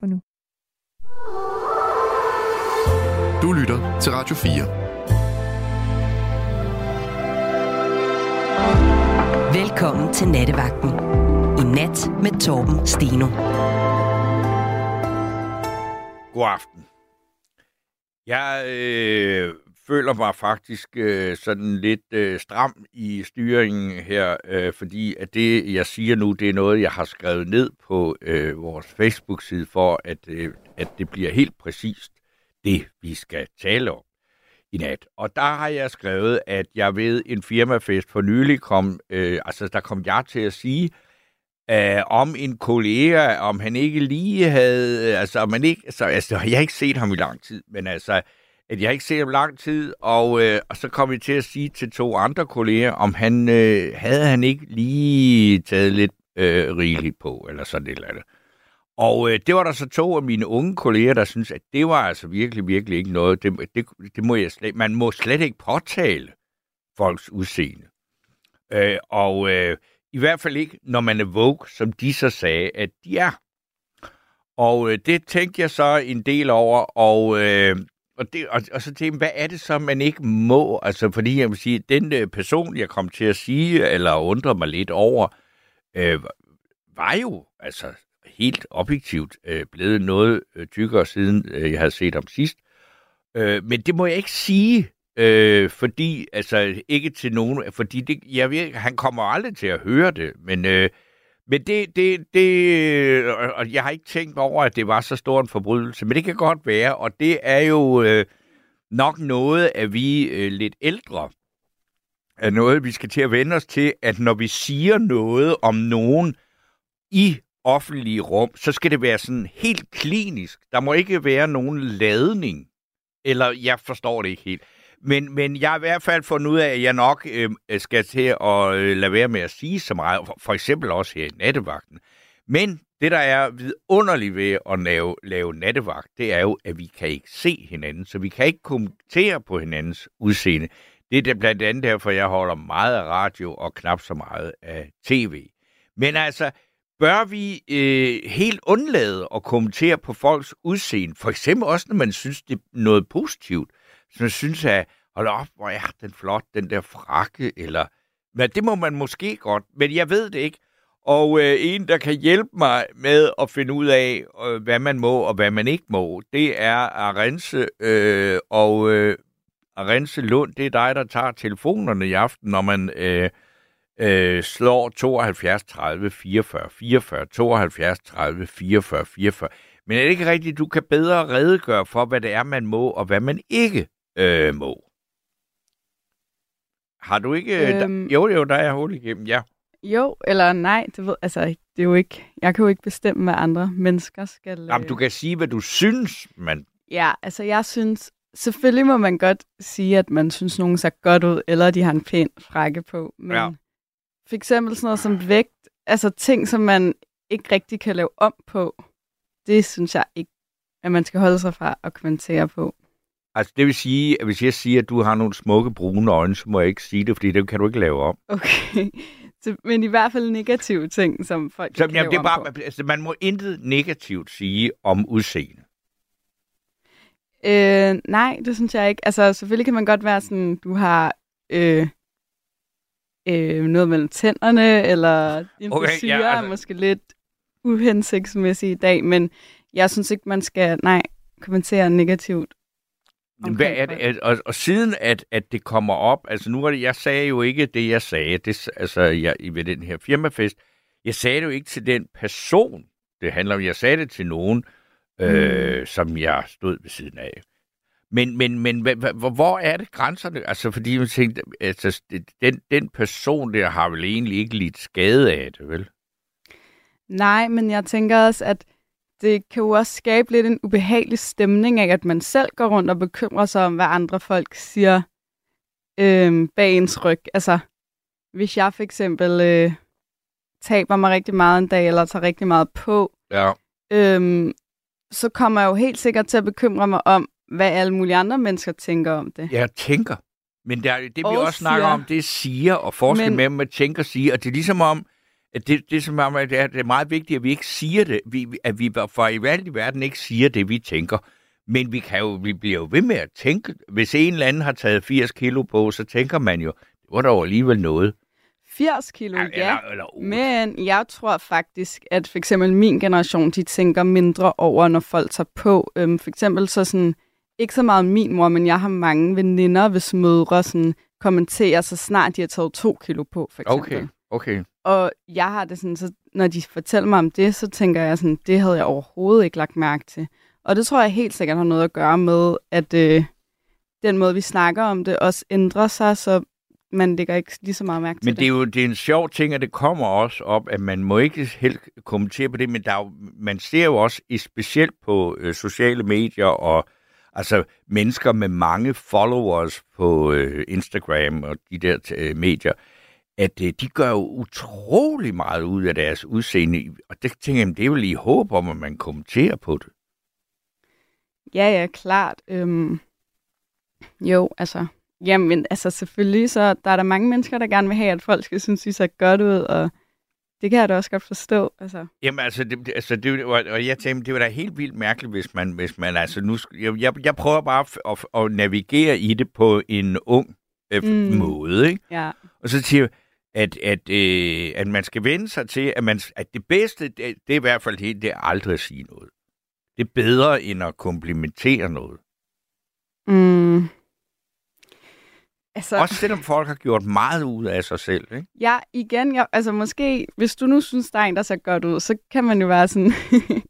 for nu. Du lytter til Radio 4. Velkommen til Nattevagten. I nat med Torben Steno. God aften. Jeg øh, føler mig faktisk øh, sådan lidt øh, stram i styringen her, øh, fordi at det, jeg siger nu, det er noget, jeg har skrevet ned på øh, vores Facebook-side, for at, øh, at det bliver helt præcist det, vi skal tale om i nat. Og der har jeg skrevet, at jeg ved en firmafest for nylig kom, øh, altså der kom jeg til at sige, øh, om en kollega, om han ikke lige havde, øh, altså om han ikke, altså, altså jeg har ikke set ham i lang tid, men altså, at jeg ikke ser ham lang tid, og, øh, og så kom vi til at sige til to andre kolleger, om han øh, havde han ikke lige taget lidt øh, rigeligt på, eller sådan et eller andet. Og øh, det var der så to af mine unge kolleger, der synes at det var altså virkelig, virkelig ikke noget. Det, det, det må jeg slet, man må slet ikke påtale folks udseende. Øh, og øh, i hvert fald ikke, når man er woke, som de så sagde, at de er. Og øh, det tænkte jeg så en del over, og, øh, og, det, og, og så tænkte jeg, hvad er det så, man ikke må? Altså, fordi jeg vil sige, den øh, person, jeg kom til at sige, eller undre mig lidt over, øh, var jo altså helt objektivt øh, blevet noget øh, tykkere, siden øh, jeg havde set ham sidst. Øh, men det må jeg ikke sige, øh, fordi, altså ikke til nogen, fordi det, jeg ved, han kommer aldrig til at høre det, men, øh, men det, det, det, øh, og jeg har ikke tænkt over, at det var så stor en forbrydelse, men det kan godt være, og det er jo øh, nok noget, at vi øh, lidt ældre er noget, vi skal til at vende os til, at når vi siger noget om nogen i offentlige rum, så skal det være sådan helt klinisk. Der må ikke være nogen ladning. Eller jeg forstår det ikke helt. Men, men jeg har i hvert fald fundet ud af, at jeg nok øhm, øh, skal til at øh, lade være med at sige så meget. For, for eksempel også her i nattevagten. Men det, der er vidunderligt ved at lave, lave nattevagt, det er jo, at vi kan ikke se hinanden. Så vi kan ikke kommentere på hinandens udseende. Det er det blandt andet derfor, jeg holder meget af radio og knap så meget af tv. Men altså, bør vi øh, helt undlade at kommentere på folks udseende. For eksempel også, når man synes, det er noget positivt som synes, at hold op, hvor er den flot, den der frakke, eller... Men det må man måske godt, men jeg ved det ikke. Og øh, en, der kan hjælpe mig med at finde ud af, øh, hvad man må og hvad man ikke må, det er Arense. Øh, og øh, Arense Lund, det er dig, der tager telefonerne i aften, når man... Øh, øh, slår 72 30 44 44, 72 30 44 44. Men er det ikke rigtigt, du kan bedre redegøre for, hvad det er, man må, og hvad man ikke øh, må? Har du ikke... Øhm, der, jo, jo, der er hul igennem, ja. Jo, eller nej, det, ved, altså, det er jo ikke... Jeg kan jo ikke bestemme, hvad andre mennesker skal... Jamen, du kan sige, hvad du synes, man... Ja, altså jeg synes... Selvfølgelig må man godt sige, at man synes, nogen ser godt ud, eller de har en pæn frække på, men... Ja for eksempel sådan noget som vægt, altså ting, som man ikke rigtig kan lave om på, det synes jeg ikke, at man skal holde sig fra at kommentere på. Altså det vil sige, at hvis jeg siger, at du har nogle smukke brune øjne, så må jeg ikke sige det, fordi det kan du ikke lave om. Okay, så, men i hvert fald negative ting, som folk så, kan jamen, det er bare, på. Altså, man må intet negativt sige om udseende. Øh, nej, det synes jeg ikke. Altså selvfølgelig kan man godt være sådan, du har øh, øh, noget mellem tænderne, eller din okay, frisyr ja, altså... er måske lidt uhensigtsmæssig i dag, men jeg synes ikke, man skal, nej, kommentere negativt. Hvad er det? At, og, og siden at, at det kommer op, altså nu var det, jeg sagde jo ikke det, jeg sagde, det, altså jeg, ved den her firmafest, jeg sagde det jo ikke til den person, det handler om, jeg sagde det til nogen, øh, mm. som jeg stod ved siden af. Men, men, men hvor, hvor er det grænserne? Altså, fordi man tænkte, altså, den, den person der har vel egentlig ikke lidt skade af det, vel? Nej, men jeg tænker også, at det kan jo også skabe lidt en ubehagelig stemning af, at man selv går rundt og bekymrer sig om, hvad andre folk siger øh, bag ens ryg. Altså, hvis jeg for eksempel øh, taber mig rigtig meget en dag, eller tager rigtig meget på, ja. øh, så kommer jeg jo helt sikkert til at bekymre mig om, hvad alle mulige andre mennesker tænker om det. Jeg tænker. Men der, det vi og også snakker om, det er siger og forskel men... mellem at tænke og sige. Og det er ligesom om, det, det som om, at det er, det er meget vigtigt, at vi ikke siger det, vi, at vi for i valg i verden ikke siger det, vi tænker. Men vi, kan jo, vi bliver jo ved med at tænke. Hvis en eller anden har taget 80 kilo på, så tænker man jo, det var dog alligevel noget. 80 kilo, ja. Eller, eller otte. Men jeg tror faktisk, at for eksempel min generation, de tænker mindre over, når folk tager på. Øhm, for eksempel så sådan, ikke så meget min mor, men jeg har mange veninder, hvis mødre sådan, kommenterer, så snart de har taget to kilo på, for eksempel. Okay, okay. Og jeg har det sådan, så når de fortæller mig om det, så tænker jeg sådan, det havde jeg overhovedet ikke lagt mærke til. Og det tror jeg helt sikkert har noget at gøre med, at øh, den måde, vi snakker om det, også ændrer sig, så man lægger ikke lige så meget mærke til Men det er jo det er en sjov ting, at det kommer også op, at man må ikke helt kommentere på det, men der er jo, man ser jo også, i specielt på øh, sociale medier og altså mennesker med mange followers på øh, Instagram og de der øh, medier, at øh, de gør jo utrolig meget ud af deres udseende. Og det tænker jeg, det er vel i håb om, at man kommenterer på det. Ja, ja, klart. Øhm, jo, altså, jamen, altså selvfølgelig, så der er der mange mennesker, der gerne vil have, at folk skal synes, de ser godt ud, og det kan jeg da også godt forstå. Altså. Jamen altså, det, altså det, og og jeg tænkte, det var da helt vildt mærkeligt, hvis man, hvis man altså nu, jeg, jeg, jeg prøver bare at, at, at navigere i det på en ung øh, mm. måde, ikke? Ja. Og så siger jeg, at, at, øh, at man skal vende sig til, at, man, at det bedste, det, det er i hvert fald helt, det er aldrig at sige noget. Det er bedre, end at komplimentere noget. Mm. Altså, Også selvom folk har gjort meget ud af sig selv, ikke? ja, igen, jeg, altså måske, hvis du nu synes, der er en, der ser godt ud, så kan man jo være sådan,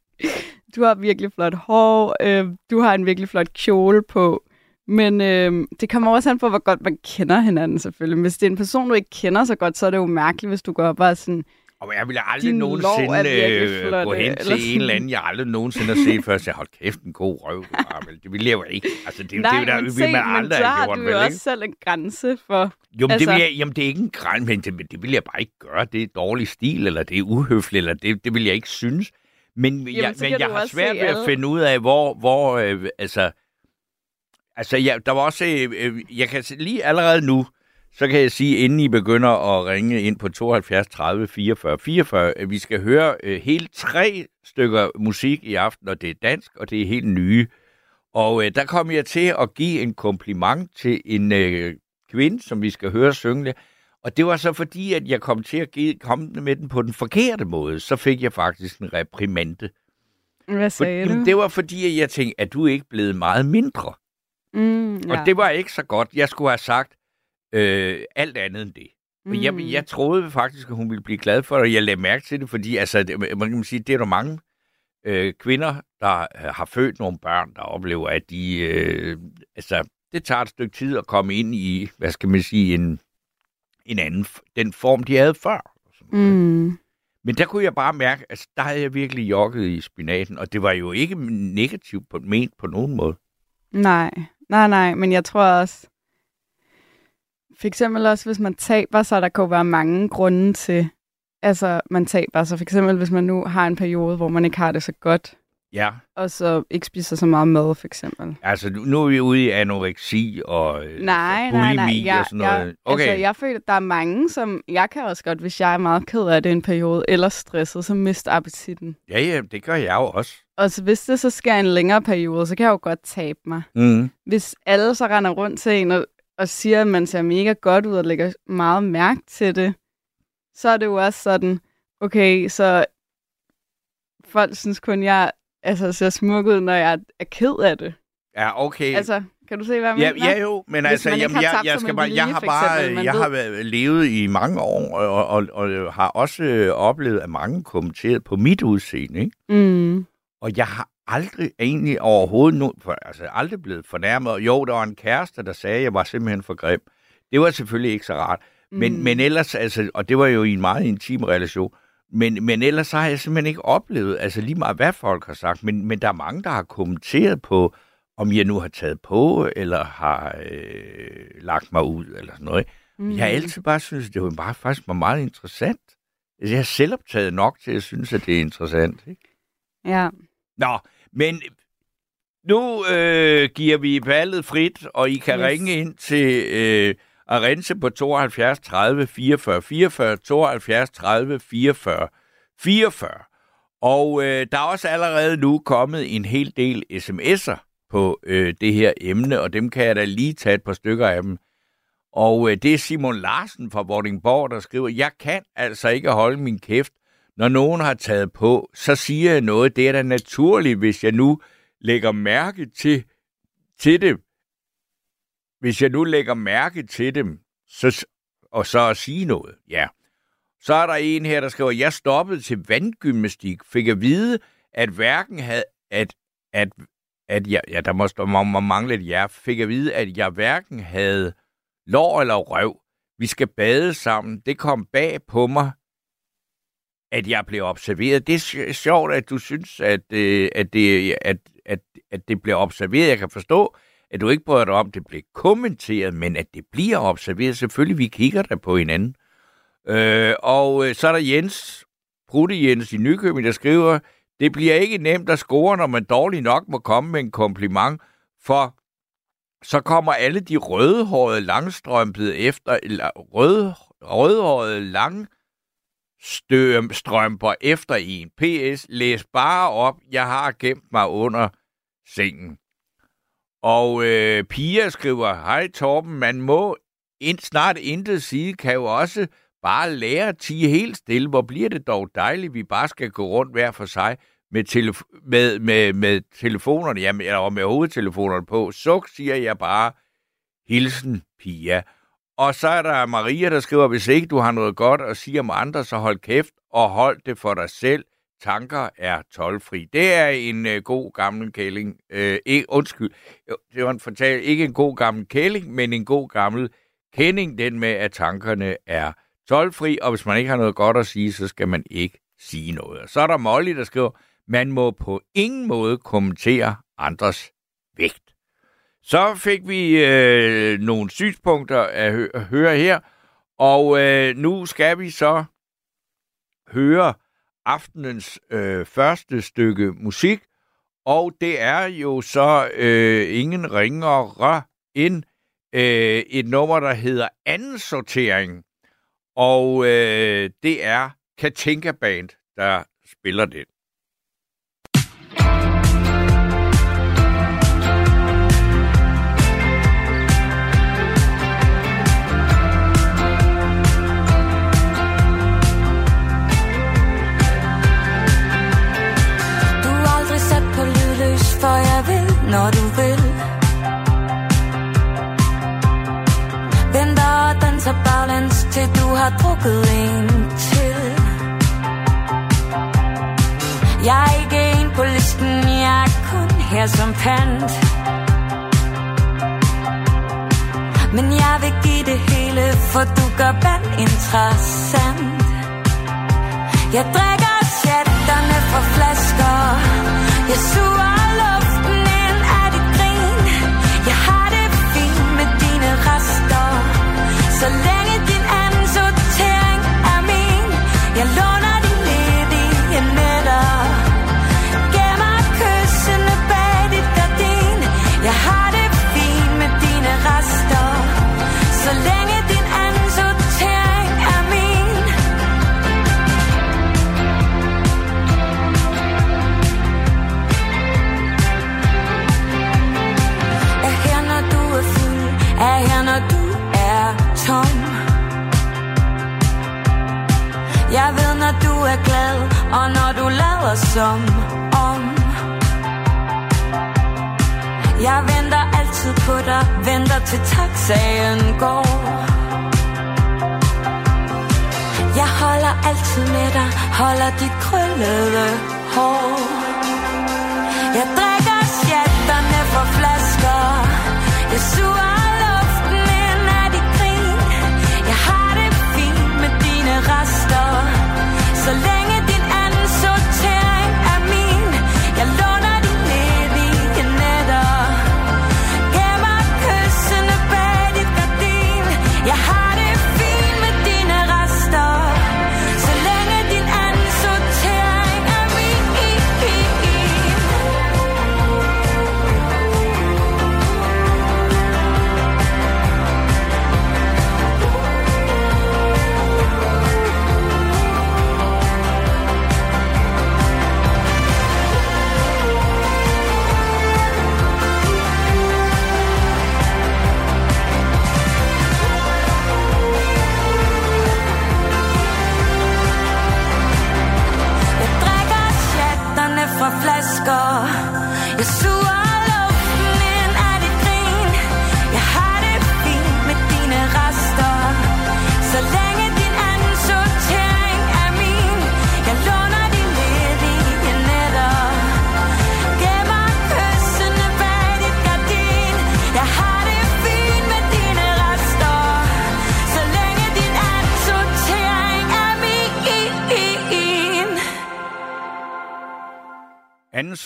du har virkelig flot hår, øh, du har en virkelig flot kjole på, men øh, det kommer også an på, hvor godt man kender hinanden selvfølgelig. Hvis det er en person, du ikke kender så godt, så er det jo mærkeligt, hvis du går op og er sådan, Og jeg ville aldrig Din nogensinde øh, gå hen til sådan. en eller anden, jeg aldrig nogensinde har set før, og sige, hold kæft, en god røv. vel? Det ville jeg jo ikke. Altså, det, nej, det, det, det, men det ville man men aldrig så have gjort, du vel, jo ikke? også selv en grænse for, Jo, men Altså- det, vil jeg, jamen, det er ikke en græn, men det, det vil jeg bare ikke gøre. Det er dårlig stil, eller det er uhøfligt, eller det, det vil jeg ikke synes. Men, jamen, jeg, så men jeg har svært ved at finde ud af, hvor, hvor øh, altså, altså ja, der var også, øh, øh, jeg kan lige allerede nu, så kan jeg sige, inden I begynder at ringe ind på 72 30 44 44, at vi skal høre øh, hele tre stykker musik i aften, og det er dansk, og det er helt nye. Og øh, der kom jeg til at give en kompliment til en øh, kvinde, som vi skal høre synge det. Og det var så fordi, at jeg kom til at give, komme med den på den forkerte måde. Så fik jeg faktisk en reprimande. hvad For, sagde jamen, du? det var fordi, at jeg tænkte, at du ikke blevet meget mindre. Mm, Ja. Og det var ikke så godt. Jeg skulle have sagt øh, alt andet end det. Mm. Jeg, jeg troede faktisk, at hun ville blive glad for det, og jeg lagde mærke til det, fordi altså, det, man kan sige, det er der mange øh, kvinder, der øh, har født nogle børn, der oplever, at de, øh, altså, det tager et stykke tid at komme ind i, hvad skal man sige, en, en anden, den form, de havde før. Mm. Men der kunne jeg bare mærke, at altså, der havde jeg virkelig jogget i spinaten, og det var jo ikke negativt på, ment på nogen måde. Nej, nej, nej, men jeg tror også, for eksempel også, hvis man taber sig, der kan være mange grunde til, altså man taber sig. For eksempel, hvis man nu har en periode, hvor man ikke har det så godt, Ja, og så ikke spiser så meget mad, for eksempel. altså nu er vi ude i anoreksi og øh, Nej, nej, bulimi nej. Jeg, og sådan noget. jeg, okay. Altså, jeg føler, at der er mange, som... Jeg kan også godt, hvis jeg er meget ked af det en periode, eller stresset, så mister appetitten. Ja, ja, det gør jeg jo også. Og så hvis det så sker en længere periode, så kan jeg jo godt tabe mig. Mm. hvis alle så render rundt til en og, og siger, at man ser mega godt ud og lægger meget mærke til det, så er det jo også sådan, okay, så folk synes kun, jeg altså, ser smuk ud, når jeg er ked af det. Ja, okay. Altså, kan du se, hvad jeg ja, mener? ja, jo, men Hvis altså, jamen, har jeg, jeg skal bare, jeg vilje, har for bare, eksempel, jeg har været- levet i mange år, og, og, og har også øh, oplevet, at mange kommenteret på mit udseende, ikke? Mm. Og jeg har aldrig egentlig overhovedet, no, for, altså aldrig blevet fornærmet. Jo, der var en kæreste, der sagde, at jeg var simpelthen for grim. Det var selvfølgelig ikke så rart. Men, Mm. men ellers, altså, og det var jo i en meget intim relation, men, men ellers så har jeg simpelthen ikke oplevet, altså lige meget hvad folk har sagt, men, men der er mange, der har kommenteret på, om jeg nu har taget på, eller har øh, lagt mig ud, eller sådan noget. Mm. Mm. Jeg har altid bare synes, det var bare faktisk var meget interessant. Altså, Jeg er selvoptaget nok til at synes, at det er interessant. Ikke? Ja. Nå, men nu øh, giver vi valget frit, og I kan yes. ringe ind til... Øh, at rense på 72 30 44 44, 72 30 44 44. Og øh, der er også allerede nu kommet en hel del sms'er på øh, det her emne, og dem kan jeg da lige tage et par stykker af dem. Og øh, det er Simon Larsen fra Vordingborg, der skriver, jeg kan altså ikke holde min kæft, når nogen har taget på, så siger jeg noget. Det er da naturligt, hvis jeg nu lægger mærke til, til det. Hvis jeg nu lægger mærke til dem, så, og så at sige noget. Ja. Så er der en her, der skriver, jeg stoppede til vandgymnastik, fik at vide, at hverken havde, at, at, at jeg, ja, der må, må, må mangle et ja, fik at vide, at jeg hverken havde lår eller røv. Vi skal bade sammen. Det kom bag på mig, at jeg blev observeret. Det er sjovt, at du synes, at, øh, at, det, at, at, at det bliver observeret. Jeg kan forstå, at du ikke bryder dig om, at det bliver kommenteret, men at det bliver observeret. Selvfølgelig, vi kigger der på hinanden. Øh, og øh, så er der Jens, Brutte Jens i Nykøbing, der skriver, det bliver ikke nemt at score, når man dårligt nok må komme med en kompliment, for så kommer alle de rødhårede langstrømpede efter, eller rød, rødhårede lang strømper efter en. PS, læs bare op, jeg har gemt mig under sengen. Og øh, Pia skriver, hej Torben, man må ind, snart intet sige, kan jo også bare lære at tige helt stille. Hvor bliver det dog dejligt, vi bare skal gå rundt hver for sig med, telef- med, med, med telefonerne, jamen, eller med hovedtelefonerne på. Suk, siger jeg bare. Hilsen, Pia. Og så er der Maria, der skriver, hvis ikke du har noget godt at sige om andre, så hold kæft og hold det for dig selv. Tanker er tolvfri. Det er en øh, god gammel kælling. Øh, ikke, undskyld, det var en fortal, ikke en god gammel kælling, men en god gammel kending, den med, at tankerne er tolvfri, og hvis man ikke har noget godt at sige, så skal man ikke sige noget. Og så er der Molly, der skriver, man må på ingen måde kommentere andres vægt. Så fik vi øh, nogle synspunkter at, hø- at høre her, og øh, nu skal vi så høre aftenens øh, første stykke musik, og det er jo så øh, ingen ringere end øh, et nummer, der hedder Anden Sortering, og øh, det er Katinka Band, der spiller det. For jeg vil, når du vil. Venter og danser baglæns, til du har drukket en til. Jeg er ikke en på listen, jeg er kun her som pant. Men jeg vil give det hele, for du gør vand interessant. Jeg drikker chatterne fra flasker. Jeg suger Så længe lader som om. Jeg venter altid på dig, venter til taxaen går. Jeg holder altid med dig, holder dit krøllede hår. Jeg drikker sjatterne for flasker. Jeg suger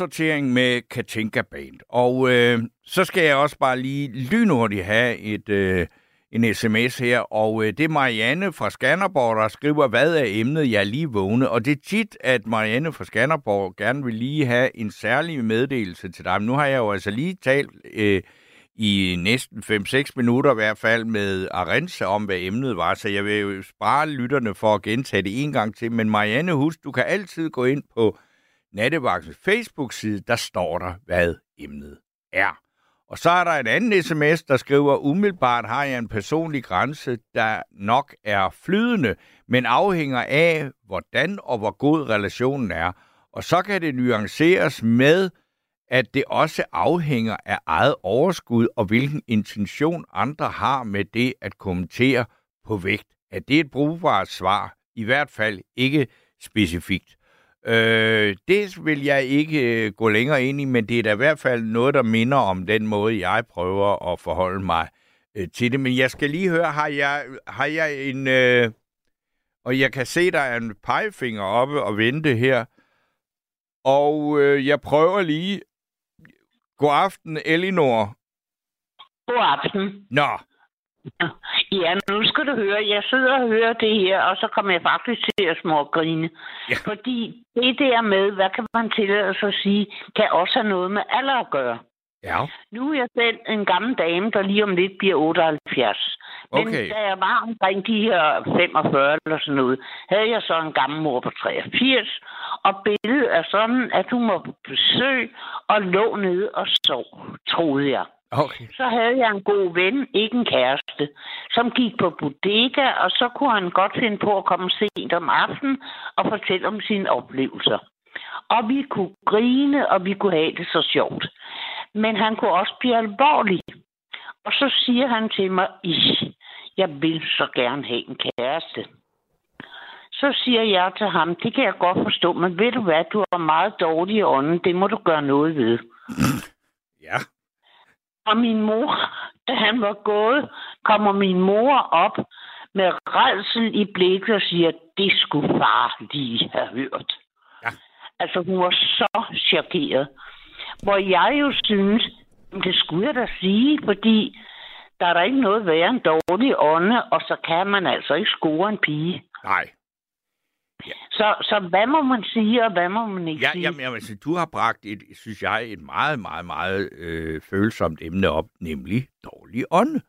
Anden med Katinka Band. Og øh, så skal jeg også bare lige lynhurtigt have et, øh, en sms her, og øh, det er Marianne fra Skanderborg, der skriver, hvad er emnet, jeg er lige vågne. Og det er tit, at Marianne fra Skanderborg gerne vil lige have en særlig meddelelse til dig. Men nu har jeg jo altså lige talt øh, i næsten 5-6 minutter i hvert fald med Arense om, hvad emnet var, så jeg vil jo spare lytterne for at gentage det en gang til. Men Marianne, husk, du kan altid gå ind på Nattevagtens Facebook-side, der står der, hvad emnet er. Og så er der en anden sms, der skriver, umiddelbart har jeg en personlig grænse, der nok er flydende, men afhænger af, hvordan og hvor god relationen er. Og så kan det nuanceres med, at det også afhænger af eget overskud og hvilken intention andre har med det at kommentere på vægt. Er det et brugbart svar? I hvert fald ikke specifikt. Øh, det vil jeg ikke øh, gå længere ind i, men det er da i hvert fald noget, der minder om den måde, jeg prøver at forholde mig øh, til det. Men jeg skal lige høre, har jeg, har jeg en... Øh, og jeg kan se, der er en pegefinger oppe og vente her. Og øh, jeg prøver lige... God aften, Elinor. God aften. Nå, Ja, nu skal du høre. Jeg sidder og hører det her, og så kommer jeg faktisk til at smågrine. Ja. Fordi det der med, hvad kan man tillade sig at sige, kan også have noget med alder at gøre. ja. Nu er jeg selv en gammel dame, der lige om lidt bliver 78. Men Okay. da jeg var omkring de her 45 eller sådan noget, havde jeg så en gammel mor på 83, og billedet er sådan, at hun var på besøg og lå nede og sov, troede jeg. Okay. Så havde jeg en god ven, ikke en kæreste, som gik på bodega, og så kunne han godt finde på at komme sent om aftenen og fortælle om sine oplevelser. Og vi kunne grine, og vi kunne have det så sjovt. Men han kunne også blive alvorlig. Og så siger han til mig, "Ish, jeg vil så gerne have en kæreste. Så siger jeg til ham, det kan jeg godt forstå, men ved du hvad, du er meget dårlig ånden, det må du gøre noget ved. Ja. Og min mor, da han var gået, kommer min mor op med redsel i blikket og siger, det skulle far lige have hørt. Ja. Altså, hun var så chokeret. Hvor jeg jo synes, "Men det skulle jeg da sige, fordi der er der ikke noget værre end dårlig ånde, og så kan man altså ikke score en pige. Nej. Så, så hvad må man sige, og hvad må man ikke Ja, sige? jamen, jamen, altså, du har bragt, et, synes jeg, et meget, meget, meget øh, følsomt emne op, nemlig dårlig ånd.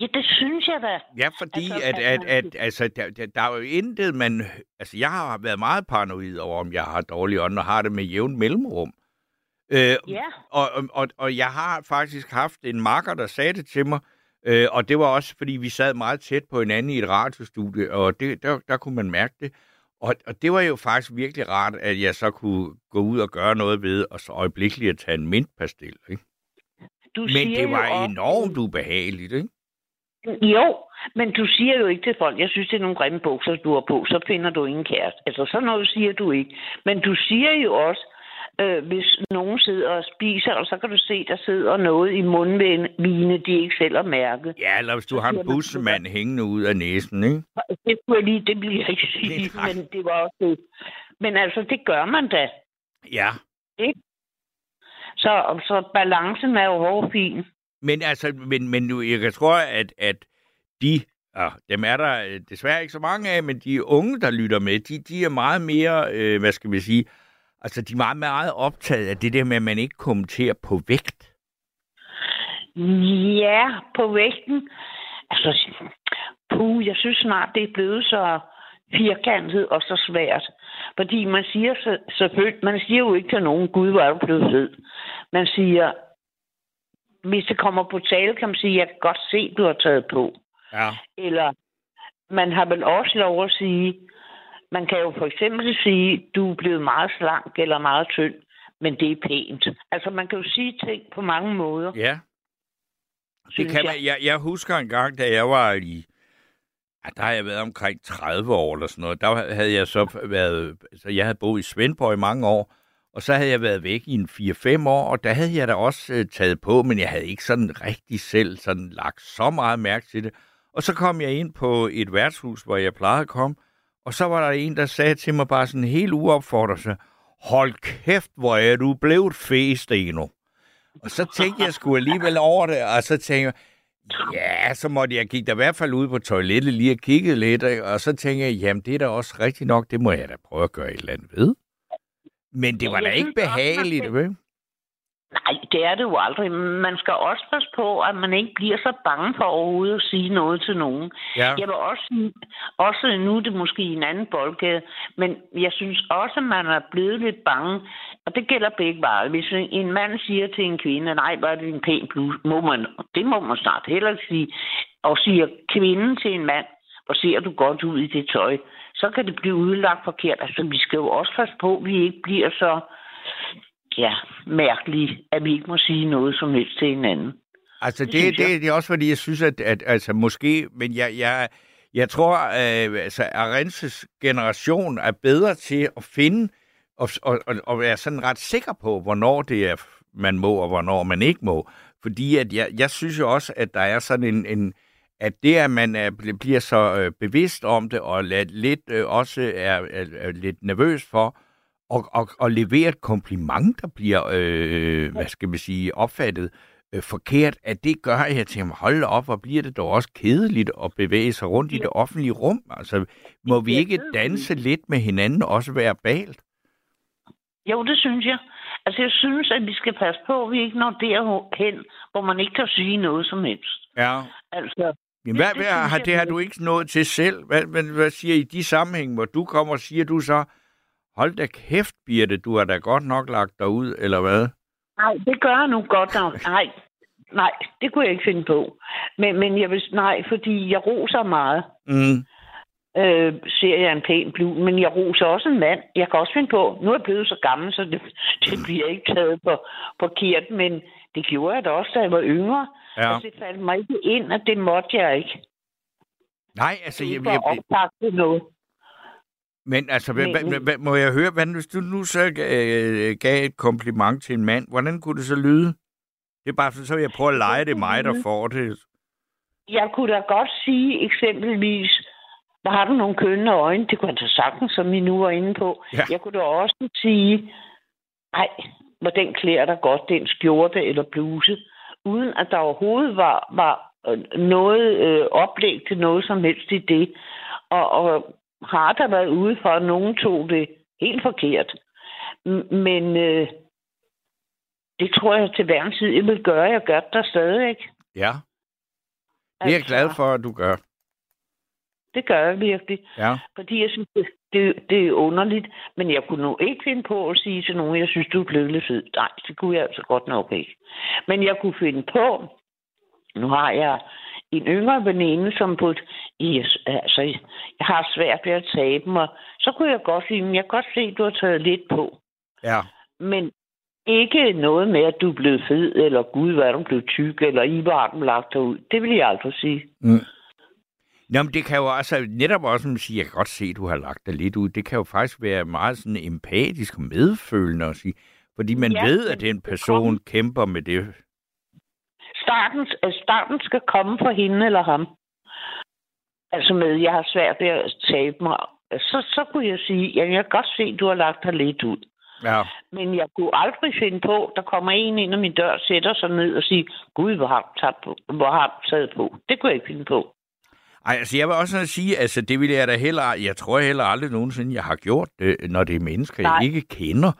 Ja, det synes jeg da. Ja, fordi Altså, at, at at, at altså, der, der, der er jo intet, man... Altså, jeg har været meget paranoid over, om jeg har dårlig ånd, og har det med jævn mellemrum. Øh, Ja. og, og, og, og jeg har faktisk haft en makker, der sagde det til mig, øh, og det var også, fordi vi sad meget tæt på hinanden i et radiostudie, og det, der, der kunne man mærke det. Og, og det var jo faktisk virkelig rart, at jeg så kunne gå ud og gøre noget ved, og så øjeblikkeligt at tage en mintpastil. Ikke? Du Men det var også- enormt ubehageligt, ikke? Jo, men du siger jo ikke til folk, jeg synes, det er nogle grimme bukser, du har på, så finder du ingen kæreste. Altså, sådan noget siger du ikke. Men du siger jo også, øh, hvis nogen sidder og spiser, og så kan du se, der sidder noget i mundvine, de ikke selv har mærket. Ja, eller hvis du har en man, bussemand hængende ud af næsen, ikke? Det skulle jeg lige, det bliver jeg ikke sige, men det var også det. Men altså, det gør man da. Ja. Så, så balancen er jo hårfin. Men altså, men, men nu, jeg tror, at, at de, og dem er der øh, desværre ikke så mange af, men de unge, der lytter med, de, de er meget mere, øh, hvad skal vi sige, altså de er meget, meget optaget af det der med, at man ikke kommenterer på vægt. Ja, på vægten. Altså, puh, jeg synes snart, det er blevet så firkantet og så svært. Fordi man siger så, selvfølgelig, man siger jo ikke til nogen, Gud, hvor er du blevet fed. Man siger, hvis det kommer på tale, kan man sige, jeg kan godt se, du har taget på. Ja. Eller man har vel også lov at sige, man kan jo for eksempel sige, du er blevet meget slank eller meget tynd. men det er pænt. Altså, man kan jo sige ting på mange måder, Ja. Det kan jeg. man, jeg, jeg husker en gang, da jeg var i... Ja, der har jeg været omkring 30 år eller sådan noget. Der havde jeg så været... Så jeg havde boet i Svendborg i mange år, og så havde jeg været væk i en 4-5 år, og der havde jeg da også øh, taget på, men jeg havde ikke sådan rigtig selv sådan lagt så meget mærke til det. Og så kom jeg ind på et værtshus, hvor jeg plejede at komme, og så var der en, der sagde til mig bare sådan helt uopfordret, hold kæft, hvor er du blevet fæst, endnu. Og så tænkte jeg sgu alligevel over det, og så tænkte jeg, ja, så måtte jeg gik der i hvert fald ud på toilettet lige og kiggede lidt, og så tænkte jeg, jamen det er da også rigtigt nok, det må jeg da prøve at gøre et eller andet ved. Men det var da ikke behageligt, vel? Nej, det er det jo aldrig. Man skal også passe på, at man ikke bliver så bange for overhovedet at sige noget til nogen. Ja. Jeg vil også, også nu er det måske i en anden boldgade, men jeg synes også, at man er blevet lidt bange, og det gælder begge veje. Hvis en en mand siger til en kvinde, nej, hvor er det en pæn bluse, må man, det må man snart heller ikke sige, og siger kvinden til en mand, hvor ser du godt ud i det tøj, så kan det blive udlagt forkert. Altså, vi skal jo også passe på, at vi ikke bliver så ja, mærkelige, at vi ikke må sige noget som helst til hinanden. Altså, det, det, det, det er også fordi, jeg synes, at, at altså, måske, men jeg, jeg, jeg tror, øh, altså, Arenses generation er bedre til at finde og, og, og, og være sådan ret sikker på, hvornår det er, man må, og hvornår man ikke må. Fordi at jeg, jeg synes jo også, at der er sådan en, en at det, at man er, bl- bliver så øh, bevidst om det, og lad, lidt øh, også er, er, er lidt nervøs for, og, og, og levere et kompliment, der bliver, øh, hvad skal man sige, opfattet øh, forkert, at det gør, at jeg tænker, hold op, hvor bliver det dog også kedeligt at bevæge sig rundt i det offentlige rum. Altså, må vi ikke danse lidt med hinanden, også verbalt? Jo, det synes jeg. Altså, jeg synes, at vi skal passe på, at vi ikke når derhen, hvor man ikke kan sige noget som helst. Ja. Altså, Men hvad, det hvad, har, det har du ikke nået til selv? Hvad, hvad, hvad siger I de sammenhæng, hvor du kommer, siger du så, hold da kæft, Birte, du har da godt nok lagt dig ud, eller hvad? nej, det gør jeg nu godt nok. Nej, nej, det kunne jeg ikke finde på. Men, men jeg vil, nej, fordi jeg roser meget. Mm. øh, ser jeg en pæn bluse, men jeg roser også en mand. Jeg kan også finde på, nu er jeg blevet så gammel, så det, det bliver ikke taget på forkert, men det gjorde jeg da også, da jeg var yngre. Ja. Og det faldt mig ikke ind, at det måtte jeg ikke. Nej, altså, jeg, Ikke jeg, jeg, optage noget. Men altså, hvad, hvad, hvad, må jeg høre, hvad, hvis du nu så øh, gav et kompliment til en mand, hvordan kunne det så lyde? Det er bare, så vil jeg prøve at lege, det mig, der får det. Jeg kunne da godt sige eksempelvis, hvor har du nogle kønne øjne? Det kunne jeg da sagtens, som vi nu var inde på. Ja. Jeg kunne da også sige, nej, hvor den klæder dig godt, den skjorte eller bluse, uden at der overhovedet var, var øh, noget øh, oplæg til noget som helst i det. Og, og har der været ude for, at nogen tog det helt forkert. Men øh, det tror jeg til hver en tid, jeg vil gøre. Jeg gør det der stadig, ikke? Ja, det er jeg glad for, at du gør. Det gør jeg virkelig. Ja. Fordi jeg synes, det, det, det er underligt. Men jeg kunne nu ikke finde på at sige til nogen, jeg synes, du er blevet lidt fed. Nej, det kunne jeg altså godt nok ikke. Men jeg kunne finde på, nu har jeg en yngre veninde, som på et, altså, jeg har svært ved at tabe mig. Så kunne jeg godt sige, "Men jeg kan godt se, at du har taget lidt på. Ja. Men ikke noget med, at du er blevet fed, eller gud, hvad er du blevet tyk, eller I var den lagt ud. Det vil jeg aldrig sige. Mm. Nå, men det kan jo altså netop også, som sige, jeg kan godt se, at du har lagt dig lidt ud. Det kan jo faktisk være meget sådan empatisk og medfølende at sige. Fordi man Ja, ved, at den person kæmper med det. Starten, øh, starten skal komme fra hende eller ham. Altså med, jeg har svært ved at tabe mig. Så, så kunne jeg sige, ja, jeg kan godt se, at du har lagt dig lidt ud. Ja. Men jeg kunne aldrig finde på, der kommer en ind ad min dør, sætter sig ned og siger, Gud, hvor har du taget på? Hvor har du taget på? Det kunne jeg ikke finde på. Ej, altså jeg vil også sige, altså det vil jeg da heller, jeg tror heller aldrig nogensinde, jeg har gjort det, når det er mennesker, Nej. jeg ikke kender.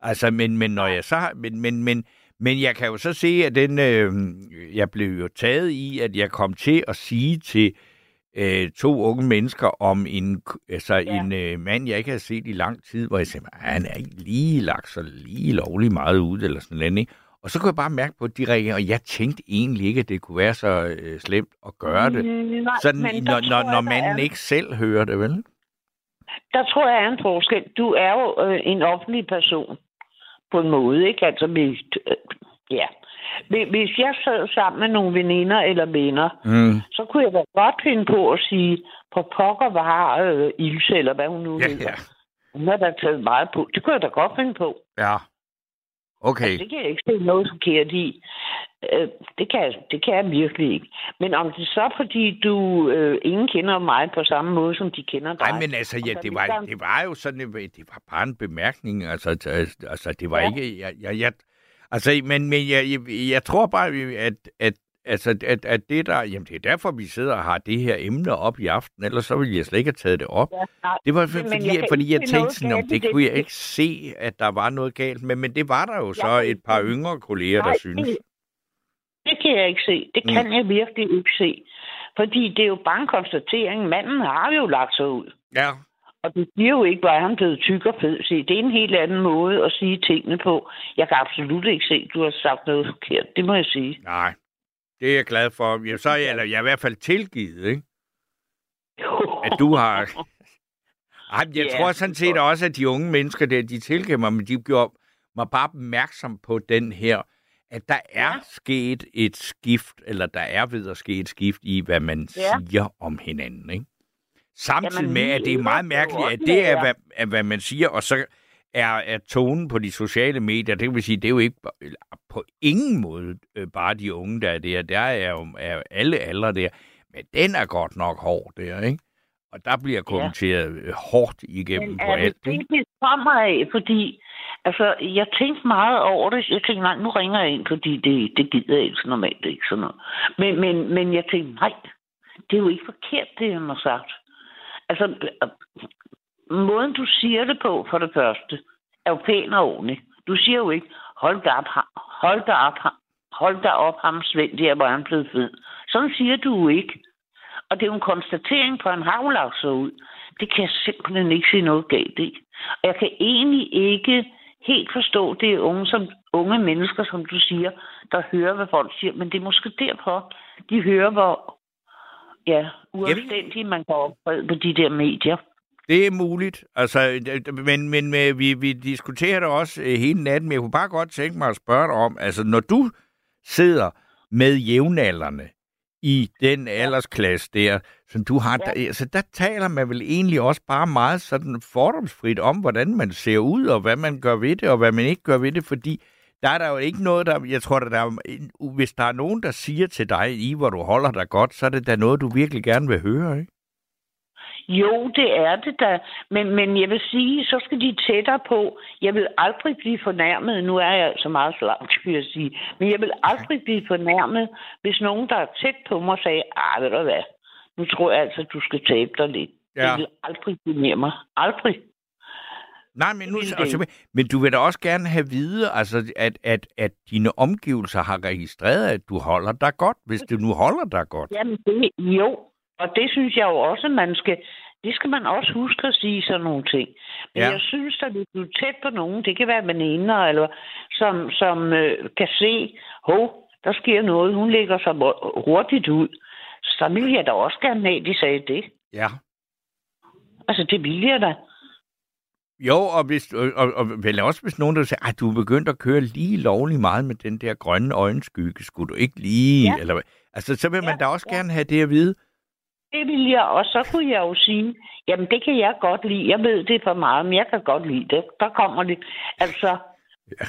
Altså, men, men når jeg så har, men, men, men, men jeg kan jo så se, at den, øh, jeg blev jo taget i, at jeg kom til at sige til øh, to unge mennesker om en, altså Ja. en øh, mand, jeg ikke har set i lang tid, hvor jeg sagde, "Ah, han er ikke lige lagt så lige lovlig meget ud, eller sådan noget, ikke? Og så kunne jeg bare mærke på, at de reagerede, og jeg tænkte egentlig ikke, at det kunne være så øh, slemt at gøre det. Mm, nej, Sådan, når, når, jeg, når manden er- ikke selv hører det, vel? Der tror jeg er en forskel. Du er jo øh, en offentlig person. På en måde, ikke? Altså, hvis, øh, ja. Hvis- Hvis jeg sad sammen med nogle veninder eller venner, Mm. så kunne jeg da godt finde på at sige, på pokker var øh, Ilse, eller hvad hun nu Ja, hedder. ja. Hun har da taget meget på. Det kunne jeg da godt finde på. Ja. Okay. Altså, det kan jeg ikke se noget forkert i. Øh, det, kan jeg, det kan jeg virkelig ikke. Men om det så, fordi du øh, ingen kender mig på samme måde, som de kender dig. Nej, men altså, ja, så det var, det var jo sådan, det var bare en bemærkning. Altså, t- altså det var Ja. ikke... Jeg, jeg, jeg, altså, men, men jeg, jeg, jeg tror bare, at, at, altså, at, at det der... Jamen, det er derfor, vi sidder og har det her emne op i aften. Ellers så ville jeg slet ikke have taget det op. Ja, nej, Det var Men fordi, jeg jeg, fordi jeg tænkte sådan, om det det. kunne jeg ikke se, at der var noget galt med. Men det var der jo så Jeg- et par yngre kolleger, der Nej, synes. Det- kan jeg ikke se. Det kan jeg virkelig ikke se. Fordi det er jo bare en konstatering. Manden har jo lagt sig ud. Ja, Og det siger jo ikke, bare, at han er blevet tyk og fed. Se, det er en helt anden måde at sige tingene på. Jeg kan absolut ikke se, at du har sagt noget forkert. Det må jeg sige. nej. Det er jeg glad for. Jeg, så er jeg, eller jeg er i hvert fald tilgivet, ikke? at du har... Ej, jeg Ja, tror sådan set også, at de unge mennesker der, de tilgiver mig, men de gjorde mig bare opmærksom på den her, at der er Ja. sket et skift, eller der er ved at ske et skift i, hvad man Ja. siger om hinanden, ikke? Samtidig Jamen, med, at det er meget mærkeligt, at det er, hvad, er, hvad man siger, og så er, er tonen på de sociale medier, det vil sige, det er jo ikke på ingen måde øh, bare de unge, der er der. Der er jo er alle aldre der. Men den er godt nok hård der, ikke? Og der bliver kommenteret øh, hårdt igennem Men på alt, det, ikke? det kommer af? Fordi altså, jeg tænkte meget over det. Jeg tænkte, nej, nu ringer jeg ind, fordi det, det gider jeg ikke normalt ikke sådan noget. Men, men, men jeg tænkte, nej, det er jo ikke forkert, det han har sagt. Altså, måden du siger det på, for det første, er jo pæn og ordentlig. Du siger jo ikke, hold da op, hold da op, hold da op, ham Svend, der hvor han blevet fed. Sådan siger du jo ikke. Og det er jo en konstatering på, en han så ud. Det kan jeg simpelthen ikke se noget galt i. Og jeg kan egentlig ikke helt forstå det er unge, som, unge mennesker, som du siger, der hører, hvad folk siger. Men det er måske derfor, de hører, hvor ja, uanstændigt man kan optræde på de der medier. Det er muligt. Altså, men, men vi, vi diskuterer det også øh, hele natten, men jeg kunne bare godt tænke mig at spørge dig om, altså når du sidder med jævnaldrende i den aldersklasse der, som du har, Ja. der, altså, der taler man vel egentlig også bare meget sådan fordomsfrit om, hvordan man ser ud, og hvad man gør ved det, og hvad man ikke gør ved det, fordi der er der jo ikke noget, der... Jeg tror, der, der er, hvis der er nogen, der siger til dig, i hvor du holder dig godt, så er det da noget, du virkelig gerne vil høre, ikke? Jo, det er det da. Men, men jeg vil sige, så skal de tættere på. Jeg vil aldrig blive fornærmet. Nu er jeg så meget slank, vil jeg sige. Men jeg vil aldrig blive fornærmet, hvis nogen, der er tæt på mig, sagde, ah, ved du hvad, nu tror jeg altså, du skal tabe dig lidt. Ja. Det vil aldrig blive mig. Aldrig. Nej, men, nu, altså, men du vil da også gerne have vide, altså, at, at, at dine omgivelser har registreret, at du holder dig godt, hvis du nu holder dig godt. Jamen, det, jo. Og det synes jeg jo også, man skal... Det skal man også huske at sige sådan nogle ting. Men Ja. jeg synes, at hvis du er tæt på nogen, det kan være veninder, eller som, som øh, kan se, hov, der sker noget, hun lægger sig hu- hurtigt ud. Så ville jeg da også gerne have, at de sagde det. Ja. Altså, det ville jeg da. Jo, og, hvis, og, og, og vel også hvis nogen der siger, at du er begyndt at køre lige lovlig meget med den der grønne øjenskygge, skulle du ikke lige... Ja. Eller, altså, så vil man Ja, da også ja. gerne have det at vide. Det ville jeg, og så kunne jeg jo sige, jamen det kan jeg godt lide. Jeg ved det for meget, men jeg kan godt lide det. Der kommer det. Altså, Ja.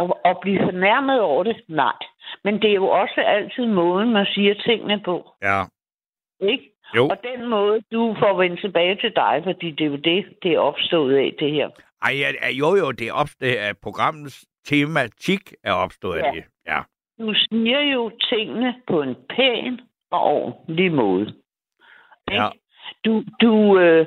at, at blive fornærmet over det, nej. Men det er jo også altid måden, man siger tingene på. Ja. Ikke? Jo. Og den måde, du får vendt tilbage til dig, fordi det er jo det, det er opstået af, det her. Ej, jo, jo, det er opstået af programmets tematik er opstået af Ja. det. Ja. Du siger jo tingene på en pæn og ordentlig måde. Ikke? Ja. Du, du øh,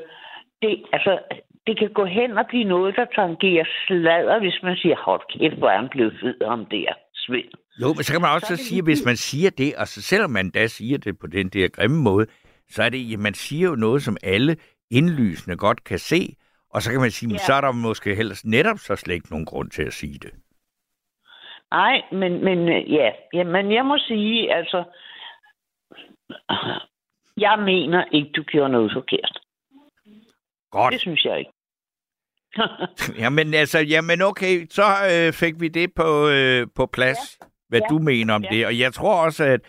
det, altså, det kan gå hen og blive noget, der tangerer sladder, hvis man siger, hold kæft, hvor er han blevet fed om det er Svend. Jo, men så kan man også Så så sige, hvis man siger det, og så selvom man da siger det på den der grimme måde, så er det, ja, man siger jo noget, som alle indlysende godt kan se, og så kan man sige, ja. Så er der måske helst netop så slet ikke nogen grund til at sige det. Nej, men, men øh, ja. Jamen, jeg må sige, altså, jeg mener ikke, du gjorde noget forkert. Godt. Det synes jeg ikke. Jamen altså, jamen okay, så øh, fik vi det på, øh, på plads, ja. hvad Ja. du mener om Ja. det. Og jeg tror også, at,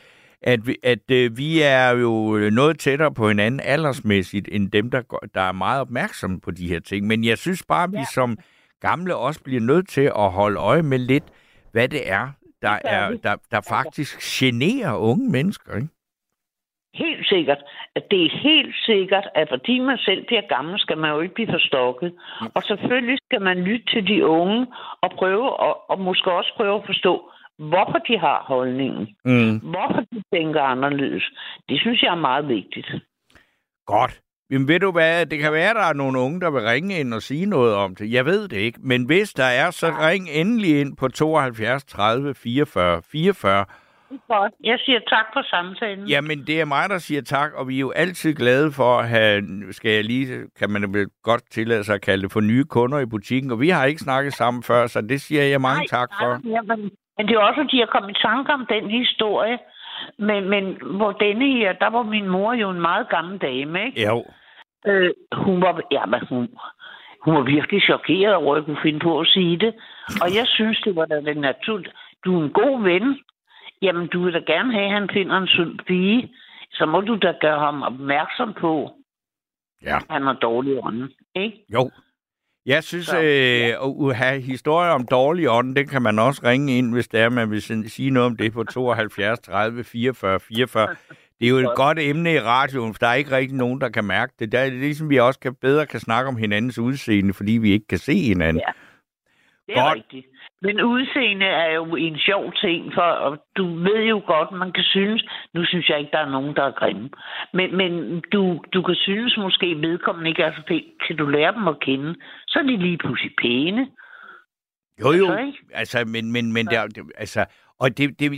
at, vi, at øh, vi er jo noget tættere på hinanden aldersmæssigt, end dem, der, går- der er meget opmærksomme på de her ting. Men jeg synes bare, at vi Ja. som gamle også bliver nødt til at holde øje med lidt, hvad det er, der, Det er, der, der faktisk generer unge mennesker. Ikke? Helt sikkert. At det er helt sikkert, at fordi man selv bliver gammel, skal man jo ikke blive forstokket. Og selvfølgelig skal man lytte til de unge og prøve, og, og måske også prøve at forstå, hvorfor de har holdningen. Mm. Hvorfor de tænker anderledes. Det synes jeg er meget vigtigt. Godt. Jamen ved du hvad, det kan være, at der er nogle unge, der vil ringe ind og sige noget om det. Jeg ved det ikke. Men hvis der er, så ring endelig ind på 72 30 44 44. Godt. Jeg siger tak for samtalen. Jamen, det er mig, der siger tak, og vi er jo altid glade for at have, skal jeg lige, kan man vel godt tillade sig at kalde det, for nye kunder i butikken. Og vi har ikke snakket sammen før, så det siger jeg mange tak for. Nej, jamen, men det er også, at de har kommet i tanke om den historie. Men, men hvor denne her, der var min mor jo en meget gammel dame, ikke? Jo. Øh, hun var, ja, men hun, hun var virkelig chokeret over, at jeg kunne finde på at sige det. Og jeg synes, det var da naturligt. Du er en god ven. Jamen, du vil da gerne have, at han finder en sund pige. Så må du da gøre ham opmærksom på, Ja. at han har dårlig ånd. Ikke? Jo. Jeg synes, Så, øh, at have historier om dårlig ånd, det kan man også ringe ind, hvis det er, man vil sige noget om det på 72 30 44 44. Det er jo et godt emne i radioen, for der er ikke rigtig nogen, der kan mærke det. Der er det ligesom, vi også kan, bedre kan snakke om hinandens udseende, fordi vi ikke kan se hinanden. Ja. Det er Godt. rigtigt. Men udseende er jo en sjov ting, for og du ved jo godt, man kan synes, nu synes jeg ikke, der er nogen, der er grimme, men, men du, du kan synes måske, vedkommende ikke er så pæn. Kan du lære dem at kende, så er de lige pludselig pæne. Jo, jo. Så ikke? Altså, men, men, men der, det, altså, og det, det,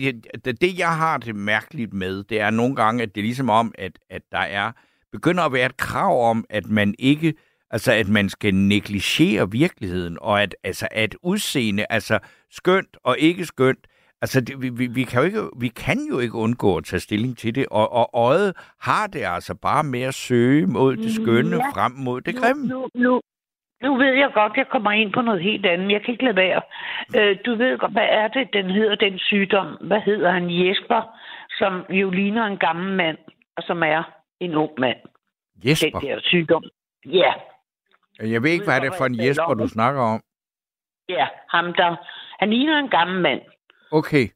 det, det, jeg har det mærkeligt med, det er nogle gange, at det er ligesom om, at, at der er, begynder at være et krav om, at man ikke, altså, at man skal negligere virkeligheden, og at, altså, at udseende, altså, skønt og ikke skønt, altså, det, vi, vi, vi, kan jo ikke, vi kan jo ikke undgå at tage stilling til det, og, og øjet har det altså bare med at søge mod det skønne, Ja. frem mod det grimme. Nu, nu, nu, nu ved jeg godt, jeg kommer ind på noget helt andet. Jeg kan ikke lade være. Øh, du ved godt, hvad er det, den hedder, den sygdom? Hvad hedder han? Jesper, som jo ligner en gammel mand, og som er en ung mand. Jesper. Den der sygdom. Ja, Jeg ved ikke, hvad det er for en Jesper, du snakker om. ja, ham der. Han ligner en gammel mand. Okay.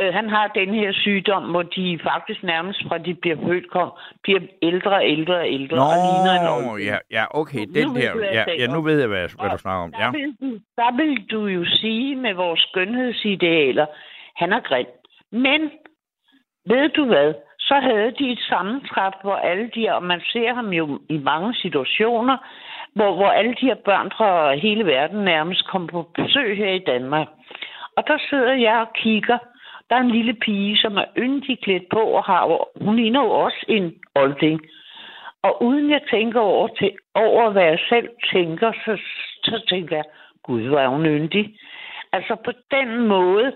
Øh, han har den her sygdom, hvor de faktisk nærmest fra de bliver født, kom, bliver ældre og ældre og ældre, og ligner en Nå, ja, ja, okay, Nu den hvad jeg ja, ja, nu ved jeg, hvad, hvad du snakker om, ja. Der vil, du, der vil du jo sige med vores skønhedsidealer, han er grim. Men, ved du hvad, så havde de et sammentræf, hvor alle de her, og man ser ham jo i mange situationer, hvor, hvor alle de her børn fra hele verden nærmest kom på besøg her i Danmark. Og der sidder jeg og kigger. Der er en lille pige, som er yndig klædt på, og har, hun ligner jo også en olding. Og uden jeg tænker over, til, over hvad jeg selv tænker, så, så tænker jeg, gud, hvor er hun yndig. Altså på den måde,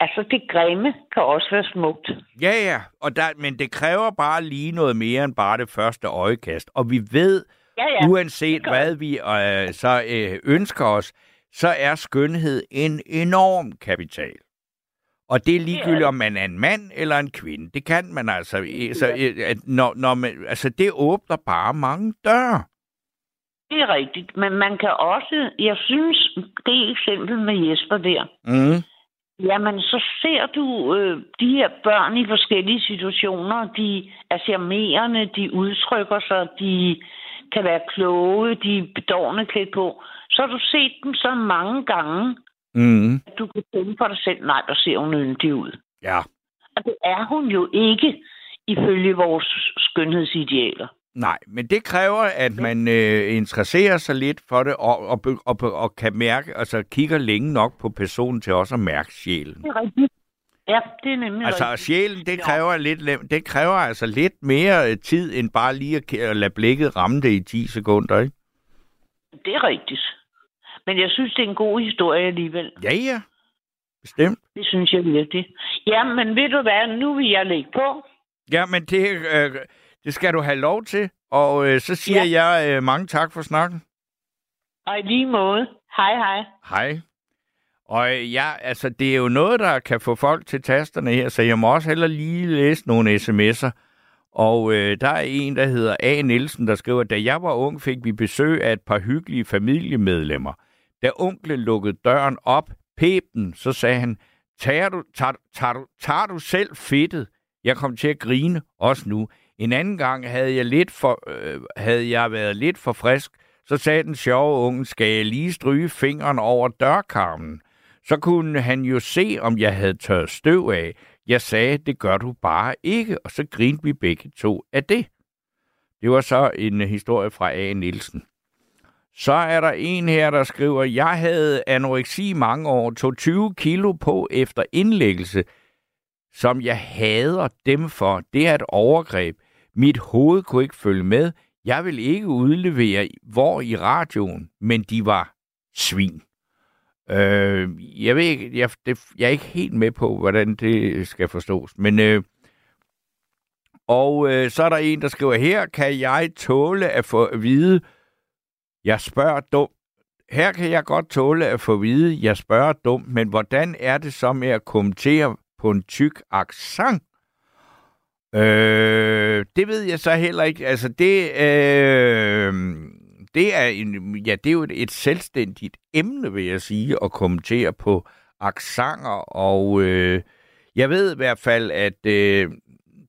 altså det grimme kan også være smukt. Ja, ja, og der, men det kræver bare lige noget mere end bare det første øjekast. Og vi ved, Ja, ja, ja. uanset hvad vi øh, så øh, ønsker os, så er skønhed en enorm kapital. Og det er ligegyldigt, om man er en mand eller en kvinde. Det kan man altså. øh, Så, øh, at når, når man, altså, det åbner bare mange døre. Det er rigtigt. Men man kan også, jeg synes, det eksempel med Jesper der, Mm. Jamen, så ser du øh, de her børn i forskellige situationer. De er charmerende, de udtrykker sig, de kan være kloge, de er bedårende klædt på. Så har du set dem så mange gange, Mm. at du kan tænke for dig selv, nej, der ser hun yndig ud. Ja. Og det er hun jo ikke, ifølge vores skønhedsidealer. Nej, men det kræver, at man øh, interesserer sig lidt for det, og, og, og, og kan mærke, altså kigger længe nok på personen til også at mærke sjælen. Det er rigtigt. Ja, det er nemlig Altså, rigtigt. sjælen, det kræver, lidt, le- det kræver altså lidt mere øh, tid, end bare lige at, at lade blikket ramme det i 10 sekunder, ikke? Det er rigtigt. Men jeg synes, det er en god historie alligevel. Ja, ja. Bestemt. Det synes jeg virkelig. Ja, men ved du hvad, nu vil jeg lægge på. Ja, men det, øh, Det skal du have lov til. Og øh, så siger ja. jeg øh, mange tak for snakken. Og i lige måde. Hej, hej. Hej. Og øh, ja, altså, det er jo noget, der kan få folk til tasterne her, så jeg må også heller lige læse nogle sms'er. Og øh, der er en, der hedder A. Nielsen, der skriver, da jeg var ung, fik vi besøg af et par hyggelige familiemedlemmer. Da onklen lukkede døren op, pep den, så sagde han, tager du, tager, tager, du, tager du selv fedtet? Jeg kom til at grine, også nu. En anden gang havde jeg, lidt for, øh, havde jeg været lidt for frisk, så sagde den sjove unge, skal jeg lige stryge fingeren over dørkarmen? Så kunne han jo se, om jeg havde tørret støv af. Jeg sagde, det gør du bare ikke, og så grinte vi begge to af det. Det var så en historie fra A. Nielsen. Så er der en her, der skriver, jeg havde anoreksi mange år, tog 20 kilo på efter indlæggelse, som jeg hader dem for. Det er et overgreb. Mit hoved kunne ikke følge med. Jeg vil ikke udlevere, hvor i radioen, men de var svin. Øh, jeg ved ikke, jeg, det, jeg er ikke helt med på, hvordan det skal forstås, men øh, og øh, så er der en, der skriver, her kan jeg tåle at få at vide, jeg spørger dumt. Her kan jeg godt tåle at få at vide, jeg spørger dumt, men hvordan er det så med at kommentere på en tyk accent? Øh, det ved jeg så heller ikke. Altså, det, øh, det er en, ja, det er jo et, et selvstændigt emne, vil jeg sige, at kommentere på aksanger, og øh, jeg ved i hvert fald, at øh,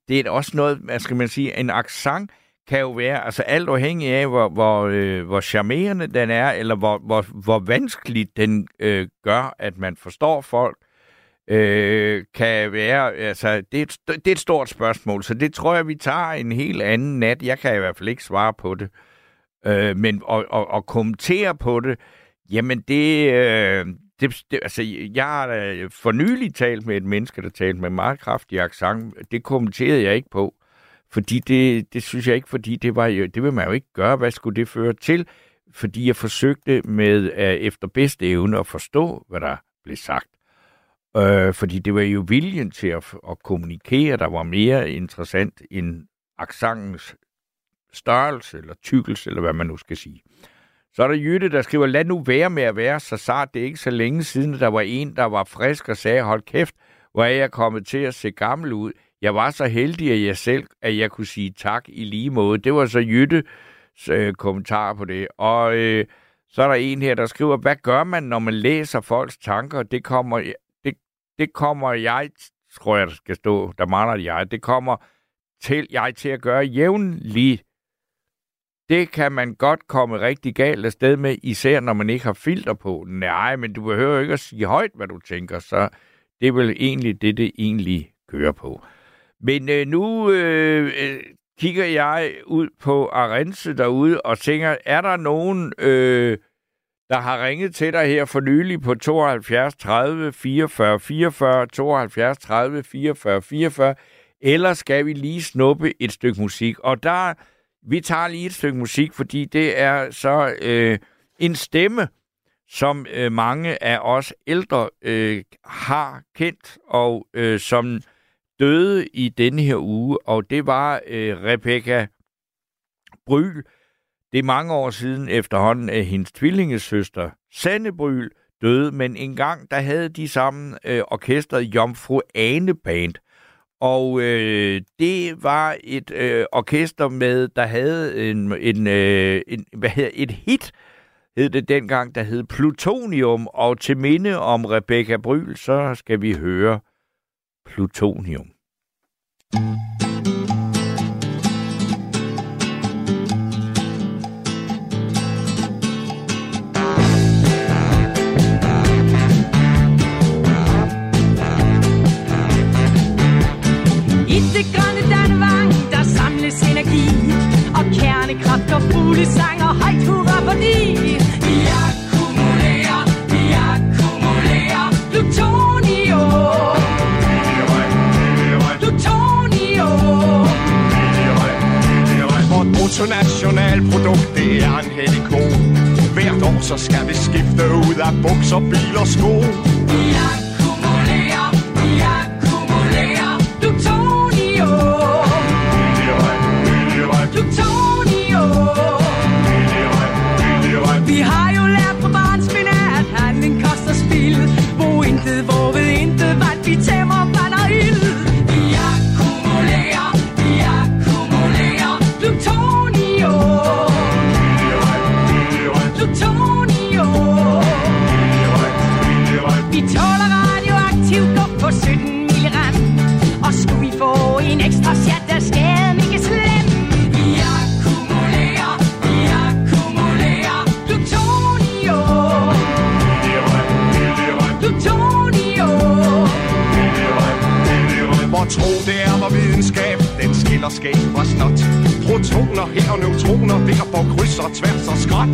det er også noget, hvad skal man sige, en aksang kan jo være, altså alt afhængig af, hvor, hvor, øh, hvor charmerende den er, eller hvor, hvor, hvor vanskeligt den øh, gør, at man forstår folk, øh, kan være, altså, det er, et, det er et stort spørgsmål, så det tror jeg, vi tager en helt anden nat. Jeg kan i hvert fald ikke svare på det. Øh, men at, at, at kommentere på det, jamen det, øh, det, det, altså, jeg har for nylig talt med et menneske, der talte med meget kraftig accent. Det kommenterede jeg ikke på, fordi det, det synes jeg ikke, fordi det var jo, det vil man jo ikke gøre. Hvad skulle det føre til? Fordi jeg forsøgte med øh, efter bedste evne at forstå, hvad der blev sagt. Øh, fordi det var jo viljen til at, at kommunikere, der var mere interessant end accentens størrelse eller tykkelse, eller hvad man nu skal sige. Så er der Jytte, der skriver, lad nu være med at være så sart. Det er ikke så længe siden, der var en, der var frisk og sagde, hold kæft, hvor er jeg kommet til at se gammel ud. Jeg var så heldig, at jeg selv, at jeg kunne sige tak i lige måde. Det var så Jytte øh, kommentar på det. Og øh, så er der en her, der skriver, hvad gør man, når man læser folks tanker? Det kommer, det, kommer jeg, tror jeg, der skal stå, der mangler jeg, det kommer til jeg til at gøre jævnligt det kan man godt komme rigtig galt afsted med, især når man ikke har filter på. Nej, men du behøver jo ikke at sige højt, hvad du tænker, så det er vel egentlig det, det egentlig kører på. Men øh, nu øh, øh, kigger jeg ud på Arense derude og tænker, er der nogen, øh, der har ringet til dig her for nylig på 72 30 44 44, 72 30 44 44, eller skal vi lige snuppe et stykke musik? Og der vi tager lige et stykke musik, fordi det er så øh, en stemme, som øh, mange af os ældre øh, har kendt, og øh, som døde i denne her uge, og det var øh, Rebecca Bryl. Det er mange år siden efterhånden, at hendes tvillingesøster Sanne Bryl døde, men engang der havde de sammen øh, orkestret Jomfru Ane Band. Og øh, det var et øh, orkester med, der havde en, en, øh, en hvad hedder, et hit, hed det dengang, der hed Plutonium. Og til minde om Rebecca Bryl, så skal vi høre Plutonium. Mm. Kernekraft og fuglesang og højt hurra, fordi vi akkumulerer, vi akkumulerer plutonium. Plutonium. Vort bruttonationalprodukt, det er en hellig ko. Hvert år så skal vi skifte ud af bukser, biler, sko. Vi akkumulerer, der skaber snot. Protoner her og neutroner der på kryds og tværs og skråt.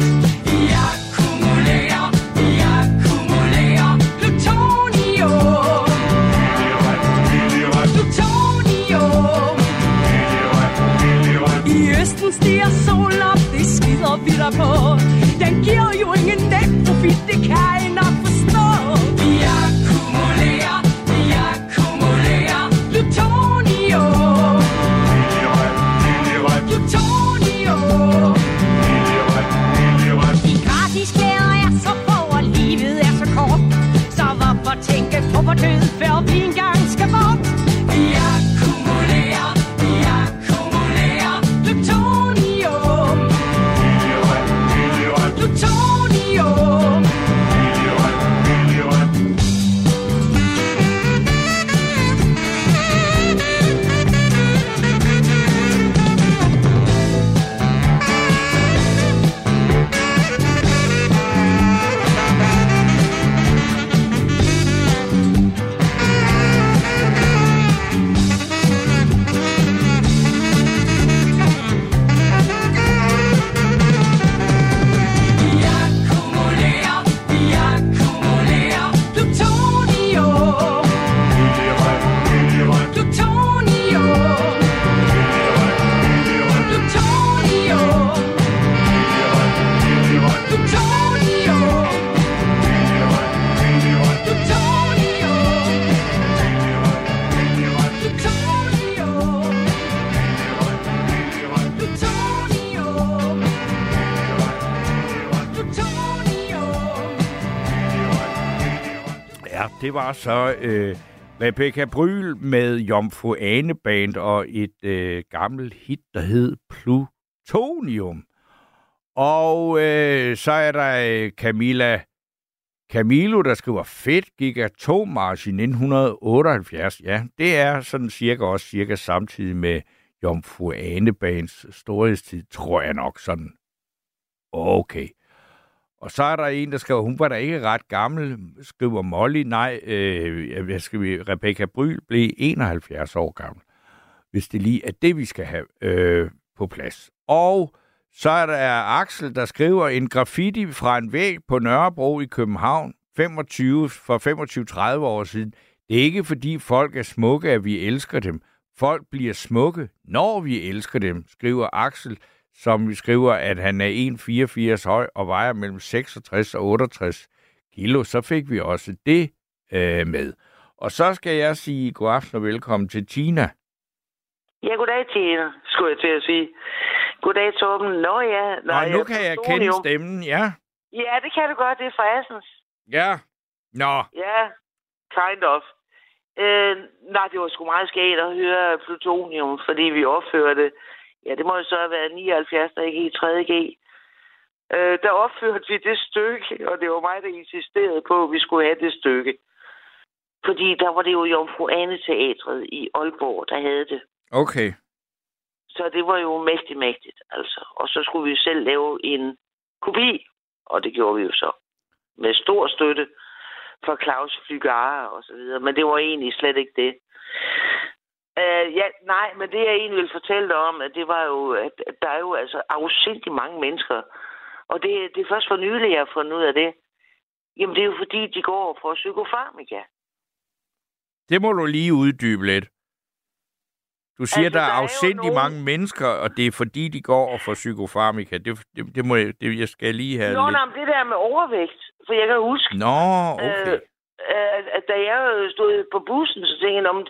Vi akkumulerer, vi akkumulerer plutonium. Plutonium. I østen stiger solen op, det skider vi der på. Den giver jo ingen net profit, det kan I nok forstå. Vi akkumulerer, vi akkumulerer. Plutonium. Tænke på vor det var så øh, Rebecca Bryl med Jomfru Ane Band og et øh, gammelt hit, der hed Plutonium. Og øh, så er der øh, Camilla Camilo, der skriver, fedt gik atommars i 1978. Ja, det er sådan cirka også cirka samtidig med Jomfru Anebands storhedstid, tror jeg nok sådan. Okay. Og så er der en, der skriver, hun var da ikke ret gammel, skriver Molly. Nej, øh, jeg skal, Rebecca Bryl blev 71 år gammel. Hvis det lige er det, vi skal have øh, på plads. Og så er der Axel, der skriver en graffiti fra en væg på Nørrebro i København 25, for 25-30 år siden. Det er ikke fordi folk er smukke, at vi elsker dem. Folk bliver smukke, når vi elsker dem, skriver Axel, som vi skriver, at han er 1,84 høj og vejer mellem 66 og 68 kilo. Så fik vi også det øh, med. Og så skal jeg sige god aften og velkommen til Tina. Ja, goddag, Tina, skulle jeg til at sige. Goddag, Torben. Nå ja. Nå, nu kan jeg kende stemmen, ja. Ja, det kan du godt. Det er fra Assens. Ja. Nå, Ja, kind of. Øh, nej, det var sgu meget skægt at høre plutonium, fordi vi opførte, ja, det må jo så have været 79, der ikke i 3.G. Øh, der opførte vi det stykke, og det var mig, der insisterede på, at vi skulle have det stykke. Fordi der var det jo Jomfru Ane Teatret i Aalborg, der havde det. okay. Så det var jo mægtigt, mægtigt, altså. Og så skulle vi selv lave en kopi, og det gjorde vi jo så. Med stor støtte fra Claus Flygare og så videre. Men det var egentlig slet ikke det. Uh, ja, nej, men det jeg egentlig ville fortælle dig om, at det var jo, at der er jo altså afsindig mange mennesker. Og det, det er først for nylig, jeg har fundet ud af det. Jamen, det er jo fordi, de går for psykofarmika. Det må du lige uddybe lidt. Du siger, Altså, der er der er afsindig nogen- mange mennesker, og det er fordi, de går og får psykofarmika. Det, det, det må jeg, det, jeg skal lige have Nå, lidt... nej, det der med overvægt. For jeg kan huske, Nå, okay. Øh, at, at da jeg stod på bussen, så tænkte jeg, om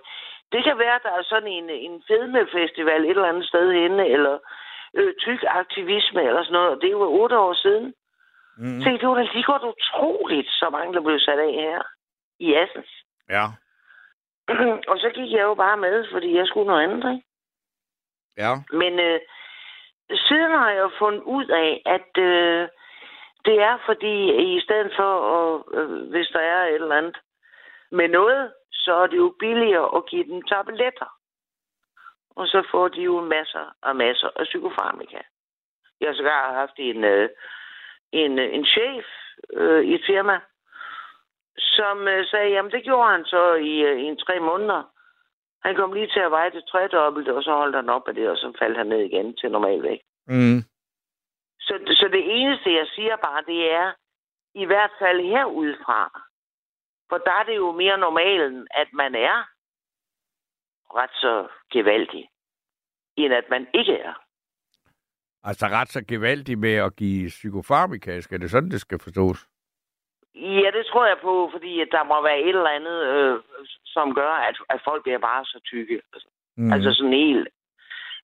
det kan være, at der er sådan en, en fedmefestival et eller andet sted henne, eller øh, tyk aktivisme eller sådan noget. Og det var otte år siden. Mm. Mm. Tænkte, det var da lige godt utroligt, så mange der blev sat af her i Assens. Ja, og så gik jeg jo bare med, fordi jeg skulle noget andet, ikke? ja. Men øh, siden har jeg jo fundet ud af, at øh, det er fordi, i stedet for, at, øh, hvis der er et eller andet med noget, så er det jo billigere at give dem tabletter. Og så får de jo masser og masser af psykofarmika. Jeg har sågar haft en, øh, en, øh, en chef øh, i et firma, som øh, sagde, jamen det gjorde han så i, øh, i en tre måneder. Han kom lige til at veje det tredobbelte, og så holdt han op med det, og så faldt han ned igen til normal vægt. Mm. Så, så det eneste, jeg siger bare, det er, i hvert fald herudefra, for der er det jo mere normalen, at man er ret så gevaldig, end at man ikke er. Altså ret så gevaldigt med at give psykofarmika. Skal det sådan, det skal forstås? Ja, det tror jeg på, fordi at der må være et eller andet, øh, som gør, at, at folk bliver bare så tykke. Altså, Mm. mm. altså sådan helt.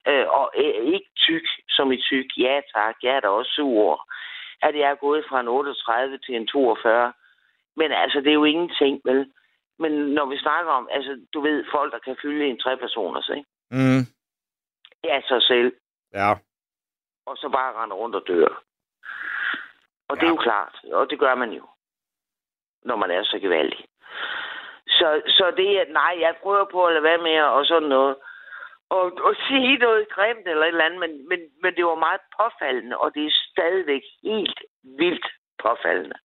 Øh, og øh, ikke tyk som i tyk. Ja tak, jeg er da også sur. At jeg er gået fra en 38 til en 42. Men altså, det er jo ingenting, vel? Men når vi snakker om, altså, du ved, folk, der kan fylde en tre personer, ikke? Mm. Ja, sig selv. Ja. Og så bare rende rundt og dør. Og det er Ja. jo klart, og det gør man jo, når man er så gevaldig. Så, så det er, nej, jeg prøver på at lade være med og sådan noget. Og, og sige noget grimt eller et eller andet, men, men, men det var meget påfaldende, og det er stadigvæk helt vildt påfaldende.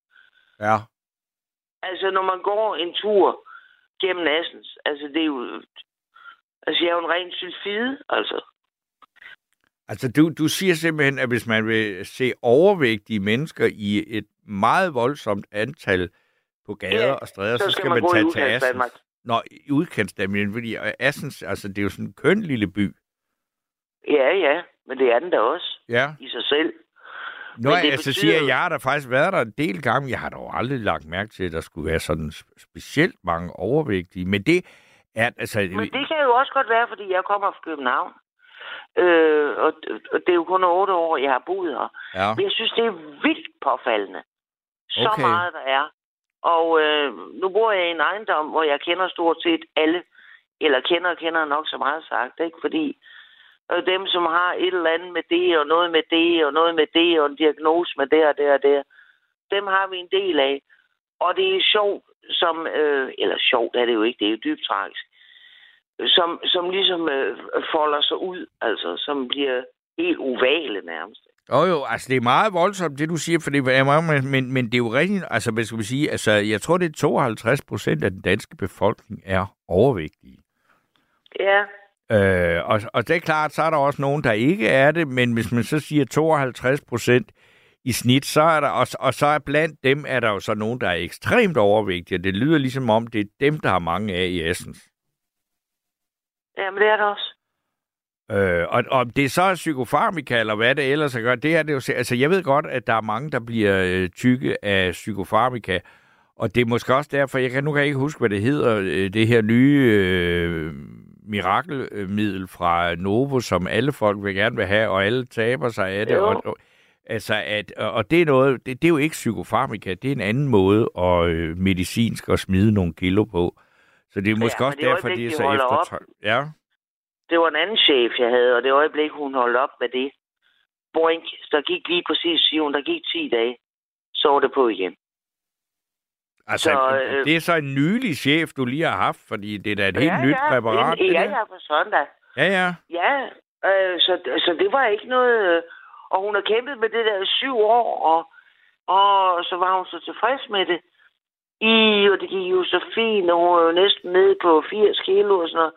Ja. Altså, når man går en tur gennem Assens, altså det er jo... Altså, jeg er jo en ren sylfide, altså. Altså, du, du siger simpelthen, at hvis man vil se overvægtige mennesker i et meget voldsomt antal på gader Ja, og stræder, så, så så skal skal man man, tage til. Assens. Nå, i udkantsdanmark, fordi Assens, altså, det er jo sådan en køn lille by. Ja, ja, men det er den da også Ja. i sig selv. Nå, Men det altså betyder siger, jeg, har da faktisk været der en del gange. Jeg har dog aldrig lagt mærke til, at der skulle være sådan sp- specielt mange overvægtige. Men det er, altså... Men det kan jo også godt være, fordi jeg kommer fra København. Øh, og, og det er jo kun otte år, jeg har boet her. Ja. Men jeg synes, det er vildt påfaldende. Så Okay. meget, der er. Og øh, nu bor jeg i en ejendom, hvor jeg kender stort set alle. Eller kender og kender nok så meget sagt, ikke? Fordi øh, dem, som har et eller andet med det, og noget med det, og noget med det, og en diagnose med det og det og det, dem har vi en del af. Og det er sjovt, som, øh, eller sjovt er det jo ikke, det er jo dybt tragisk, som, som ligesom øh, folder sig ud, altså som bliver helt ovale nærmest. Jo jo, altså det er meget voldsomt, det du siger, for det er meget, men, men, men det er jo rigtigt, altså hvad skal vi sige, altså jeg tror det er 52 procent af den danske befolkning er overvægtige. Ja, Øh, og, og det er klart, så er der også nogen, der ikke er det, men hvis man så siger 52 procent i snit, så er der også, og så er blandt dem er der jo så nogen, der er ekstremt overvægtige, og det lyder ligesom om, det er dem, der har mange af i Essens. ja men det er det også. Øh, og om det så er psykofarmika, eller hvad det ellers er gør, det er det jo... Altså, jeg ved godt, at der er mange, der bliver øh, tykke af psykofarmika, og det er måske også derfor, jeg kan nu kan jeg ikke huske, hvad det hedder, øh, det her nye øh, mirakelmiddel fra Novo, som alle folk vil gerne vil have, og alle taber sig af det. Jo. Og, og, altså, at, og det er noget, det, det er jo ikke psykofarmika, det er en anden måde at øh, medicinsk at smide nogle kilo på. Så det er måske men også det derfor, det er de så holder op, efter... Ja. Det var en anden chef, jeg havde, og det øjeblik, hun holdt op med det. Boink, der gik lige præcis, siger hun, der gik 10 dage. Så var det på igen. Altså, Så, øh, det er så en nylig chef, du lige har haft, fordi det er da et helt nyt ja, præparat. Ja, det ja, der. ja, på søndag. ja, ja. Ja, øh, så, så det var ikke noget... Øh, og hun har kæmpet med det der i syv år, og, og så var hun så tilfreds med det. I, og det gik jo så fint, og hun var jo næsten nede på 80 kilo og sådan noget.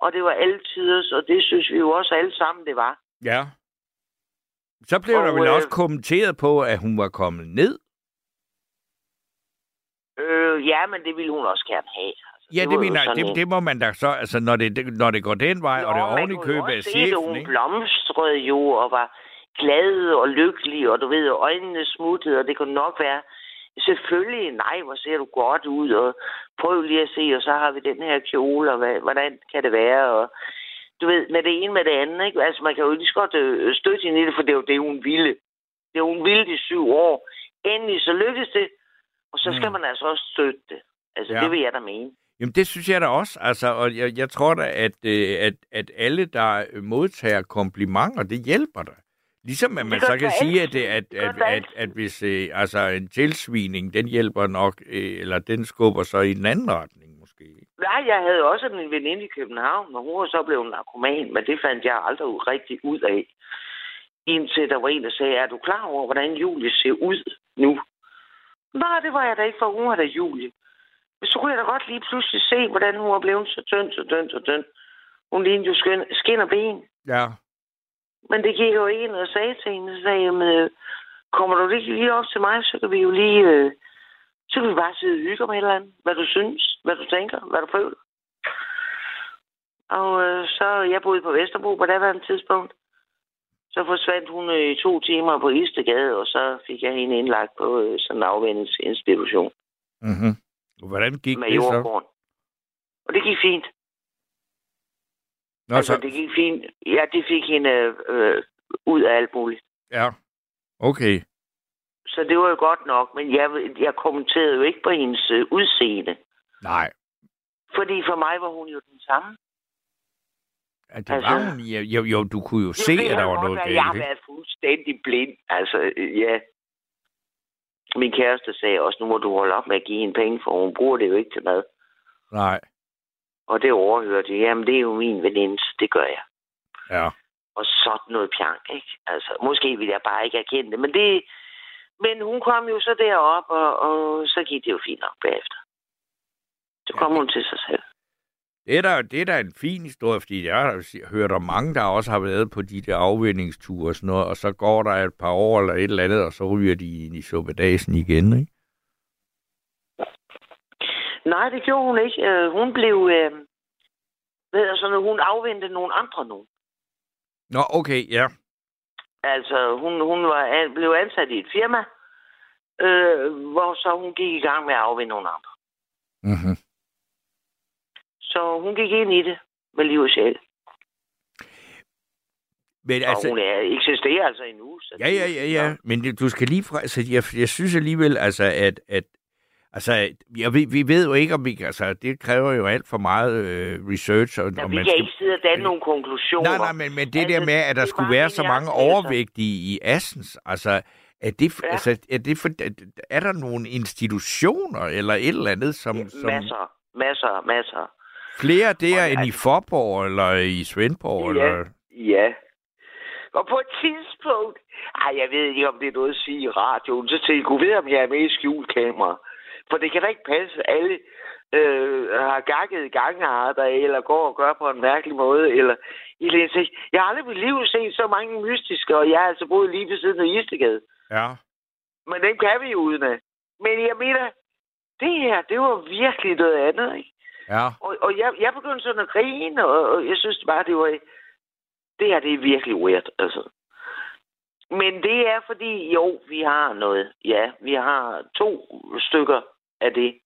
Og det var altid, og det synes vi jo også alle sammen, det var. ja. Så blev Og, der vel øh, også kommenteret på, at hun var kommet ned. Øh, ja, men det ville hun også gerne have. Altså, Ja, det, jo mener jeg, det, det må man da så, altså når det, det- når det går den vej, og det er oven i købet af chefen, Hun ikke? blomstrede jo og var glad og lykkelig, og du ved, øjnene smuttede, og det kunne nok være... Selvfølgelig, nej, hvor ser du godt ud, og prøv lige at se, og så har vi den her kjole, og hvad, hvordan kan det være, og du ved, med det ene med det andet, ikke? Altså, man kan jo lige så godt øh, støtte hende i det, for det er jo det, hun ville. Det hun ville de syv år. Endelig så lykkedes det, og så skal Mm. man altså også støtte det. Altså, Ja. det vil jeg da mene. Jamen, det synes jeg da også. Altså, og jeg, jeg tror da, at, øh, at, at alle, der modtager komplimenter, det hjælper dig. Ligesom at man så kan sige, at, det, at, at, at, at hvis øh, altså en tilsvining, den hjælper nok, øh, eller den skubber så i den anden retning måske. Nej, jeg havde også en veninde i København, og hun var så blevet narkoman, men det fandt jeg aldrig rigtig ud af. Indtil der var en, der sagde, er du klar over, hvordan Julie ser ud nu? Nej, det var jeg da ikke, for hun var da Julie. Men så kunne jeg da godt lige pludselig se, hvordan hun var blevet så tynd, så tynd, så tynd. Hun lignede jo skin, skin og ben. Ja. Men det gik jo ind og sagde til hende, så sagde jeg, jamen, øh, kommer du ikke lige op til mig, så kan vi jo lige, øh, så kan vi bare sidde og hygge om et eller andet. Hvad du synes, hvad du tænker, hvad du føler. Og øh, så, jeg boede på Vesterbro på daværende tidspunkt. Så forsvandt hun øh, i to timer på Istegade, og så fik jeg hende indlagt på øh, sådan en afvendingsinstitution Mm-hmm. Hvordan gik med det så? Og det gik fint. Nå, altså, så... det gik fint. Ja, det fik hende øh, ud af alt muligt. Ja. Okay. Så det var jo godt nok, men jeg, jeg kommenterede jo ikke på hendes øh, udseende. Nej. Fordi for mig var hun jo den samme. Ja, det Altså- var hun. Jo, jo, jo, du kunne jo se, at der var noget galt. Jeg har været fuldstændig blind. Altså, øh, ja. Min kæreste sagde også, nu må du holde op med at give hende penge, for hun bruger det jo ikke til mad. Nej. Og det overhørte jeg. Jamen, det er jo min veninde, så det gør jeg. Ja. Og sådan noget pjank, ikke? Altså, måske ville jeg bare ikke erkende det, men det... Men hun kom jo så derop, og, og så gik det jo fint nok bagefter. Så kom hun til sig selv. Det er, da, det er da en fin historie, fordi jeg har hørt om mange, der også har været på de der afvendingsture og sådan noget, og så går der et par år eller et eller andet, og så ryger de ind i suppedasen igen, ikke? Nej, det gjorde hun ikke. Øh, hun blev... Øh, ved jeg sådan, hun afventede nogle andre nu. Nå, okay, ja. Altså, hun, hun var, blev ansat i et firma, øh, hvor så hun gik i gang med at afvinde nogle andre. Mm-hmm. Så hun gik ind i det med liv og sjæl. Men Altså, og hun er, eksisterer altså endnu. Så ja, ja, ja, ja. Men du skal lige fra... Altså, jeg, jeg synes alligevel, altså, at... at Altså, jeg, vi, vi ved jo ikke, om vi... Altså, det kræver jo alt for meget øh, research. Og, Ja, og vi man kan skal- ikke sidde og danne nogle konklusioner. Nej, nej, men, men det Altså, der med, at der er skulle være så mange overvægtige i Assens, altså, er det, Ja. altså, er det for, er der nogle institutioner eller et eller andet, som, Ja, som masser, masser, masser. Flere der Og end i Forborg eller i Svendborg? Ja. Eller? Ja. Og på et tidspunkt, ej, jeg ved ikke, om det er noget at sige i radioen, så tænkte jeg, kunne vide, om jeg er med i skjulkamera. For det kan da ikke passe, alle øh, har gakket gangarter, eller går og gør på en mærkelig måde, eller i så Jeg har aldrig i mit liv set så mange mystiske, og jeg har altså boet lige ved siden af Istegade. Ja. Men dem kan vi jo uden af. Men jeg mener, det her, det var virkelig noget andet, ikke? Ja. Og, og jeg, jeg begyndte sådan at grine, og, og jeg synes bare, det var... Det her, det er virkelig weird, altså. Men det er fordi, jo, vi har noget. Ja, vi har to stykker af det.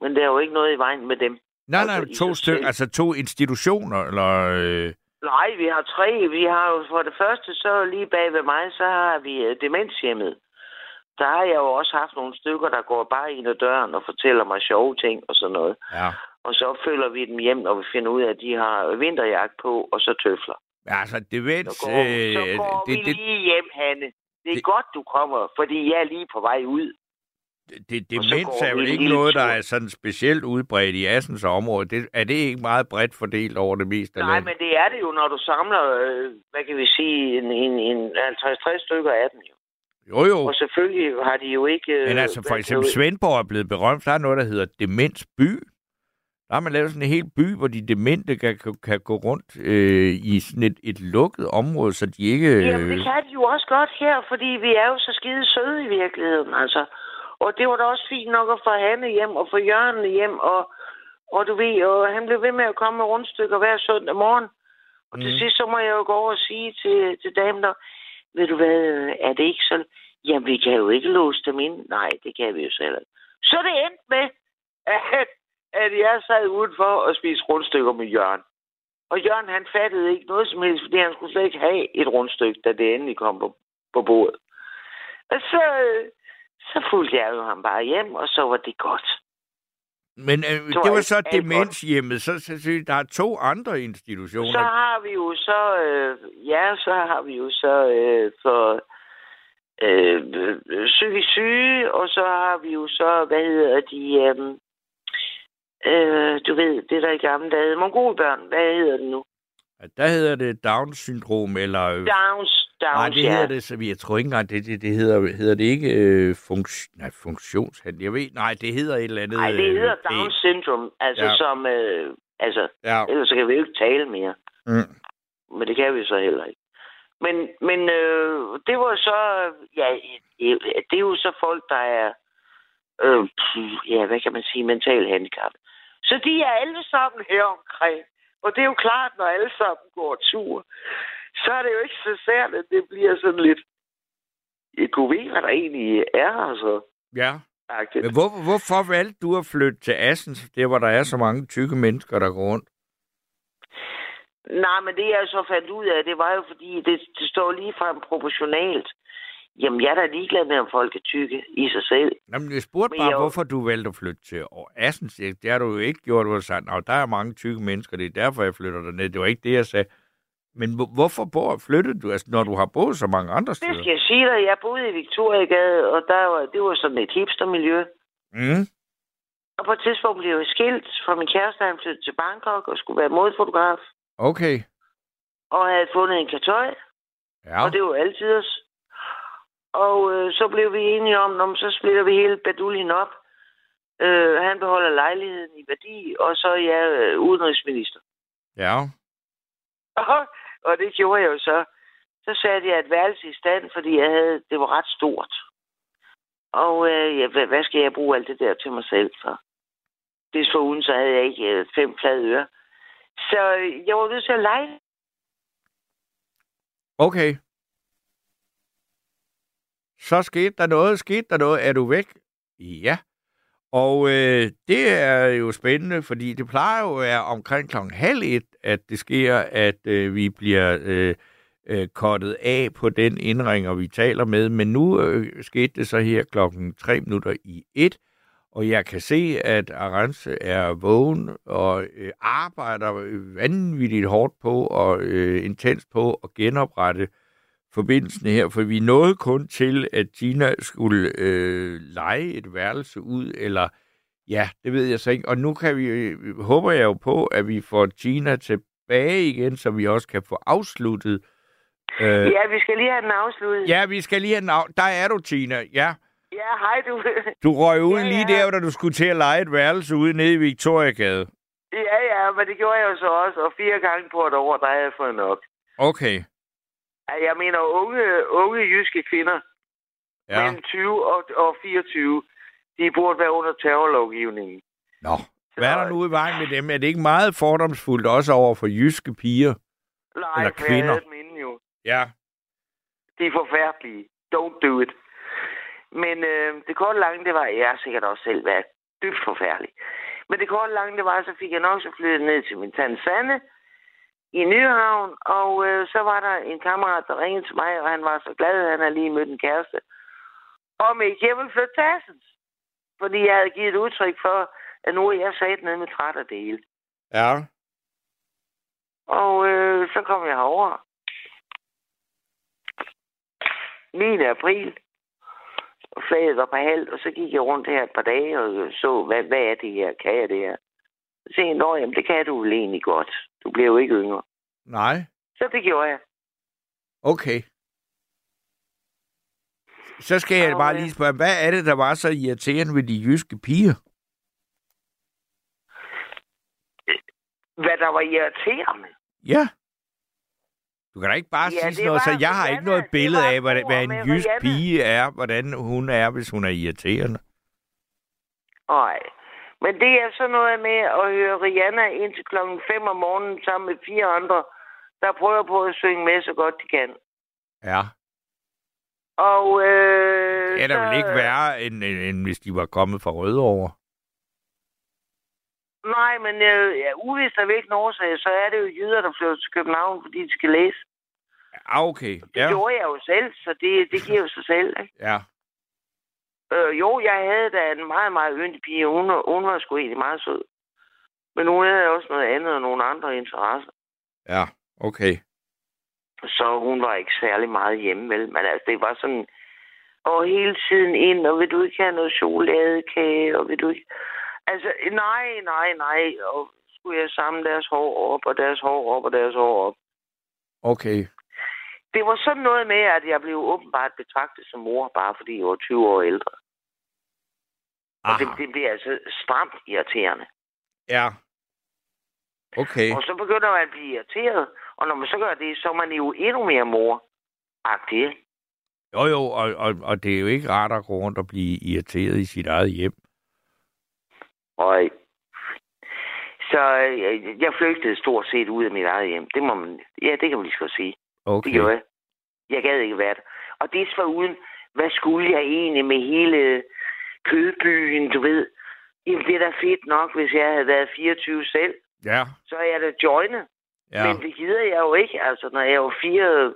Men der er jo ikke noget i vejen med dem. Nej, Altså, nej, i to stykker, altså to institutioner, eller... Øh, Nej, vi har tre. Vi har jo for det første, så lige bag ved mig, så har vi øh, demenshjemmet. Der har jeg jo også haft nogle stykker, der går bare ind ad døren og fortæller mig sjove ting og sådan noget. ja. Og så følger vi dem hjem, når vi finder ud af, at de har vinterjagt på, og så tøfler. Altså, demens... Så går, øh, så går det, vi det, lige hjem, Hanne. Det er det- godt, du kommer, fordi jeg er lige på vej ud. det, demens går er jo ikke noget, der er sådan specielt udbredt i Assens område. Det, er det ikke meget bredt fordelt over det meste af Nej, landet? men det er det jo, når du samler, øh, hvad kan vi sige, en, en, en 50-60 stykker af dem jo. Jo, jo. Og selvfølgelig har de jo ikke... øh, Men altså, for eksempel Svendborg er blevet berømt. Der er noget, der hedder Demensby. Der har man lavet sådan en hel by, hvor de demente kan, kan, kan gå rundt øh, i sådan et, et lukket område, så de ikke... Øh, Jamen, det kan de jo også godt her, fordi vi er jo så skide søde i virkeligheden, altså. Og det var da også fint nok at få Hanne hjem og få Jørgen hjem, og, og du ved, og han blev ved med at komme med rundstykker hver søndag morgen. Og til Mhm. sidst, så må jeg jo gå over og sige til, til damen der, ved du hvad, øh, er det ikke sådan? Jamen, vi kan jo ikke låse dem ind. Nej, det kan vi jo selv. Så det endte med, at, at jeg sad udenfor og spiste rundstykker med Jørgen. Og Jørgen, han fattede ikke noget som helst, fordi han skulle slet ikke have et rundstykke, da det endelig kom på, på bordet. Og så, øh, så fulgte jeg jo ham bare hjem, og så var det godt. Men øh, det var så demenshjemmet. Så, så, så der er to andre institutioner. Så har vi jo så, øh, ja, så har vi jo så øh, for øh, psykisk syge, og så har vi jo så, hvad hedder de, øh, øh, du ved, det der i gamle dage, mongolbørn, hvad hedder det nu? Der hedder det Down-syndrom, eller... Downs. Downs, Nej, det ja. hedder det, så jeg tror ikke engang, det, det, det hedder, hedder det ikke øh, funks, nej, funktionshandel. Jeg ved, nej, det hedder et eller andet. Nej, det hedder øh, Down syndrome, altså Ja. som, øh, altså, Ja. ellers så kan vi jo ikke tale mere. Mm. Men det kan vi så heller ikke. Men, men øh, det var så, ja, det er jo så folk, der er, øh, ja, hvad kan man sige, mental handicap. Så de er alle sammen her omkring. Og det er jo klart, når alle sammen går tur, så er det jo ikke så sært, at det bliver sådan lidt, jeg kunne vide, hvad der egentlig er, altså. Ja. Agtigt. Men hvor, hvorfor valgte du at flytte til Assens, der hvor der er så mange tykke mennesker, der går rundt? Nej, men det jeg så fandt ud af, det var jo fordi, det, det står lige frem proportionalt. Jamen, jeg er da ligeglad med, om folk er tykke i sig selv. Jamen, jeg spurgte Men bare, jeg- hvorfor du valgte at flytte til Assens. Det har du jo ikke gjort. Du har sagt, at der er mange tykke mennesker, det er derfor, jeg flytter derned. Det var ikke det, jeg sagde. Men hvor- hvorfor bor, flyttede du, altså, når du har boet så mange andre Det steder? skal jeg sige dig. Jeg boede i Victoriagade, og der var, det var sådan et hipstermiljø. Mm. Og på et tidspunkt blev jeg skilt fra min kæreste, han flyttede til Bangkok og skulle være modfotograf. Okay. Og havde fundet en kartøj, Ja. og det var altid os. Og øh, så blev vi enige om, om så splitter vi hele baduljen op. Øh, han beholder lejligheden i værdi, og så er jeg øh, udenrigsminister. Ja og det gjorde jeg jo så. Så satte jeg et værelse i stand, fordi jeg havde, det var ret stort. Og øh, ja, hvad, hvad skal jeg bruge alt det der til mig selv for? Desforuden så havde jeg ikke øh, fem flade ører. Så øh, jeg var nødt til at lege. Okay. Så skete der noget, skete der noget. Er du væk? Ja. Og øh, det er jo spændende, fordi det plejer jo at være omkring klokken halv et, at det sker, at øh, vi bliver øh, øh, kottet af på den indringer, vi taler med. Men nu øh, skete det så her klokken tre minutter i et, og jeg kan se, at Arance er vågen og øh, arbejder vanvittigt hårdt på og øh, intens på at genoprette forbindelsen her, for vi nåede kun til, at Tina skulle øh, lege et værelse ud, eller ja, det ved jeg så ikke. Og nu kan vi, øh, håber jeg jo på, at vi får Tina tilbage igen, så vi også kan få afsluttet. Øh, Ja, vi skal lige have den afsluttet. ja, vi skal lige have den af... Der er du, Tina. Ja, ja hej du. du røg ud Ja, lige ja. der, da du skulle til at lege et værelse ude nede i Victoriagade. ja, ja, men det gjorde jeg jo så også. Og fire gange på et år, der har jeg fået nok. Okay. Jeg mener unge, unge jyske kvinder Ja. mellem 20 og, og 24, de burde være under terrorlovgivningen. Nå. Hvad er der nu i vejen med dem? Er det ikke meget fordomsfuldt også over for jyske piger? Nej, Eller kvinder. inden jo. Ja. Det er forfærdelige. Don't do it. Men øh, det korte lange, det var, jeg har sikkert også selv været dybt forfærdelig. Men det korte lange, det var, så fik jeg nok så flyttet ned til min tante Sanne i Nyhavn, og øh, så var der en kammerat, der ringede til mig, og han var så glad, at han havde lige mødt en kæreste. Om ikke jeg ville flytte til Assens. Fordi jeg havde givet et udtryk for, at nu er jeg sat ned med træt af det hele. Ja. Og øh, så kom jeg herover. 9. april. Og flaget var på halvt, og så gik jeg rundt her et par dage og så, hvad, hvad er det her? Kan jeg det her? Sagde jeg, "Nå, jamen det kan du vel egentlig godt. Du bliver jo ikke yngre. Nej. Så det gjorde jeg. Okay. Så skal jeg bare øh, lige spørge, hvad er det, der var så irriterende ved de jyske piger? Hvad der var irriterende. Ja. Du kan da ikke bare Ja, sige sådan noget, så jeg har ikke noget billede af, hvad, hvad en jysk Rihanna. pige er, hvordan hun er, hvis hun er irriterende. Nej. Men det er sådan noget med at høre Rihanna indtil klokken 5 om morgenen sammen med fire andre, der prøver på at synge med så godt de kan. Ja. Og øh, Det er da så- vel ikke værre, end, end, end hvis de var kommet fra Rødovre. Nej, men øh, ja, uvist af hvilken årsag, så er det jo jyder, der flytter til København, fordi de skal læse. Ah, okay. Det Ja. gjorde jeg jo selv, så det, det giver jo sig selv. Ikke? Ja. Øh, jo, jeg havde da en meget, meget yndig pige. Hun, hun var sgu egentlig meget sød. Men hun havde også noget andet og nogle andre interesser. Ja. Okay. Så hun var ikke særlig meget hjemme, vel? Men altså, det var sådan... Og hele tiden ind, og vil du ikke have noget chokoladekage, og vil du ikke... Altså, nej, nej, nej. Og skulle jeg samle deres hår op, og deres hår op, og deres hår op. Okay. Det var sådan noget med, at jeg blev åbenbart betragtet som mor, bare fordi jeg var 20 år ældre. Og det, Aha. det bliver altså stramt irriterende. Ja. Okay. Og så begynder man at blive irriteret, og når man så gør det, så er man jo endnu mere mor-agtig. ikke? Jo, jo, og, og, og det er jo ikke rart at gå rundt og blive irriteret i sit eget hjem. Og så øh, jeg flygtede stort set ud af mit eget hjem. Det må man, ja, det kan man lige så sige. Okay. Det gjorde jeg. Jeg gad ikke være der. Og det var uden, hvad skulle jeg egentlig med hele kødbyen, du ved? Jamen, det er da fedt nok, hvis jeg havde været 24 selv. Ja, Så er jeg da joinet. ja. Men det gider jeg jo ikke, altså, når jeg var fire...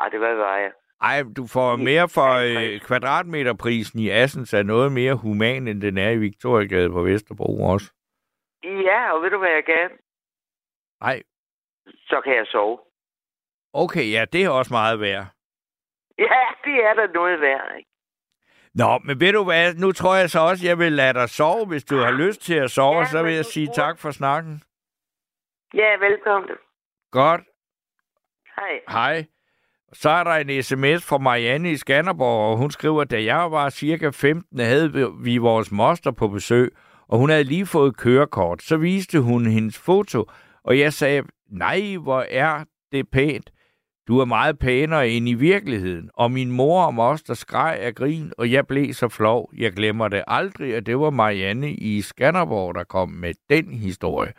Ej, det var, var jeg? Ej, du får mere for øh, kvadratmeterprisen i Assens er noget mere human, end den er i Victoriagade på Vesterbro også. Ja, og ved du, hvad jeg kan? Nej, Så kan jeg sove. Okay, ja, det er også meget værd. Ja, det er da noget værd, ikke? Nå, men ved du hvad, nu tror jeg så også, jeg vil lade dig sove. Hvis du har lyst til at sove, Ja, så vil jeg sige tak for snakken. Ja, velkommen. Godt, Hej. hej. Så er der en sms fra Marianne i Skanderborg, og hun skriver, da jeg var cirka 15, havde vi- vi vores moster på besøg, og hun havde lige fået kørekort. Så viste hun hendes foto, og jeg sagde, nej, hvor er det pænt. Du er meget pænere end i virkeligheden. Og min mor og moster skreg af grin, og jeg blev så flov. Jeg glemmer det aldrig, at det var Marianne i Skanderborg, der kom med den historie.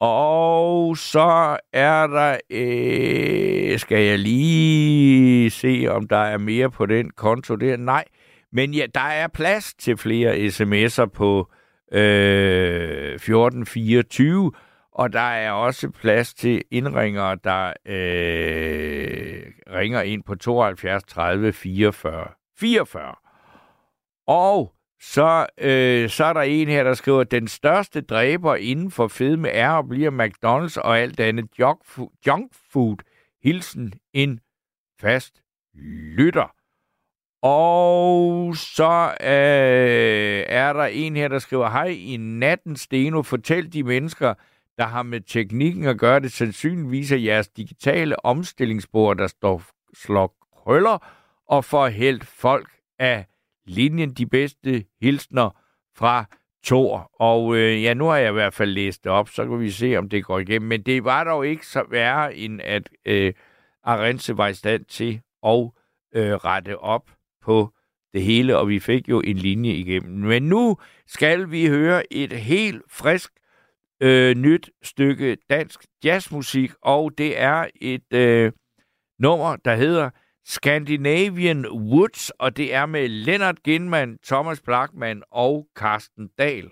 Og så er der, øh, skal jeg lige se, om der er mere på den konto der. Nej, men ja, der er plads til flere sms'er på øh, 1424, og der er også plads til indringere, der øh, ringer ind på 72 30 44 44. Og så, øh, så er der en her, der skriver, den største dræber inden for fedme er og bliver McDonald's og alt andet junk food. Junk food. Hilsen en fast lytter. Og så øh, er der en her, der skriver, hej, i natten, Steno, fortæl de mennesker, der har med teknikken at gøre det, sandsynligvis af jeres digitale omstillingsbord, der står slår krøller og får helt folk af linjen de bedste hilsner fra Tor. Og øh, ja, nu har jeg i hvert fald læst det op, så kan vi se, om det går igennem. Men det var dog ikke så værre, end at øh, Arense var i stand til at øh, rette op på det hele, og vi fik jo en linje igennem. Men nu skal vi høre et helt frisk øh, nyt stykke dansk jazzmusik, og det er et øh, nummer, der hedder Scandinavian Woods, og det er med Leonard Ginman, Thomas Blackman og Carsten Dahl.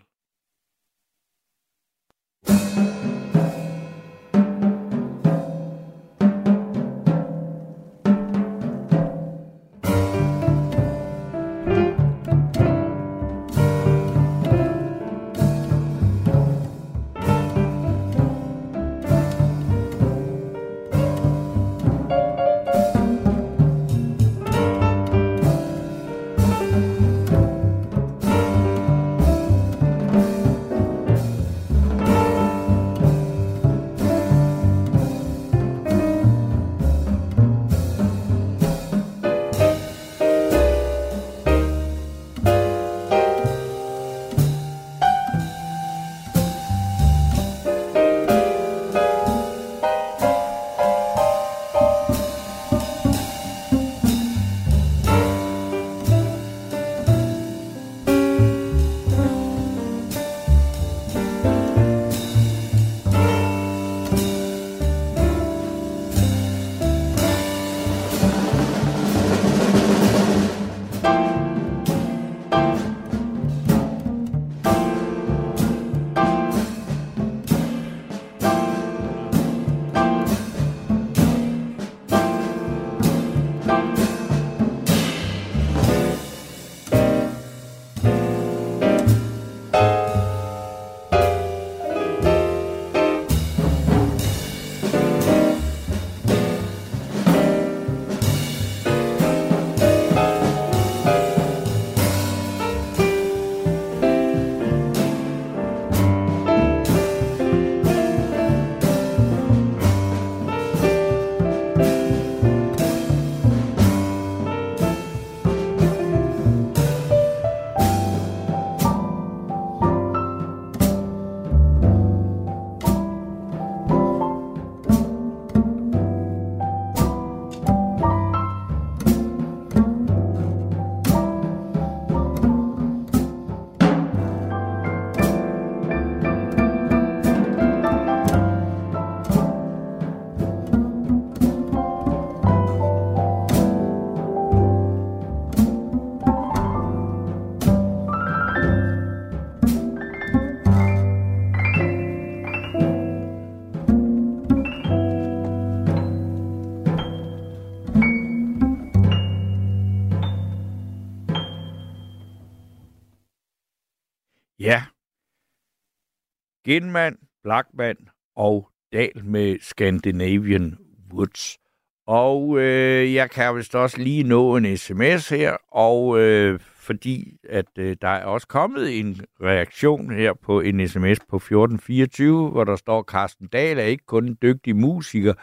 Skinman, Blackman og Dal med Scandinavian Woods. Og øh, jeg kan vist også lige nå en sms her, og øh, fordi at øh, der er også kommet en reaktion her på en sms på 1424, hvor der står, Carsten Dahl er ikke kun en dygtig musiker,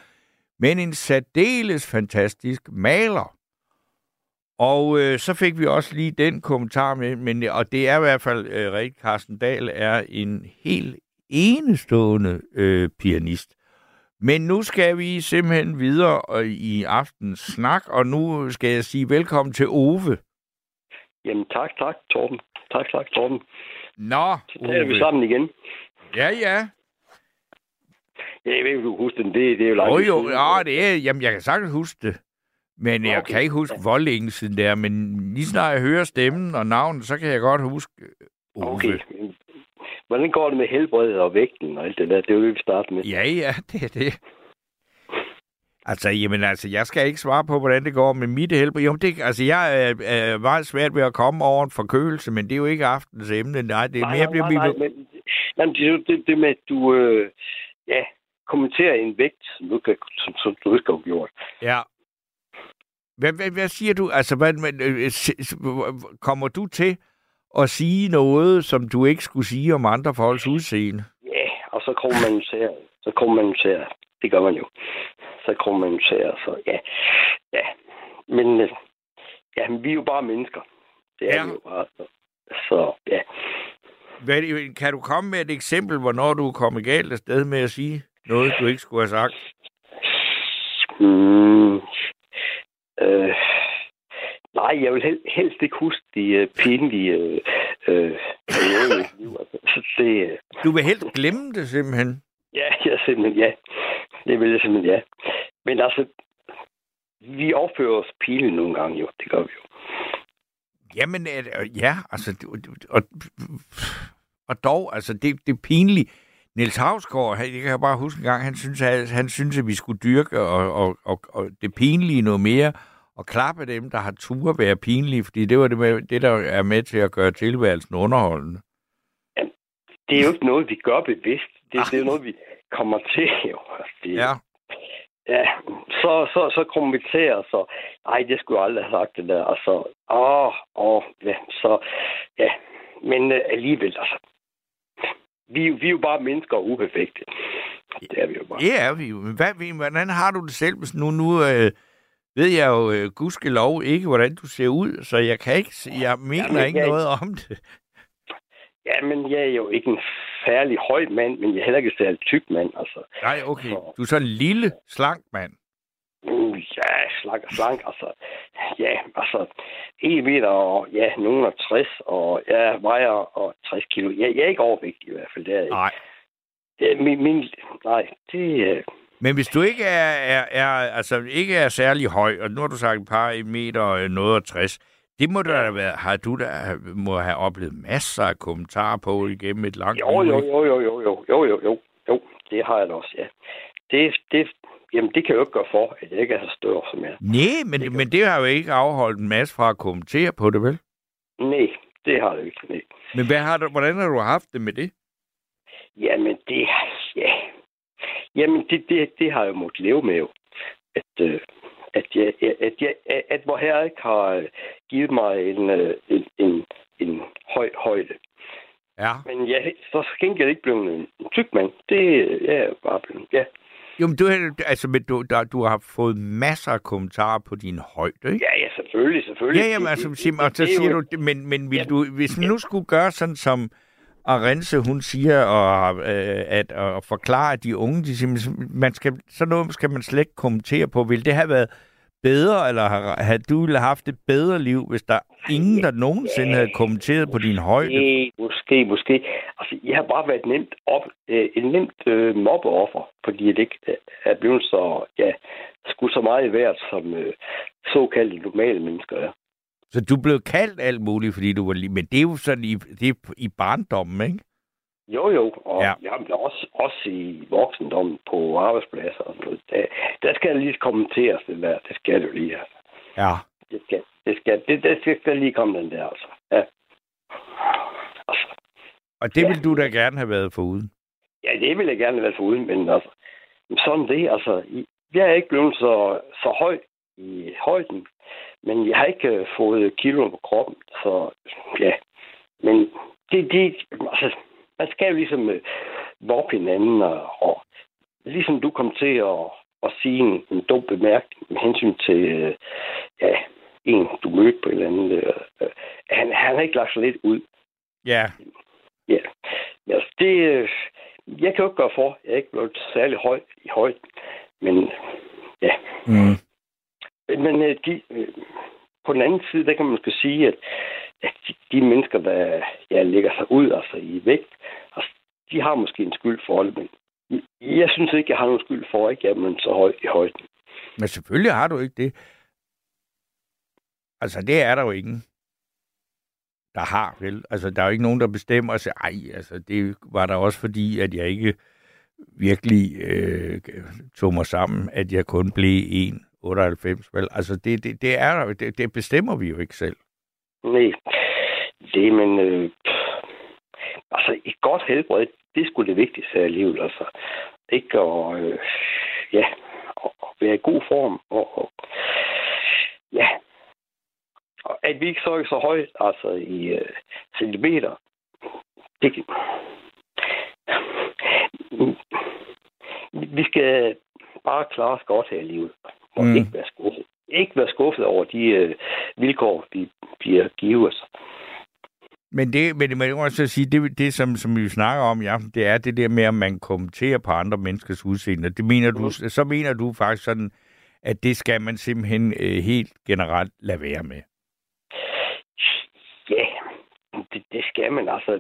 men en særdeles fantastisk maler. Og øh, så fik vi også lige den kommentar med, men, og det er i hvert fald øh, rigtigt, Carsten Dahl er en helt enestående øh, pianist. Men nu skal vi simpelthen videre øh, i aftens snak, og nu skal jeg sige velkommen til Ove. Jamen tak, tak, Torben. Tak, tak, Torben. Nå, Så taler vi sammen igen. Ja, ja. Jeg ved ikke, du kan huske den. Det, det er jo Jo, langt jo, siden. ja, det er, jamen, jeg kan sagtens huske det. Men jeg Okay. kan ikke huske, hvor længe siden det er. Men lige snart jeg hører stemmen og navnet, så kan jeg godt huske øh, Ove. Okay. Hvordan går det med helbredet og vægten og alt det der? Det er jo det, vi starter med. Ja, ja, det er det. Altså, jamen, altså, jeg skal ikke svare på, hvordan det går med mit helbred. Jo, det, altså, jeg er, er meget svært ved at komme over en forkølelse, men det er jo ikke aftens emne. Nej, det er mere... nej, nej, nej, men, nej, men det er jo det, det med, at du øh, ja, kommenterer en vægt, som du, kan, som, som du ikke har gjort. Ja. Hvad, hvad, hvad siger du? Altså, hvad, øh, s- kommer du til at sige noget, som du ikke skulle sige om andre folks udseende? Ja, og så kommenterer, så kommenterer. Det gør man jo. Så kommenterer, så ja. Ja, men øh, ja, men vi er jo bare mennesker. Det er Ja. vi jo bare. Så, så ja. Hvad, kan du komme med et eksempel, hvornår du er kommet galt afsted med at sige noget, du ikke skulle have sagt? Mm, øh, nej, jeg vil hel, helst ikke huske de øh, pinlige øh, øh, perioder i mit liv. Altså, så det, øh, Du vil helst glemme det simpelthen. ja, jeg simpelthen, ja. Det vil jeg simpelthen, ja. Men altså, vi opfører os pinligt nogle gange jo. Det gør vi jo. Jamen, øh, ja, altså, og, og dog, altså, det, det er pinligt. Niels Havsgaard, jeg kan bare huske en gang, han synes, at, han synes, at vi skulle dyrke og, og, og, og det pinlige noget mere, og klappe dem, der har tur være pinlige, fordi det var det, med, det, der er med til at gøre tilværelsen underholdende. Det er jo ikke noget, vi gør bevidst. Det, Ej. det er jo noget, vi kommer til jo. Det, Ja, Ja, så, så, så kommenterer så, ej, det skulle jeg aldrig have sagt det der, og så, åh, åh, ja, så, ja, men øh, alligevel, altså, vi, vi er jo bare mennesker og uperfekte. Det er vi jo bare. det er vi jo. Men hvad, hvordan har du det selv, hvis nu, nu øh, ved jeg jo øh, gudskelov ikke, hvordan du ser ud, så jeg kan ikke, jeg mener Jamen, ikke jeg- noget om det. Ja, men jeg er jo ikke en særlig høj mand, men jeg er heller ikke en særlig tyk mand, altså. Nej, okay. Så- Du er sådan en lille, slank mand. Mm, Ja, slank og slank, altså. Ja, altså, 1 meter og, ja, nogen er 60, og jeg vejer og 60 kilo. Jeg, jeg er ikke overvægtig i hvert fald, det er jeg ikke. Nej. Ja, min, min, nej, det, øh, Men hvis du ikke er, er, er, altså ikke er særlig høj, og nu har du sagt et par meter og noget og 60, det må der da være, har du da må have oplevet masser af kommentarer på igennem et langt Jo, jo, jo, jo, jo, jo, jo, jo, jo, jo, det har jeg da også, ja. Det, det, jamen, det kan jeg jo ikke gøre for, at jeg ikke er så stor som jeg. Nej, men, men det har jo ikke afholdt en masse fra at kommentere på det, vel? Nej, det har jo ikke, nej. Men hvad har du, hvordan har du haft det med det? Jamen, det. Jamen, det, det, det har jeg jo måttet leve med jo. At, øh, at, jeg, at, jeg, at, at vor herre ikke har øh, givet mig en, øh, en, en, en høj højde. Ja. Men jeg så gengæld ikke blevet en, en tyk mand. Det øh, jeg er bare blevet, ja. Jo, men du, har- altså, men du, der, du har fået masser af kommentarer på din højde, ikke? Ja, ja, selvfølgelig, selvfølgelig. Ja, jamen, Det- altså, det- Sim, og så det er siger du, men, men vil Ja. du, hvis man nu skulle gøre sådan som Arense, hun siger, og, øh, at, og forklare at de unge, de siger, man skal, sådan noget skal man slet ikke kommentere på. Vil det have været bedre, eller har, har du ville have haft et bedre liv, hvis der ingen, der nogensinde havde kommenteret på din højde? Måske, måske, måske. Altså, jeg har bare været nemt op, øh, en nemt øh, mobbeoffer, fordi jeg ikke øh, er blevet så, ja, skulle så meget værd, som øh, såkaldte normale mennesker er. Så du blev kaldt alt muligt, fordi du var lige... Men det er jo sådan i, det er i barndommen, ikke? Jo, jo, og Ja. ja. jamen, også, også i voksendommen på arbejdspladser og noget. Der, der skal jeg lige kommenteres, det der. Det skal du lige, altså. Ja. Det skal, det skal, det, det skal, skal lige komme den der, altså. Ja. Altså, Og det Ja. vil du da gerne have været foruden. Ja, det ville jeg gerne være foruden, men altså, sådan det, altså, jeg er ikke blevet så, så høj i højden, men jeg har ikke øh, fået kilo på kroppen, så ja. Men det, det altså, man skal jo ligesom øh, voppe hinanden, og, og ligesom du kom til at, at sige en, en dum bemærkning med hensyn til, øh, ja, en, du mødte på et eller andet. Øh, øh, han, han har ikke lagt sig lidt ud. Ja, Ja. Altså, det, øh, jeg kan jo ikke gøre for. Jeg er ikke blevet særlig høj i højden. Men ja. mm. Men øh, de, øh, på den anden side, der kan man måske sige, at, at de, de mennesker, der ja, lægger sig ud altså i vægt, altså, de har måske en skyld for det, men jeg synes ikke, jeg har nogen skyld for, at man så høj i højden. men selvfølgelig har du ikke det. Altså, det er der jo ingen, der har, vel? Altså, der er jo ikke nogen, der bestemmer sig. ej, altså, det var der også fordi, at jeg ikke virkelig øh, tog mig sammen, at jeg kun blev 98, vel? Altså, det, det, det, er, det, det bestemmer vi jo ikke selv. Nej, det, men øh, altså et godt helbred, det er sgu det vigtigste her i livet, altså. Ikke at, øh, ja, at at være i god form, og, og ja, og at vi ikke så ikke så højt, altså i øh, centimeter, det kan- vi skal bare klare os godt her i livet, og Mm. mm. ikke være skuffet. Ikke være skuffet over de øh, vilkår, vi bliver givet os. Men det, men det må jeg også sige, det, det som, som vi snakker om i aften, det er det der med, at man kommenterer på andre menneskers udseende. Det mener du, så mener du faktisk sådan, at det skal man simpelthen øh, helt generelt lade være med. Ja, det, det skal man altså.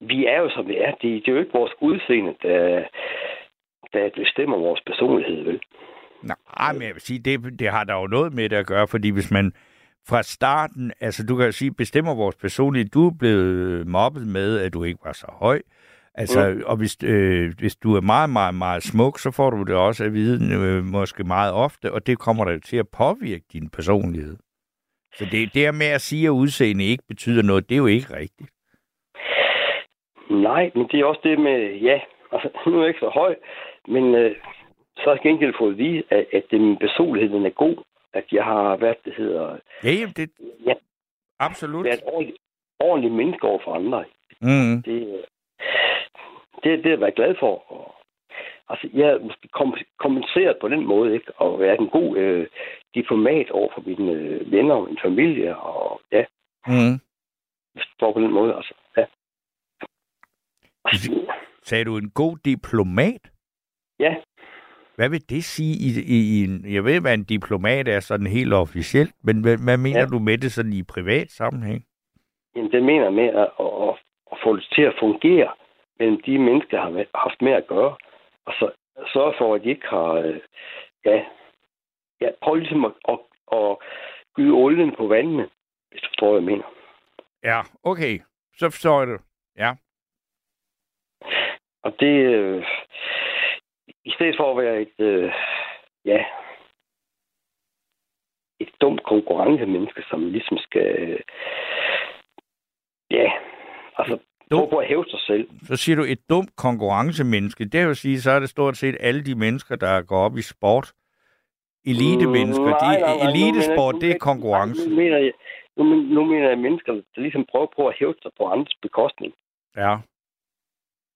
Vi er jo som vi er. Det, det er jo ikke vores udseende, der, der bestemmer vores personlighed, vel? Nej, men jeg vil sige, det, det har der jo noget med det at gøre, fordi hvis man fra starten, altså du kan jo sige, bestemmer vores personlighed, du er blevet mobbet med, at du ikke var så høj, Altså, mm. og hvis, øh, hvis du er meget, meget, meget smuk, så får du det også at vide øh, måske meget ofte, og det kommer jo til at påvirke din personlighed. Så det der med at sige, at udseende ikke betyder noget, det er jo ikke rigtigt. Nej, men det er også det med, ja, altså, nu er jeg ikke så høj, men øh, så har jeg gengæld fået at vide, at, at min personlighed den er god, at jeg har været, det hedder, Ja, jamen, det Ja. absolut. været ordentligt, ordentligt menneske over for andre. Mm. Det, det, det er jeg været glad for. Og, altså, jeg er måske kom, kompenseret på den måde, ikke? Og være en god øh, diplomat over for mine øh, venner og min familie, og ja, Mm. for på den måde, altså, ja. Sagde du en god diplomat? Ja, Hvad vil det sige i, i, i en... Jeg ved, hvad en diplomat er sådan helt officielt, men hvad, hvad mener ja. Du med det sådan i privat sammenhæng? jamen, det mener med at, at, at, få det til at fungere mellem de mennesker, har haft med at gøre, og så sørge for, at de ikke har, øh, ja, ja prøv ligesom at, at, at gyde olien på vandene, hvis du forstår, hvad jeg mener. Ja, okay. Så forstår jeg det. Ja. Og det, øh, i stedet for at være et, øh, ja, et dumt konkurrencemenneske, som ligesom skal, øh, ja, altså, prøve på at hæve sig selv. Så siger du et dumt konkurrencemenneske. Det vil sige, så er det stort set alle de mennesker, der går op i sport. Elite-mennesker. Mm, nej, nej, nej, nu elitesport, mener- det er nu- konkurrence. Nu mener jeg, nu, nu mener jeg mennesker, der ligesom prøver på at hæve sig på andres bekostning. Ja,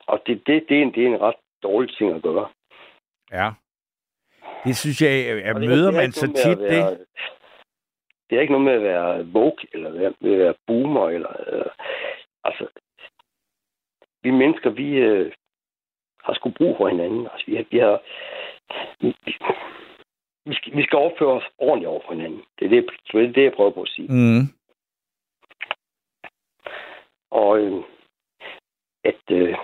Og det, det, det, er, en, det er en ret dårlig ting at gøre. Ja. Det synes jeg, at det- møder det er man så tit at det. være- Det er ikke noget med at være woke, eller være, med at være boomer, eller... Øh, altså, vi mennesker, vi øh, har sgu brug for hinanden. Altså, vi har... Vi, har, vi, vi, skal, vi skal opføre os ordentligt over for hinanden. Det er det, det, er det jeg prøver på at sige. Mm. Og øh, at... Øh,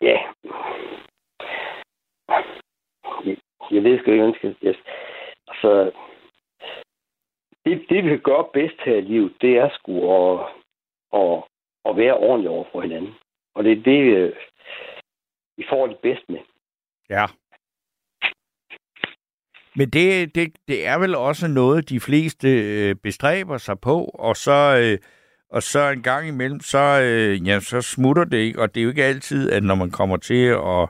ja... Jeg, jeg ved sgu ikke, hvordan skal... Yes. Altså... Det, det, vi kan gøre bedst her i livet, det er sgu at, at, at være ordentlig over for hinanden. Og det er det, øh, vi får det bedst med. Ja. Men det, det, det er vel også noget, de fleste øh, bestræber sig på, og så, øh, Og så en gang imellem, så, ja, så smutter det ikke, og det er jo ikke altid, at når man kommer til at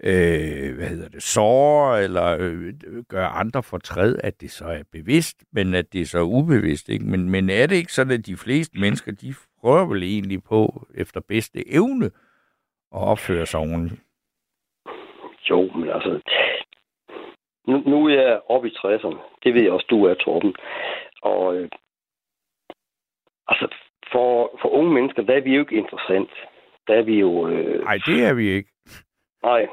øh, hvad hedder det, såre eller øh, gøre andre fortræd, at det så er bevidst, men at det er så ubevidst. Ikke? Men, men er det ikke sådan, at de fleste mennesker, de prøver vel egentlig på, efter bedste evne, at opføre sig ordentligt? Jo, men altså... Nu, nu er jeg oppe i 60'erne. Det ved jeg også, du er, Torben. Og øh, altså, for, for unge mennesker, der er vi jo ikke interessant. Der er vi jo... Øh, Nej, det er vi ikke. Nej.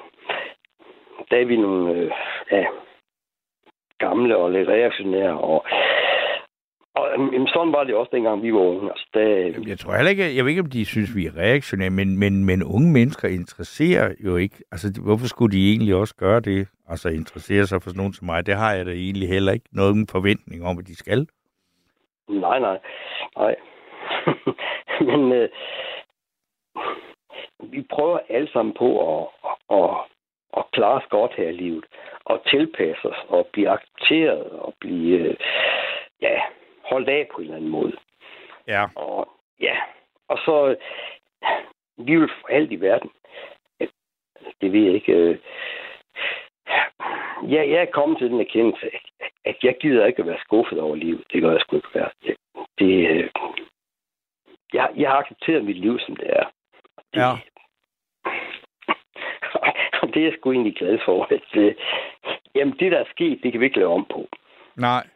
Der er vi nogle øh, ja, gamle og lidt reaktionære. Og, og jamen, sådan var det også dengang, vi var unge. Altså, der, Jamen, Jeg tror heller ikke, jeg ved ikke, om de synes, vi er reaktionære, men, men, men unge mennesker interesserer jo ikke. Altså, hvorfor skulle de egentlig også gøre det? Altså, interessere sig for sådan nogen som mig, det har jeg da egentlig heller ikke nogen forventning om, at de skal. Nej, nej. Nej. Men øh, vi prøver alle sammen på at, at, at klare os godt her i livet. Og tilpasse os og blive accepteret og blive øh, ja, holdt af på en eller anden måde. Ja. Og ja, og så vi vil for alt i verden. Det ved jeg ikke. Øh, ja, jeg er kommet til den erkendelse, at- jeg gider ikke at være skuffet over livet. Det gør jeg sgu ikke være. Det, det, øh, jeg, jeg har accepteret mit liv, som det er. Det, Ja. og det er jeg sgu egentlig glad for. At, øh, jamen, det, der er sket, det kan vi ikke lave om på. Nej.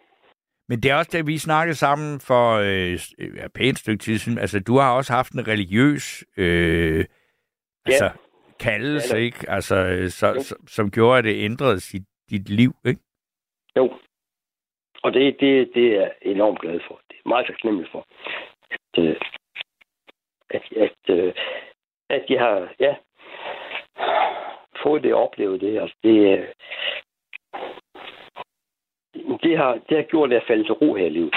Men det er også det, vi snakkede sammen for øh, s- ja, pænt stykke tid siden. Altså, du har også haft en religiøs øh, altså, kaldelse, Ja, ikke? Altså, øh, så, Jo. som, gjorde, at det ændrede sit, dit liv, ikke? Jo. Og det, det, det er jeg enormt glad for. Det er meget taknemmelig for. At, øh, at, at, øh, at jeg har ja, fået det oplevet det. Altså, det, øh, det, har, det har gjort, at jeg faldt til ro her i livet.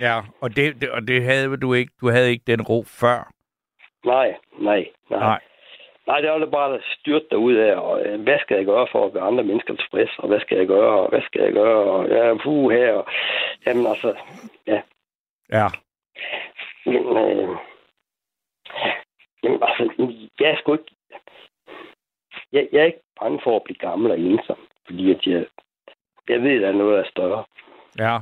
Ja, og det, det, og det havde du ikke. Du havde ikke den ro før. Nej, nej, nej. Nej. Nej, det var det bare styrt derud af, og øh, hvad skal jeg gøre for at gøre andre mennesker tilfreds, og hvad skal jeg gøre, og hvad skal jeg gøre, og ja, puh her, og jamen altså, ja. Ja. Men, øh, jamen altså, jeg er sgu ikke, jeg, jeg er ikke bange for at blive gammel og ensom, fordi at jeg, jeg ved, at der er noget, der er større. Ja.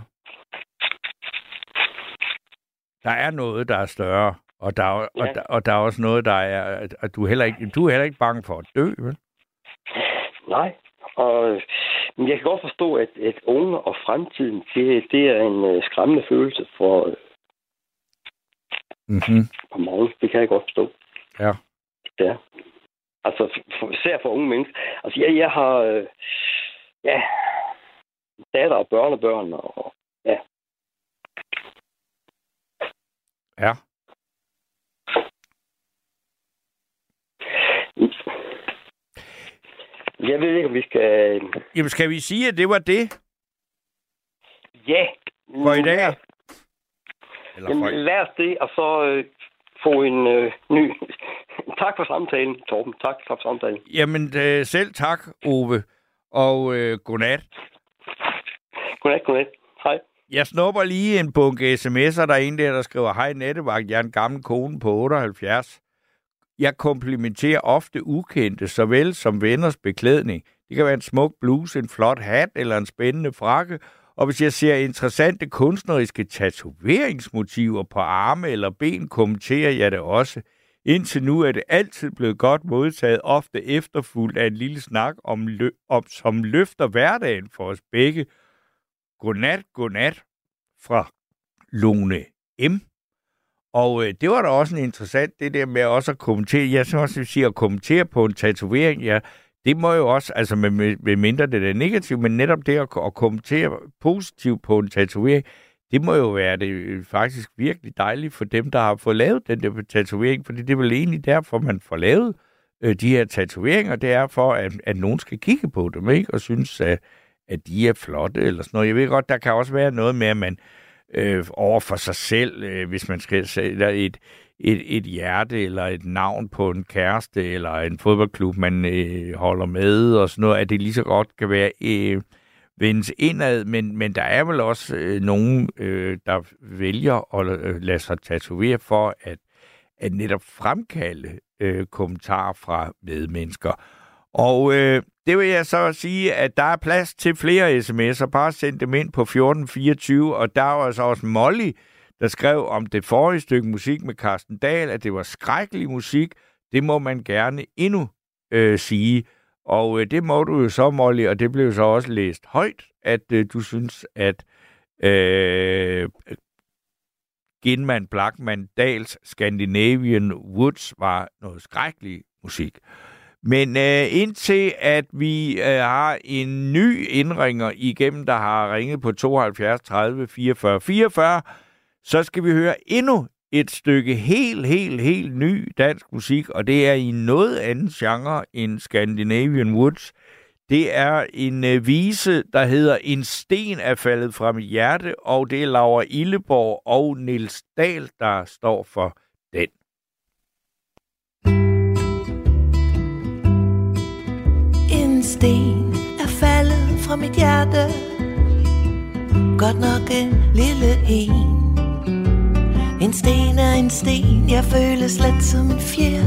Der er noget, der er større. Og der, er, og, Ja. der, og der er også noget, der er... At, du, er heller ikke, du er heller ikke bange for at dø, vel? Nej, og men jeg kan godt forstå, at, at unge og fremtiden, det, det er en øh, skræmmende følelse for, øh, Mm-hmm. for mange. Det kan jeg godt forstå. Ja. Ja. Altså, for, især for unge mennesker. Altså, jeg, jeg har, øh, ja, datter og børnebørn, og ja, Ja. jeg ved ikke, om vi skal... Jamen, skal vi sige, at det var det Ja. for i dag? Eller Jamen, lad os det, og så øh, få en øh, ny... tak for samtalen, Torben. Tak for samtalen. jamen, øh, selv tak, Ove. Og øh, godnat. Godnat, godnat. Hej. Jeg snupper lige en bunke sms'er. Der er en der, der skriver, Hej Nettevagt, jeg er en gammel kone på 78. Jeg komplimenterer ofte ukendte, såvel som venners beklædning. Det kan være en smuk bluse, en flot hat eller en spændende frakke. Og hvis jeg ser interessante kunstneriske tatoveringsmotiver på arme eller ben, kommenterer jeg det også. Indtil nu er det altid blevet godt modtaget, ofte efterfulgt af en lille snak, om lø- om, som løfter hverdagen for os begge. Godnat, godnat fra Lone M. Og øh, det var da også en interessant, det der med også at kommentere. Jeg synes også, at sige, at kommentere på en tatovering, ja, det må jo også, altså med, med, mindre det er negativt, men netop det at, at kommentere positivt på en tatovering, det må jo være det øh, faktisk virkelig dejligt for dem, der har fået lavet den der tatovering, fordi det er vel egentlig derfor, man får lavet øh, de her tatoveringer, det er for, at, at nogen skal kigge på dem, ikke? Og synes, at, at de er flotte eller sådan noget. Jeg ved godt, der kan også være noget med, at man øh, over for sig selv, øh, hvis man skal sætte et, et, et hjerte eller et navn på en kæreste eller en fodboldklub, man øh, holder med og sådan noget, at det lige så godt kan være øh, vendes indad, men, men der er vel også øh, nogen, øh, der vælger at øh, lade sig tatovere for at, at netop fremkalde øh, kommentarer fra medmennesker. Og øh, det vil jeg så sige, at der er plads til flere sms'er. Bare send dem ind på 1424, og der er altså også Molly, der skrev om det forrige stykke musik med Carsten Dahl, at det var skrækkelig musik. Det må man gerne endnu øh, sige. Og øh, det må du jo så, Molly, og det blev så også læst højt, at øh, du synes, at øh, Ginman Blackman Dals Scandinavian Woods var noget skrækkelig musik. Men øh, indtil at vi øh, har en ny indringer igennem, der har ringet på 72 30 44 44, så skal vi høre endnu et stykke helt, helt, helt ny dansk musik, og det er i noget anden genre end Scandinavian Woods. Det er en øh, vise, der hedder En sten er faldet fra mit hjerte, og det er Laura Illeborg og Nils Dahl, der står for den. En sten er faldet fra mit hjerte Godt nok en lille en en sten er en sten Jeg føler slet som en fjer.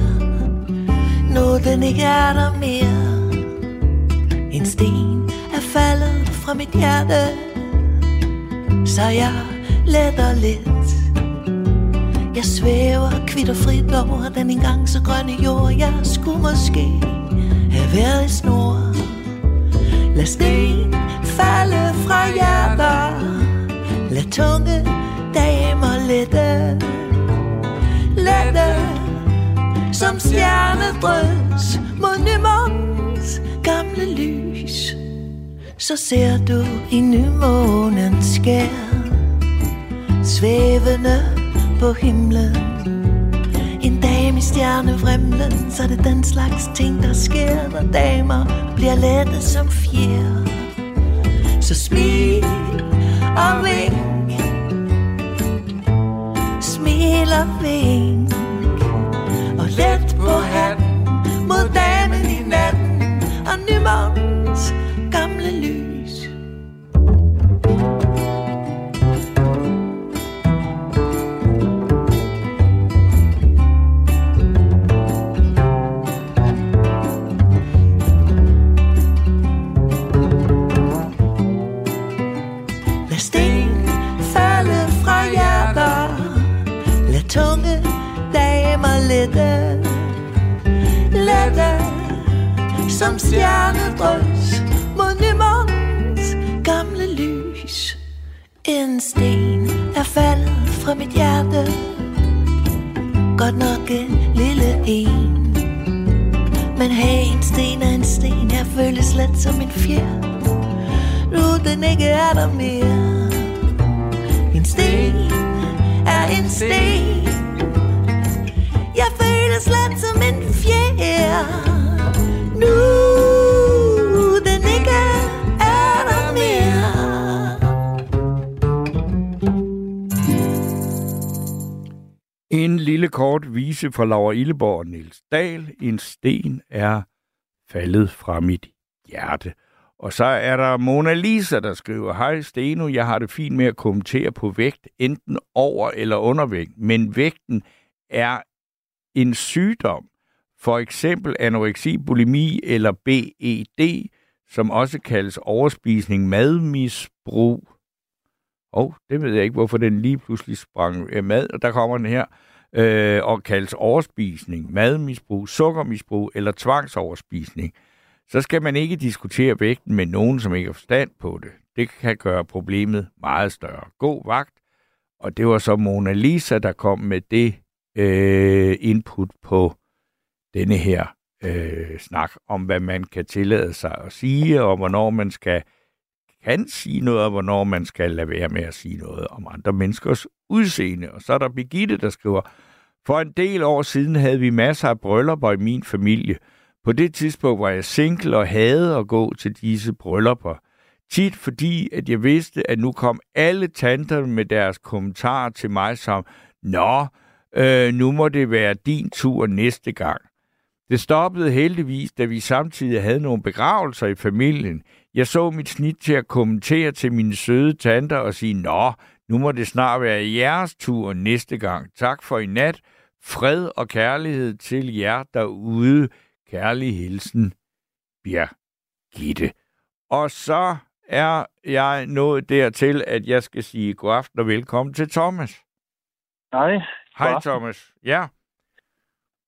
Nu den ikke er der mere. En sten er faldet fra mit hjerte Så jeg letter lidt. Jeg svæver kvitter og frit over den engang så grønne jord. Jeg skulle måske have været i snor. Lad sten falde fra hjerter. Lad tunge damer lette. Lette som stjernedrøs mod nymånens gamle lys. Så ser du i nymånens skær Svævende på himlen. En dame i stjernevrimlen Så er det den slags ting, der sker Når damer bliver lette som fjer. Så smil og vink. Eller vink. Og let på hatten Mod damen i natten Og nymånens lette Lette som stjernedrøs Mod nymånens gamle lys. En sten er faldet fra mit hjerte. Godt nok en lille en. Men hey, en sten er en sten. Jeg føles slet som en fjer. Nu den ikke er der mere. En sten er en sten. Jeg føler slet som en fjer Nu den ikke er der mere En lille kort vise fra Laura Illeborg og Niels Dahl. En sten er faldet fra mit hjerte. Og så er der Mona Lisa, der skriver, Hej Steno, jeg har det fint med at kommentere på vægt, enten over- eller undervægt, men vægten er en sygdom, for eksempel anoreksi, bulimi eller BED, som også kaldes overspisning, madmisbrug. Og oh, det ved jeg ikke, hvorfor den lige pludselig sprang øh, mad, og der kommer den her, øh, og kaldes overspisning, madmisbrug, sukkermisbrug eller tvangsoverspisning så skal man ikke diskutere vægten med nogen, som ikke har forstand på det. Det kan gøre problemet meget større. God vagt. Og det var så Mona Lisa, der kom med det øh, input på denne her øh, snak om, hvad man kan tillade sig at sige, og hvornår man skal kan sige noget, og hvornår man skal lade være med at sige noget om andre menneskers udseende. Og så er der Birgitte, der skriver, for en del år siden havde vi masser af bryllupper i min familie – på det tidspunkt var jeg single og havde at gå til disse bryllupper. Tit fordi, at jeg vidste, at nu kom alle tanter med deres kommentarer til mig som, Nå, øh, nu må det være din tur næste gang. Det stoppede heldigvis, da vi samtidig havde nogle begravelser i familien. Jeg så mit snit til at kommentere til mine søde tanter og sige, Nå, nu må det snart være jeres tur næste gang. Tak for i nat. Fred og kærlighed til jer derude. Kærlig hilsen, Birgitte. Og så er jeg nået dertil, at jeg skal sige god aften og velkommen til Thomas. Hej. Hej. Thomas. Ja,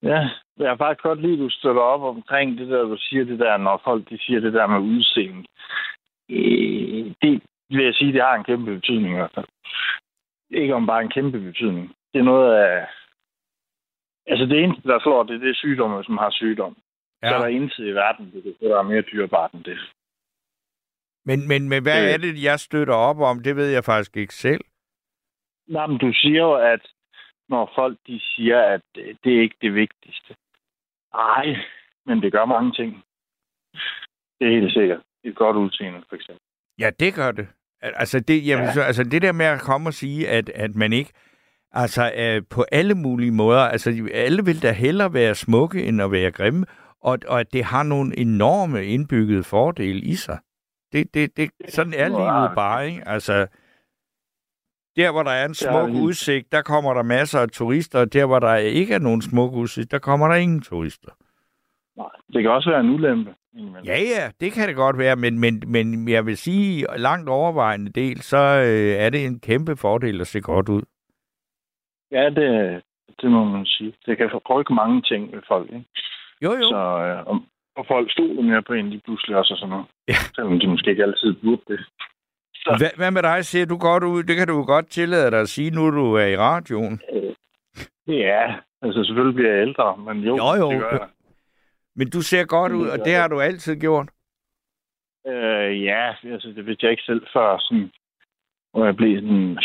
Ja, jeg har faktisk godt lide, at du støtter op omkring det der, du siger det der, når folk de siger det der med udseende. Øh, Det vil jeg sige, det har en kæmpe betydning i hvert fald. Ikke om bare en kæmpe betydning. Det er noget af... Altså det eneste, der slår, det er det sygdomme, som har sygdom. Ja. Så er der intet i verden, det, er mere dyrebart end det. men, men, men hvad Øh. er det, jeg støtter op om? Det ved jeg faktisk ikke selv. Nej, men du siger jo, at når folk de siger, at det er ikke det vigtigste. Nej, men det gør mange ting. Det er helt sikkert. Et godt udseende, for eksempel. Ja, det gør det. Al- Altså det, jamen, Ja. så, altså det der med at komme og sige, at, at man ikke, altså øh, på alle mulige måder, altså alle vil da hellere være smukke, end at være grimme, og, og at det har nogle enorme indbyggede fordele i sig. Det, det, det, sådan er livet bare, ikke? Altså, der hvor der er en smuk helt- udsigt, der kommer der masser af turister, og der hvor der ikke er nogen smuk udsigt, der kommer der ingen turister. Nej, det kan også være en ulempe. Ja, ja, det kan det godt være, men, men, men jeg vil sige, langt overvejende del, så øh, er det en kæmpe fordel at se godt ud. Ja, det, det må man sige. Det kan rykke mange ting ved folk, ikke? Jo, jo. Så øh, og folk stoler mere på en lige pludselig også og sådan noget. Ja. Selvom de måske ikke altid burde det. Så. Hvad, hvad med dig? Ser du godt ud? Det kan du godt tillade dig at sige, nu du er i radioen. Ja, altså selvfølgelig bliver jeg ældre, men jo, Jo, jo. det gør jeg. Men du ser godt ud, og det har du altid gjort. Øh, ja, altså det vidste jeg ikke selv før, sådan, hvor jeg blev sådan,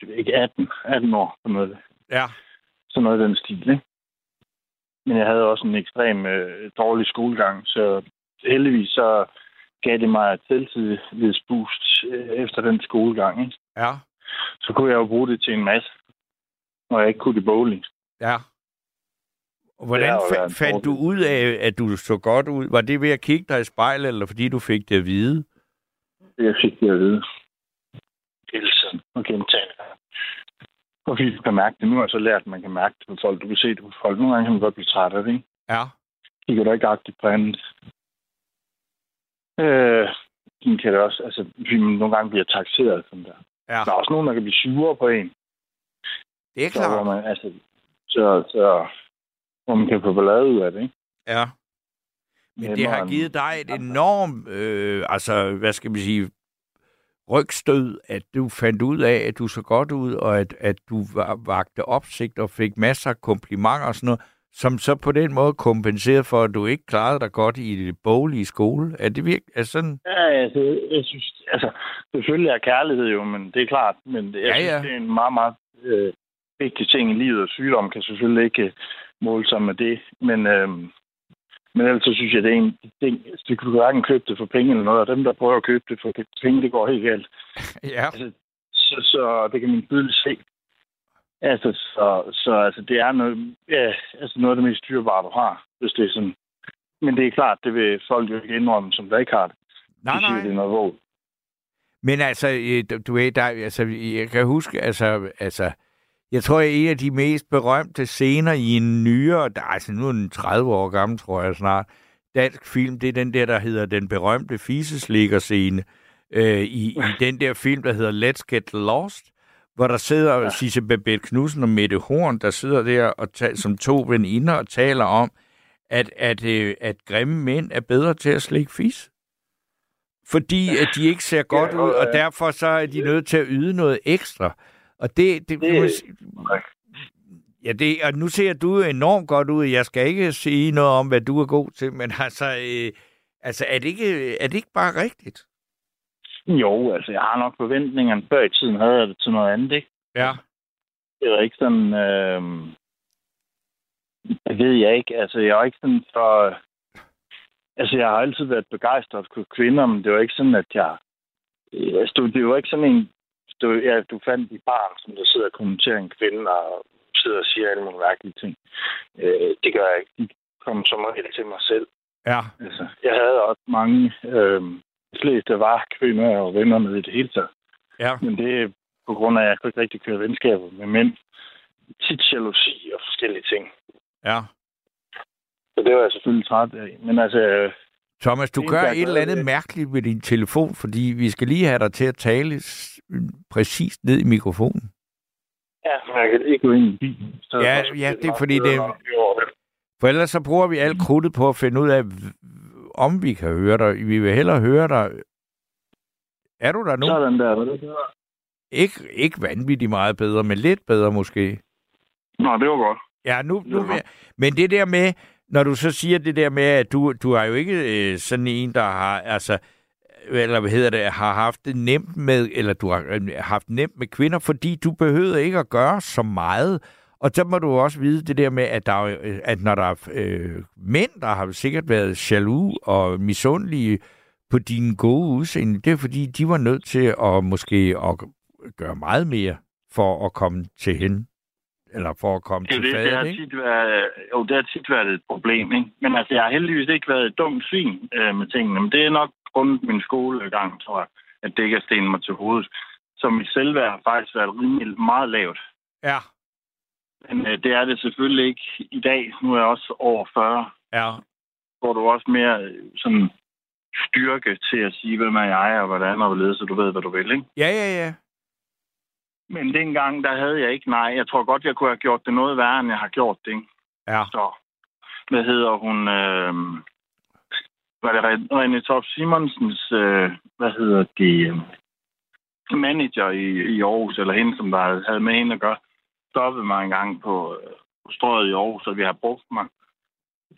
jeg ved ikke 18, 18 år, sådan noget, Ja. sådan noget af den stil, ikke? Men jeg havde også en ekstrem øh, dårlig skolegang, så heldigvis så gav det mig et selvtillidsboost øh, efter den skolegang, ikke? Ja. Så kunne jeg jo bruge det til en masse, når jeg ikke kunne det bowling. Ja. Hvordan fandt du ud af, at du så godt ud? Var det ved at kigge dig i spejlet, eller fordi du fik det at vide? Jeg fik det at vide. Hele tiden. Og gange. Og fordi du kan mærke det. Nu har jeg så lært, at man kan mærke det på folk. Du kan se det på folk. Nogle gange kan man godt blive træt af det, ikke? Ja. Kigger du ikke agtigt på andet. Øh, sådan kan det også, altså, man nogle gange bliver taxeret sådan der. Ja. Der er også nogen, der kan blive sure på en. Det er Så, hvor klart. man, altså, så, så, hvor man kan få ballade ud af det, ikke? Ja. Men det Nemmere har givet dig et enormt, øh, altså, hvad skal man sige, rygstød, at du fandt ud af, at du så godt ud, og at, at du var, vagte opsigt og fik masser af komplimenter og sådan noget, som så på den måde kompenserede for, at du ikke klarede dig godt i det boglige skole. Er det virkelig er sådan? Ja, altså, jeg synes, altså, selvfølgelig er kærlighed jo, men det er klart, men jeg Ja, ja, synes, det er en meget, meget øh, vigtig ting i livet, og sygdom kan selvfølgelig ikke øh, måle sig med det, men, øh, men ellers så synes jeg, det er en ting, altså, du kan hverken købe det for penge eller noget, og dem, der prøver at købe det for penge, det går helt galt. Ja. Altså, så, så det kan man tydeligt se. Altså, så, så altså, det er noget, ja, altså noget af det mest dyrebare, du har, hvis det er sådan. Men det er klart, det vil folk jo ikke indrømme, som der ikke har det. Nej, De siger, nej. det er noget våg. Men altså, øh, du- du ved, der, altså, jeg kan huske, altså, altså, jeg tror, at en af de mest berømte scener i en nyere, der, altså nu er den 30 år gammel, tror jeg snart, dansk film, det er den der, der hedder den berømte fiseslikker-scene, øh, i, i den der film, der hedder Let's Get Lost, hvor der sidder ja. Sisse Babette Knudsen og Mette Horn, der sidder der og ta- som to veninder og taler om, at, at, øh, at grimme mænd er bedre til at slikke fis. Fordi at de ikke ser godt Ja, ud, og og, øh, derfor så er de nødt til at yde noget ekstra. Og det, det, det, det Ja, det, og nu ser du enormt godt ud. Jeg skal ikke sige noget om, hvad du er god til, men altså, øh, altså er, det ikke, er det ikke bare rigtigt? Jo, altså jeg har nok forventningerne. Før i tiden havde jeg det til noget andet, ikke? Ja. Det var ikke sådan... Øh... Det ved jeg ikke. Altså, jeg var ikke sådan for... Altså, jeg har altid været begejstret for kvinder, men det var ikke sådan, at jeg... Altså, det- det var ikke sådan en... Du, ja, du fandt i barn, som der sidder og kommenterer en kvinde, og sidder og siger alle mulige mærkelige ting. Øh, det gør jeg ikke. De kom som regel til mig selv. Ja. Altså, jeg havde også mange, øh, de fleste var kvinder og venner med i det hele taget. Ja. Men det er på grund af, at jeg kunne ikke rigtig køre venskaber med mænd. Tit jalousi og forskellige ting. Ja. Så det var jeg selvfølgelig træt af. Men altså, øh, Thomas, du Det gør er et eller andet mærkeligt med din telefon, fordi vi skal lige have dig til at tale præcist ned i mikrofonen. ja, men jeg kan ikke gå ind i bilen. Ja, ja, det er fordi, det- det. For ellers så bruger vi alt krudtet på at finde ud af, om vi kan høre dig. Vi vil hellere høre dig. Er du der nu? Sådan der, var det bedre? Ikke, ikke vanvittigt meget bedre, men lidt bedre måske. Nå, det var godt. Ja, nu, nu jeg, men det der med, når du så siger det der med, at du, du er jo ikke øh, sådan en, der har, altså, eller hvad hedder det, har haft det nemt med, eller du har øh, haft nemt med kvinder, fordi du behøver ikke at gøre så meget. Og så må du også vide det der med, at, der, er, øh, at når der er øh, mænd, der har sikkert været jaloux og misundelige på din gode udseende, det er fordi, de var nødt til at måske at gøre meget mere for at komme til hende. Eller for at komme Det, til det, det, har fadet, ikke? tit været, jo, det har tit været et problem, ikke? Men altså, jeg har heldigvis ikke været et dumt svin øh, med tingene. Men det er nok grundet min skolegang, tror jeg, at det ikke er stenet mig til hovedet. Så mit selvværd har faktisk været rimelig meget lavt. Ja, Men øh, det er det selvfølgelig ikke i dag. Nu er jeg også over 40. ja, Hvor du også mere øh, sådan styrke til at sige, hvem er jeg, og hvordan og hvorledes, så du ved, hvad du vil, ikke? ja, ja, ja. Men dengang, der havde jeg ikke nej. Jeg tror godt, jeg kunne have gjort det noget værre, end jeg har gjort det, ikke? Ja, Så, hvad hedder hun? Øh, var det Ren- René Top Simonsens, øh, hvad hedder det, øh, manager i, i Aarhus, eller hende, som der havde med hende at gøre, stoppede mig en gang på, øh, på strøget i Aarhus, og vi har brugt mig,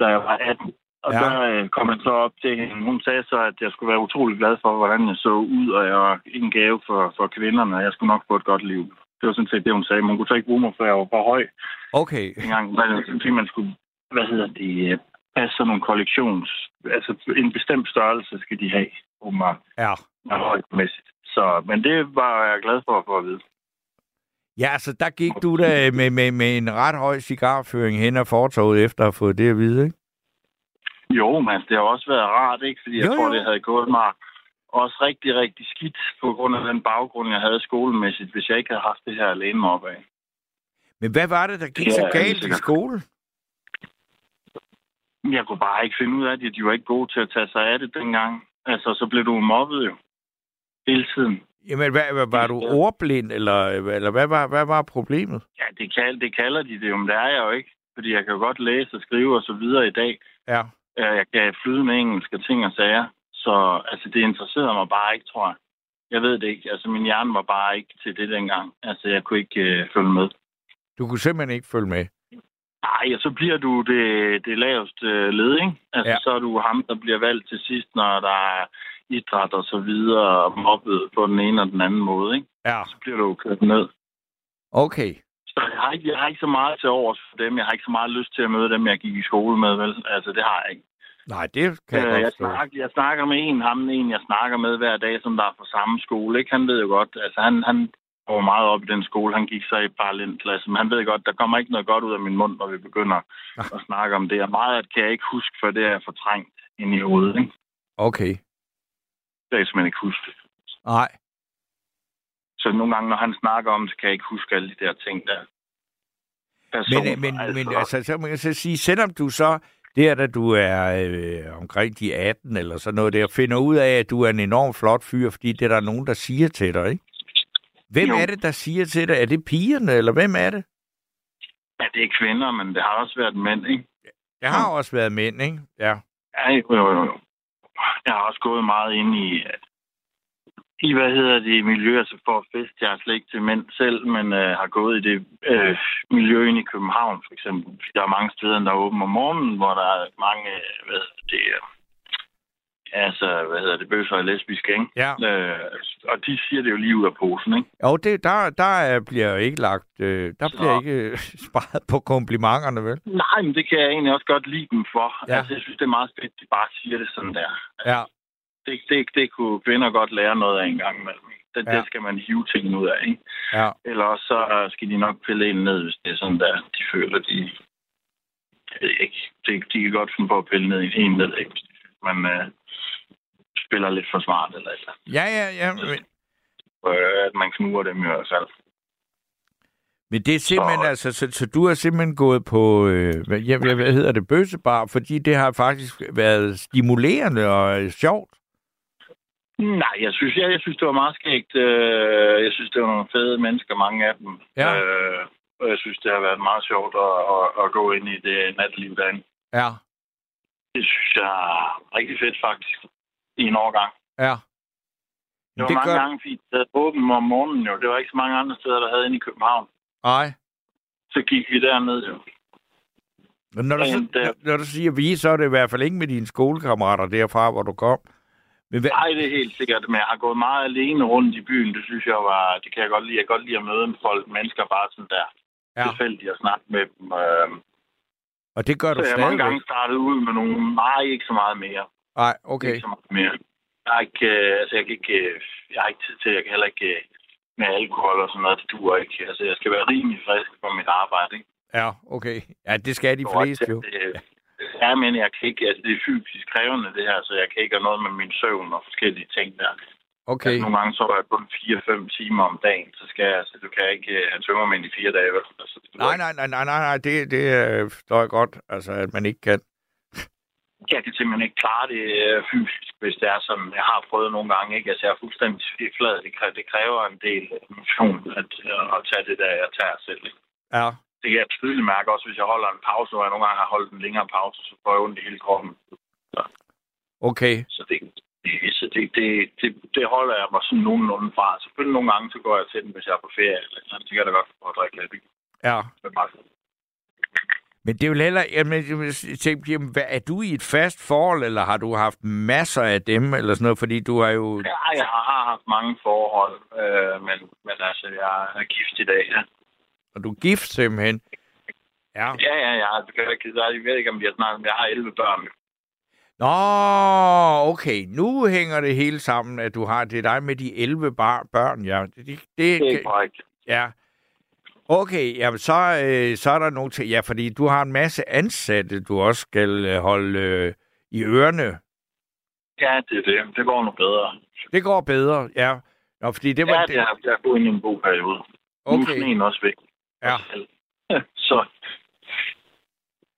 da jeg var 18. Og Ja. der øh, kom jeg så op til hende. Hun sagde så, at jeg skulle være utrolig glad for, hvordan jeg så ud, og jeg var en gave for, for kvinderne, og jeg skulle nok få et godt liv. Det var sådan set det, hun sagde. Man kunne så ikke bruge mig, for jeg var for høj okay. engang, fordi man skulle, hvad hedder det, øh, passe sådan nogle kollektions... Altså en bestemt størrelse skal de have, åbenbart, Ja. højdemæssigt. Så, men det var jeg glad for at få at vide. Ja, altså der gik du da med, med, med en ret høj cigarføring hen ad fortoget efter at have fået det at vide, ikke? Jo, men det har også været rart, ikke? Fordi jeg Jo, tror, jo. det havde gået mig også rigtig, rigtig skidt på grund af den baggrund, jeg havde skolemæssigt, hvis jeg ikke havde haft det her alene mig op af. Men hvad var det, der gik Ja, så galt i sikkert. skole? Jeg kunne bare ikke finde ud af det. De var ikke gode til at tage sig af det dengang. Altså, så blev du mobbet jo. Hele tiden. Jamen, hvad, hvad, var du ordblind, eller, eller hvad, var, hvad var problemet? Ja, det, kald, det kalder de det jo, men det er jeg jo ikke. Fordi jeg kan godt læse og skrive og så videre i dag. Ja. Øh, Jeg kan flyde med engelsk og ting og sager. Så altså, det interesserede mig bare ikke, tror jeg. Jeg ved det ikke. Altså, min hjerne var bare ikke til det dengang. Altså, jeg kunne ikke øh, følge med. Du kunne simpelthen ikke følge med. Nej, og så bliver du det, det laveste øh, led, ikke? Altså, ja. så er du ham, der bliver valgt til sidst, når der er idræt og så videre, mobbet på den ene og den anden måde, ikke? Ja. Så bliver du kørt ned. Okay. Så jeg har, ikke, jeg har ikke så meget til overs for dem. Jeg har ikke så meget lyst til at møde dem, jeg gik i skole med, vel? Altså, det har jeg ikke. Nej, det kan jeg Øh, jeg, snakker, jeg snakker med en, ham en, jeg snakker med hver dag, som der er fra samme skole. Ikke? Han ved jo godt, altså han, han går meget op i den skole. Han gik så i parallelklasse, men han ved godt, der kommer ikke noget godt ud af min mund, når vi begynder at snakke om det. Og meget af det kan jeg ikke huske, for det er fortrængt ind i hovedet. Ikke? Okay. Det kan jeg simpelthen ikke huske. Nej. Så nogle gange, når han snakker om det, så kan jeg ikke huske alle de der ting der. Personer, Men, men, men altså, så man kan så sige, selvom du så der, da du er øh, omkring de 18 eller sådan noget der, finder ud af, at du er en enorm flot fyr, fordi det er der nogen, der siger til dig, ikke? Hvem Jo. er det, der siger til dig? Er det pigerne, eller hvem er det? Ja, det er kvinder, men det har også været mænd, ikke? Det har også været mænd, ikke? Ja. Ja, jo, jo, jo. Jeg har også gået meget ind i, i hvad hedder det, miljø, altså for fest. Jeg er slet ikke til mænd selv, men øh, har gået i det øh, miljø inde i København, for eksempel. Der er mange steder, der er åbent om morgenen, hvor der er mange, øh, hvad det, øh, altså, hvad hedder det, bøsser og lesbiske, ikke? Ja. Øh, og de siger det jo lige ud af posen, ikke? Jo, det, der, der er- bliver ikke lagt... Øh, der Så- bliver ikke øh, sparet på komplimenterne, vel? Nej, men det kan jeg egentlig også godt lide dem for. Ja. Altså, jeg synes, det er meget fedt, at de bare siger det sådan der. Ja. Det, det, det kunne kvinder godt lære noget af en gang imellem. Det, Ja. det skal man hive tingene ud af, ikke? Ja. Eller så skal de nok pille ind ned, hvis det er sådan der, de føler, de det ved jeg ikke. Det, de kan godt finde på at pille ned i en, jeg ikke. Man øh, spiller lidt for smart eller eller. Ja, ja, ja. Men, Øh, at man knuger dem i hvert fald. men det er simpelthen, så... altså, så, så du har simpelthen gået på, øh, hvad, ja, hvad hedder det, bøssebar, fordi det har faktisk været stimulerende og øh, sjovt. Nej, jeg synes, jeg, jeg synes, det var meget skægt. Øh, Jeg synes, det var nogle fede mennesker, mange af dem. Ja. Øh, og jeg synes, det har været meget sjovt at, at, at gå ind i det natliv derinde. Ja, Det synes jeg er rigtig fedt, faktisk. I en årgang. ja. Det var Det mange gør- gange fint. Det havde åben om morgenen jo. Det var ikke så mange andre steder, der havde inde i København. Nej. Så gik vi derned jo. Men når du, så, Men det- når du siger vi, så er det i hvert fald ikke med dine skolekammerater derfra, hvor du kom. Men hvad, Nej, det er helt sikkert. Men jeg har gået meget alene rundt i byen. Det synes jeg var... Det kan jeg godt lide. Jeg kan godt lide at møde folk, mennesker bare sådan der. Ja. Tilfældigt at snakke med dem. Øh, og det gør så du jeg har mange stadigvæk? gange startet ud med nogle... Nej, ikke så meget mere. Nej, okay. Ikke så meget mere. Jeg har ikke... Øh, altså, jeg kan ikke... Øh, jeg har ikke tid til... Jeg kan heller ikke... Øh, med alkohol og sådan noget, det duer ikke. Altså, jeg skal være rimelig frisk på mit arbejde, ikke? Ja, okay. Ja, det skal de fleste jo. Det, ja, men jeg kan ikke... Altså, det er fysisk krævende, det her, så jeg kan ikke have noget med min søvn og forskellige ting der. Okay. Altså, nogle gange så er jeg kun 4-5 timer om dagen, så skal jeg, så du kan ikke have tømmermænd i fire dage. vel? Altså, Nej, nej, nej, nej, nej, nej, det, det forstår jeg godt, altså, at man ikke kan. Jeg kan simpelthen ikke klare det øh, fysisk, hvis det er sådan. Jeg har prøvet nogle gange, ikke? Altså, jeg er fuldstændig flad. Det kræver, det kræver en del motion at, øh, at tage det der, jeg tager selv. Ikke? Ja, Det kan jeg tydeligt mærke også, hvis jeg holder en pause, hvor jeg nogle gange har holdt en længere pause, så får jeg ondt i hele kroppen. okay. Så det, så det, det, det, det holder jeg mig sådan nogenlunde fra. Selvfølgelig nogle gange, så går jeg til den, hvis jeg er på ferie. Eller sådan, så kan jeg da godt få at drikke lidt. Ja. Det er bare- Men det er jo heller... Jamen, jeg tænke, jamen, hvad, er du i et fast forhold, eller har du haft masser af dem, eller sådan noget? Fordi du har jo... Ja, jeg har haft mange forhold, øh, men, men altså, jeg er gift i dag, ja. Og du er gift simpelthen. Ja. Ja, ja, ja. Jeg, jeg ved ikke, om vi har snakket, men jeg har 11 børn. Nå, okay. Nu hænger det hele sammen, at du har... Det dig med de 11 bar, børn, ja. Det, det, det, Det er korrekt. Ja. Okay, jamen så, øh, så er der nogle ting... Ja, fordi du har en masse ansatte, du også skal øh, holde øh, i ørerne. Ja, det er det. Det går nu bedre. Det går bedre, ja. Nå, fordi det var... ja, det har, jeg har gået i en god periode. Nu er Okay. også væk. Ja. Så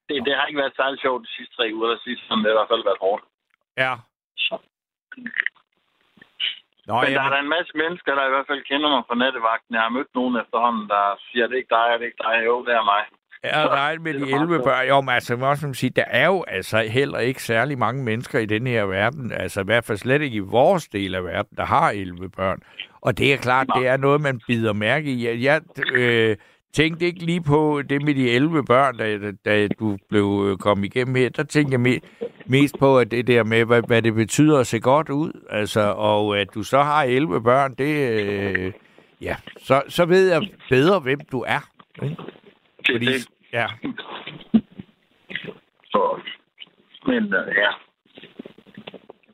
det, det har ikke været særlig sjovt de sidste tre uger. Der sidste sådan, det har i hvert fald været hårdt. Ja. Så. Nå, Men der jamen, er der en masse mennesker, der i hvert fald kender mig fra nattevagten. Jeg har mødt nogen efterhånden, der siger, det er ikke dig, det er ikke dig. Jo, det er mig. Ja, nej, med de 11 børn. Jo, men altså, også sige, der er jo altså heller ikke særlig mange mennesker i den her verden, altså i hvert fald slet ikke i vores del af verden, der har 11 børn. Og det er klart, det er noget, man bider mærke i. Jeg øh, tænkte ikke lige på det med de 11 børn, da, da du blev øh, kommet igennem her. Der tænkte jeg me- mest på, at det der med, hvad, hvad det betyder at se godt ud. Altså, og at du så har 11 børn, det... Øh, ja, så, så ved jeg bedre, hvem du er. Ikke? Fordi, ja. så, men øh, ja,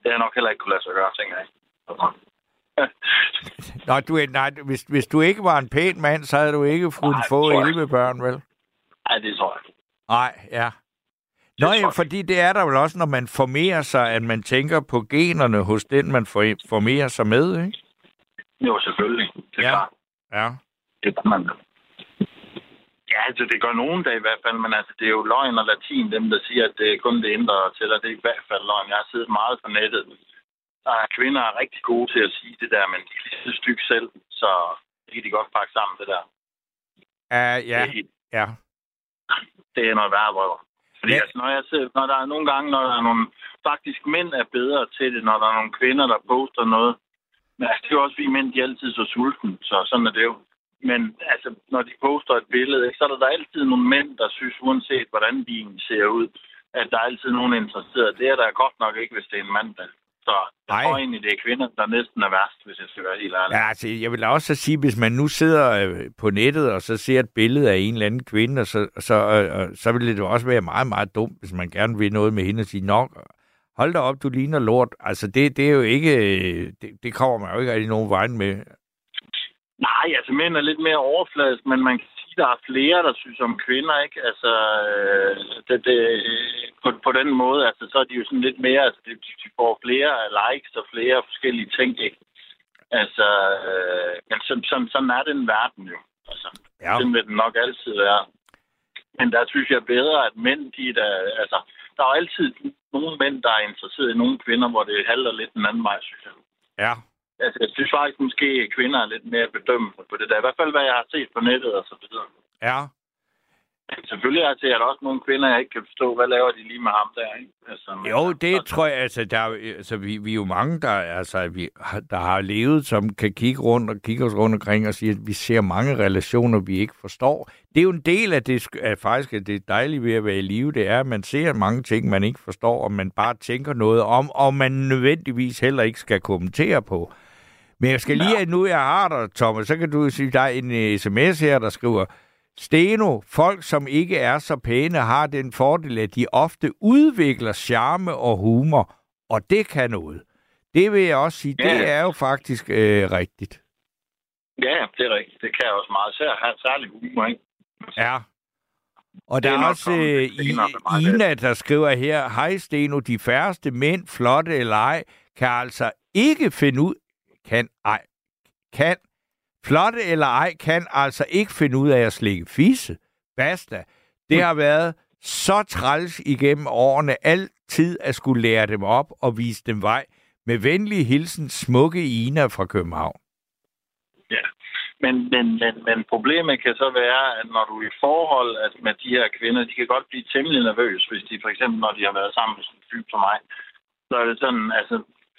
det har nok heller ikke kunne lade sig gøre, tænker jeg. Nå, du, nej, hvis, hvis du ikke var en pæn mand, så havde du ikke kunnet få tror jeg 11 børn, vel? Nej, det tror jeg. Nej, ja. Nå ja, fordi det er der vel også, når man formerer sig, at man tænker på generne hos den, man for- formerer sig med, ikke? Jo, selvfølgelig. Det er Ja. klart. Ja. Det kan man. Ja, altså det gør nogen dag i hvert fald, men altså det er jo løgn og latin, dem der siger, at det er kun det indre der tæller. Det er i hvert fald løgn. Jeg har siddet meget på nettet. Der er kvinder er rigtig gode til at sige det der, men de er så stykke selv, så det kan de godt pakke sammen, det der. Uh, ja, Det, ja. det er noget værre brød. Fordi Ja. altså, når, jeg ser, når der er nogle gange, når der er nogle... Faktisk mænd er bedre til det, når der er nogle kvinder, der poster noget. Men altså, det er jo også vi mænd, de er altid så sulten, så sådan er det jo. Men altså, når de poster et billede, ikke, så er der, der er altid nogle mænd, der synes, uanset hvordan de ser ud, at der er altid nogen interesseret. Det er der godt nok ikke, hvis det er en mand, der. Så jeg Nej. tror egentlig, det er kvinder, der næsten er værst, hvis jeg skal være helt ærlig. Ja, altså, jeg vil da også sige, hvis man nu sidder øh, på nettet, og så ser et billede af en eller anden kvinde, og så, så, øh, så vil det jo også være meget, meget dumt, hvis man gerne vil noget med hende og sige, nok, hold da op, du ligner lort. Altså, det, det er jo ikke, øh, det, det kommer man jo ikke rigtig nogen vej med. Nej, altså mænd er lidt mere overfladisk, men man kan der er flere, der synes om kvinder, ikke? Altså, øh, det, det, på, på den måde, altså, så er de jo sådan lidt mere, altså, de, de får flere likes og flere forskellige ting, ikke? Altså, øh, men sådan, sådan, sådan er den verden jo. Altså, Ja. sådan vil den nok altid være. Men der synes jeg bedre, at mænd, de er der, altså, der er jo altid nogle mænd, der er interesseret i nogle kvinder, hvor det halter lidt den anden vej, synes jeg. Ja. Altså, jeg synes faktisk måske, at kvinder er lidt mere bedømmende på det der. I hvert fald, hvad jeg har set på nettet og så videre. Ja. Men Selvfølgelig er det også nogle kvinder, jeg ikke kan forstå, hvad laver de lige med ham der, ikke? Altså, Jo, det tror jeg, altså, der, er altså vi, vi er jo mange, der, altså, vi, der har levet, som kan kigge rundt og kigge os rundt omkring og sige, at vi ser mange relationer, vi ikke forstår. Det er jo en del af det, af faktisk at det dejlige ved at være i live, det er, at man ser mange ting, man ikke forstår, og man bare tænker noget om, og man nødvendigvis heller ikke skal kommentere på. Men jeg skal lige, at nu jeg har dig, Thomas, så kan du sige, der er en uh, sms her, der skriver, Steno, folk som ikke er så pæne, har den fordel, at de ofte udvikler charme og humor, og det kan noget. Det vil jeg også sige, Ja. det er jo faktisk øh, rigtigt. Ja, det er rigtigt. Det kan jeg også meget. Sær, have særlig humor, ikke? Ja. Og Det der er er også øh, I- Ina, der skriver her, Hej Steno, de færreste mænd, flotte eller ej, kan altså ikke finde ud, kan ej, kan, flotte eller ej, kan altså ikke finde ud af at slikke fisse. Basta. Det har været så træls igennem årene altid at skulle lære dem op og vise dem vej. Med venlig hilsen, smukke Ina fra København. Ja. Men, men, men, men problemet kan så være, at når du er i forhold at med de her kvinder, de kan godt blive temmelig nervøse, hvis de for eksempel, når de har været sammen med sådan en type som mig, så er det sådan, altså,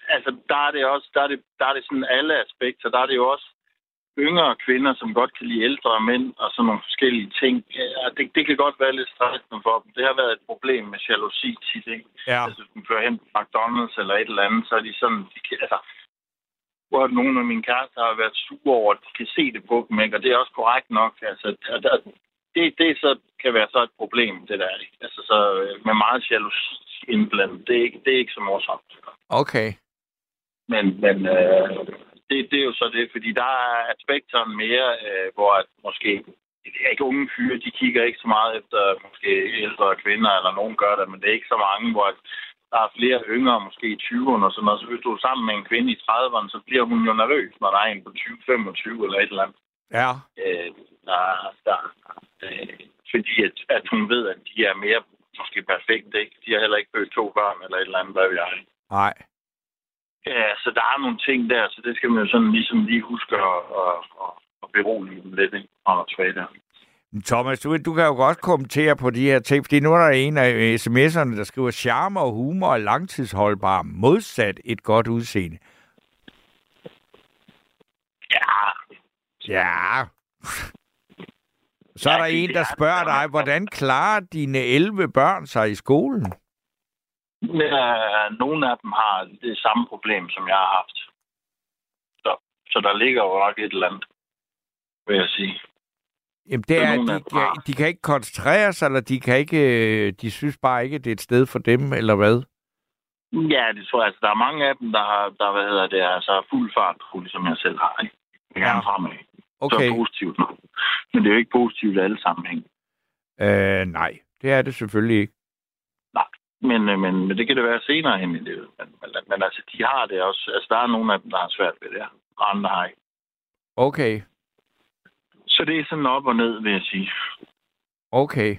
altså der er det også, der er det, der er det sådan alle aspekter, der er det jo også yngre kvinder, som godt kan lide ældre mænd og sådan nogle forskellige ting. Ja, det, det kan godt være lidt stressende for dem. Det har været et problem med jalousi tit, ikke? Ja. Altså, hvis man kører hen på McDonald's eller et eller andet, så er de sådan, de kan, altså, hvor nogle af mine kærester har været sure over, at de kan se det på dem, ikke? og det er også korrekt nok. Altså, at det, det så, kan være så et problem, det der. Ikke? Altså, så øh, med meget jalousi indblandet, det er ikke, det er ikke så morsomt. Okay. Men, men øh, det, det er jo så det, fordi der er aspekterne mere, øh, hvor at måske det er ikke unge fyre, de kigger ikke så meget efter måske ældre kvinder, eller nogen gør det, men det er ikke så mange, hvor at der er flere yngre, måske i 20'erne og sådan noget. Så hvis du er sammen med en kvinde i 30'erne, så bliver hun jo nervøs, når der er en på 20-25 eller et eller andet. Ja. Øh, der, der, øh, fordi at, at hun ved, at de er mere måske perfekte, ikke? De har heller ikke født to børn eller et eller andet, hvad ved jeg. Nej. Ja, så der er nogle ting der, så det skal man jo sådan ligesom lige huske at, at, at, at berolige dem lidt? Og tilbage der. Thomas, du, du kan jo godt kommentere på de her ting, fordi nu er der en af sms'erne, der skriver, charme og humor er langtidsholdbar, modsat et godt udseende. Ja. Ja. Så er Ja, der en, der er- spørger dig, hvordan klarer dine 11 børn sig i skolen? Ja, nogle af dem har det samme problem, som jeg har haft. Så, så der ligger jo nok et eller andet, vil jeg sige. Jamen, det er, nogle de, de kan ikke koncentrere sig, eller de kan ikke, øh, de synes bare ikke, det er et sted for dem, eller hvad? Ja, det tror jeg. Altså, der er mange af dem, der har, der, hvad hedder det, altså fuld fart ligesom jeg selv har. Ikke? Jeg gerne fremad. Okay. Så er det positivt. Men det er jo ikke positivt i alle sammenhæng. Øh, nej, det er det selvfølgelig ikke. Men, øh, men, men det kan det være senere hen i livet. Men, men, men altså, de har det også. Altså, der er nogle af dem, der har svært ved det, og andre har ikke. Okay, Så det er sådan op og ned, vil jeg sige. okay.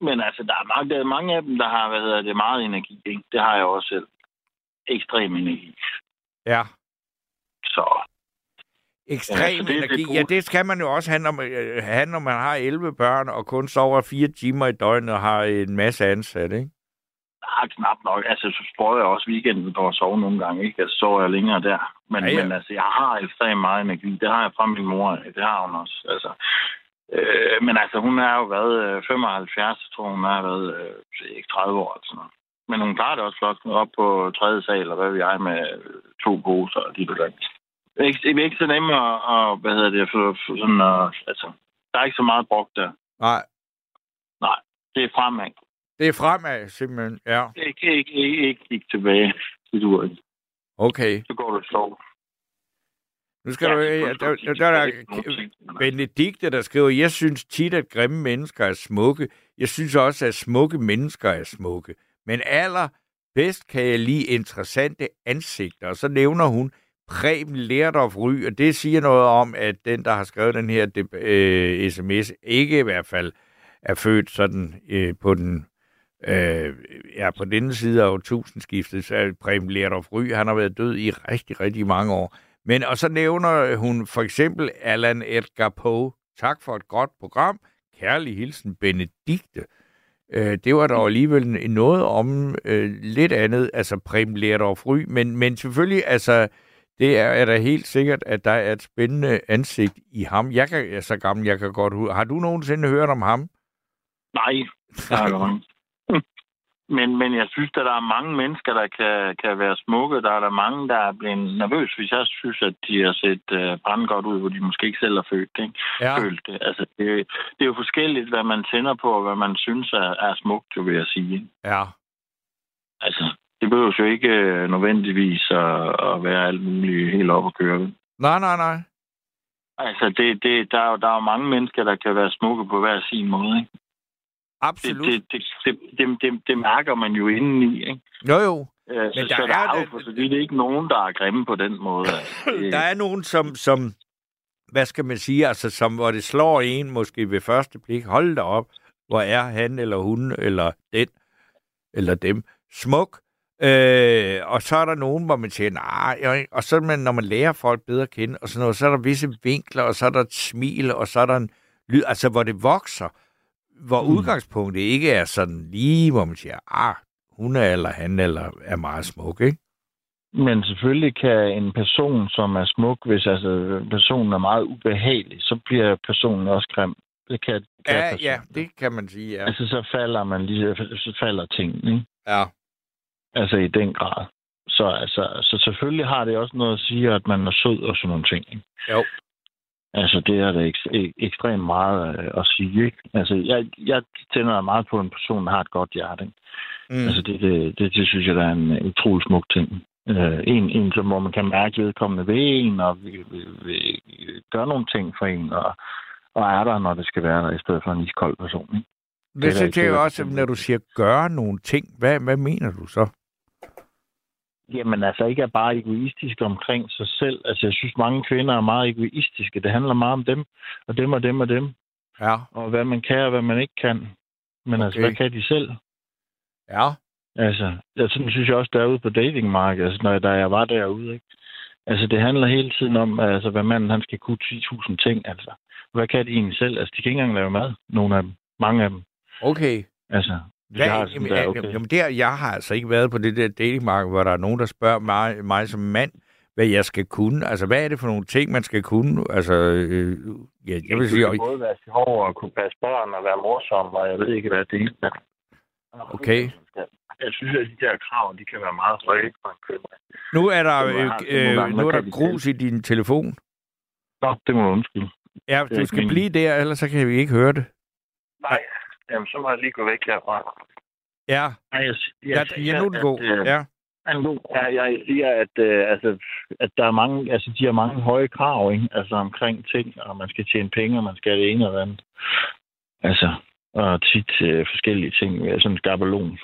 Men altså, der er mange, der er mange af dem, der har, hvad hedder det, meget energi. Ikke? Det har jeg også selv. Ekstrem energi. Ja. Så Ekstrem Ja, ja, så det er energi. lidt Ja, det skal man jo også have, når man, øh, have, når man har 11 børn, og kun sover fire timer i døgnet og har en masse ansatte, ikke? Er knap nok. Altså, så prøver jeg også weekenden på at sove nogle gange. Ikke? Altså, sover jeg længere der. Men, Ja, ja, men altså, jeg har ekstremt meget energi. Det har jeg fra min mor. Det har hun også. Altså, øh, men altså, hun er jo været øh, 75, jeg tror hun har været øh, ikke 30 år. Altså. Men hun klarer det også flot op på tredje sal, og hvad ved jeg, med øh, to poser og dit og dat. Det er ikke, er så nemt at, at hvad hedder det, for, for sådan, uh, altså, der er ikke så meget brugt der. Nej, Nej, det er fremad. Det er fremad, simpelthen. Ja, Ikke, ikke, ikke, ikke kigge tilbage. Det duer ikke. okay. Så går og sover. Nu skal Ja, du... det er Der, der, der, er Benedikte, der skriver, jeg synes tit, at grimme mennesker er smukke. Jeg synes også, at smukke mennesker er smukke. Men aller bedst kan jeg lide interessante ansigter. Og så nævner hun Preben Lerdorf Ry, og det siger noget om, at den, der har skrevet den her øh, sms, ikke i hvert fald er født sådan øh, på den øh, ja, på denne side af årtusindskiftet, så er Preben Lerdorf Ry, han har været død i rigtig, rigtig mange år. Men, og så nævner hun for eksempel Allan Edgar Poe. Tak for et godt program. Kærlig hilsen, Benedikte. Øh, det var dog alligevel noget om øh, lidt andet, altså Preben Lerdorf Ry, men, men selvfølgelig, altså, det er, er da helt sikkert, at der er et spændende ansigt i ham. Jeg kan, jeg er så gammel, jeg kan godt huske. Har du nogensinde hørt om ham? Nej, det har. Men, men jeg synes, at der er mange mennesker, der kan, kan være smukke. Der er der mange, der er blevet nervøs, hvis jeg synes, at de har set uh, brandgodt ud, hvor de måske ikke selv har følt det. Ikke? Ja. Følt det. Altså, det, det er jo forskelligt, hvad man tænder på, og hvad man synes er, er smukt, jo vil jeg sige. Ja. Altså, det behøver jo ikke øh, nødvendigvis at, at være alt muligt helt op at køre. Nej, nej, nej. Altså, det, det, der, er jo, der er jo mange mennesker, der kan være smukke på hver sin måde. Ikke? Absolut. Det, det, det, det, det, det, mærker man jo indeni. Ikke? Jo, jo. Øh, så, der så der er er, jo for så vidt ikke nogen, der er grimme på den måde. Altså. Der er nogen, som, som, hvad skal man sige, altså, som, hvor det slår en måske ved første blik. Hold da op, hvor er han eller hun eller den eller dem smuk. Øh, og så er der nogen, hvor man siger, nej, nej, og så man, når man lærer folk bedre at kende, og sådan noget, så er der visse vinkler, og så er der et smil, og så er der en lyd, altså hvor det vokser, hvor mm. udgangspunktet ikke er sådan lige, hvor man siger, ah, hun er eller han eller er meget smuk, ikke? Men selvfølgelig kan en person, som er smuk, hvis altså personen er meget ubehagelig, så bliver personen også grim. Det kan, kan Ja, personen. ja, det kan man sige, ja. Altså, så falder man lige, så falder tingene, ikke? Ja. Altså, i den grad. Så, altså, så selvfølgelig har det også noget at sige, at man er sød og sådan nogle ting, ikke? Jo. Altså, det er det ek- ek- ekstremt meget øh, at sige, ikke? Altså, jeg, jeg tænder meget på en person, der har et godt hjerte, ikke? Mm. Altså, det, det, det, det synes jeg, der er en utrolig smuk ting. Øh, en, en, som, hvor man kan mærke vedkommende ved en, og vil, vil, vil gøre nogle ting for en, og, og er der, når det skal være der, i stedet for en iskold person. Ikke? Det, er det synes jeg jo også, når du siger gøre nogle ting, hvad, hvad mener du så? Jamen altså ikke er bare egoistisk omkring sig selv. Altså jeg synes, mange kvinder er meget egoistiske. Det handler meget om dem, og dem og dem og dem. Ja. Og hvad man kan og hvad man ikke kan. Men okay. altså, Okay. hvad kan de selv? Ja. Altså, jeg sådan synes jeg også, derude på datingmarkedet, altså, når, da jeg var derude, ikke? Altså, det handler hele tiden om, altså, hvad manden, han skal kunne 10.000 ting, altså. Hvad kan de egentlig selv? Altså, de kan ikke engang lave mad, nogle af dem. Mange af dem. Okay. Altså, Hvad, har sådan jamen, der, okay. jamen der, jeg har altså ikke været på det der datingmarked, hvor der er nogen, der spørger mig, mig som mand, hvad jeg skal kunne. Altså, hvad er det for nogle ting, man skal kunne? Altså, øh, ja, jeg vil sige, Du kan både være sjov og kunne passe børn og være morsom, og jeg ved ikke, hvad det er. okay. Jeg synes, at de der krav, de kan være meget høje for en kvinde. Nu er der, øh, øh, nu er der grus i din telefon. Nå, det må du undskylde. Ja, Det du skal blive der, ellers så kan vi ikke høre det. Nej, jamen, så må jeg lige gå væk herfra. Ja. Nej, jeg, Ja, ja, nu er den god. øh, Ja. er den god? Ja, jeg siger, at, øh, altså, at der er mange, altså, de har mange høje krav, ikke? Altså omkring ting, og man skal tjene penge, og man skal det ene og det andet. Altså, og tit øh, forskellige ting, ja, sådan en skabelon,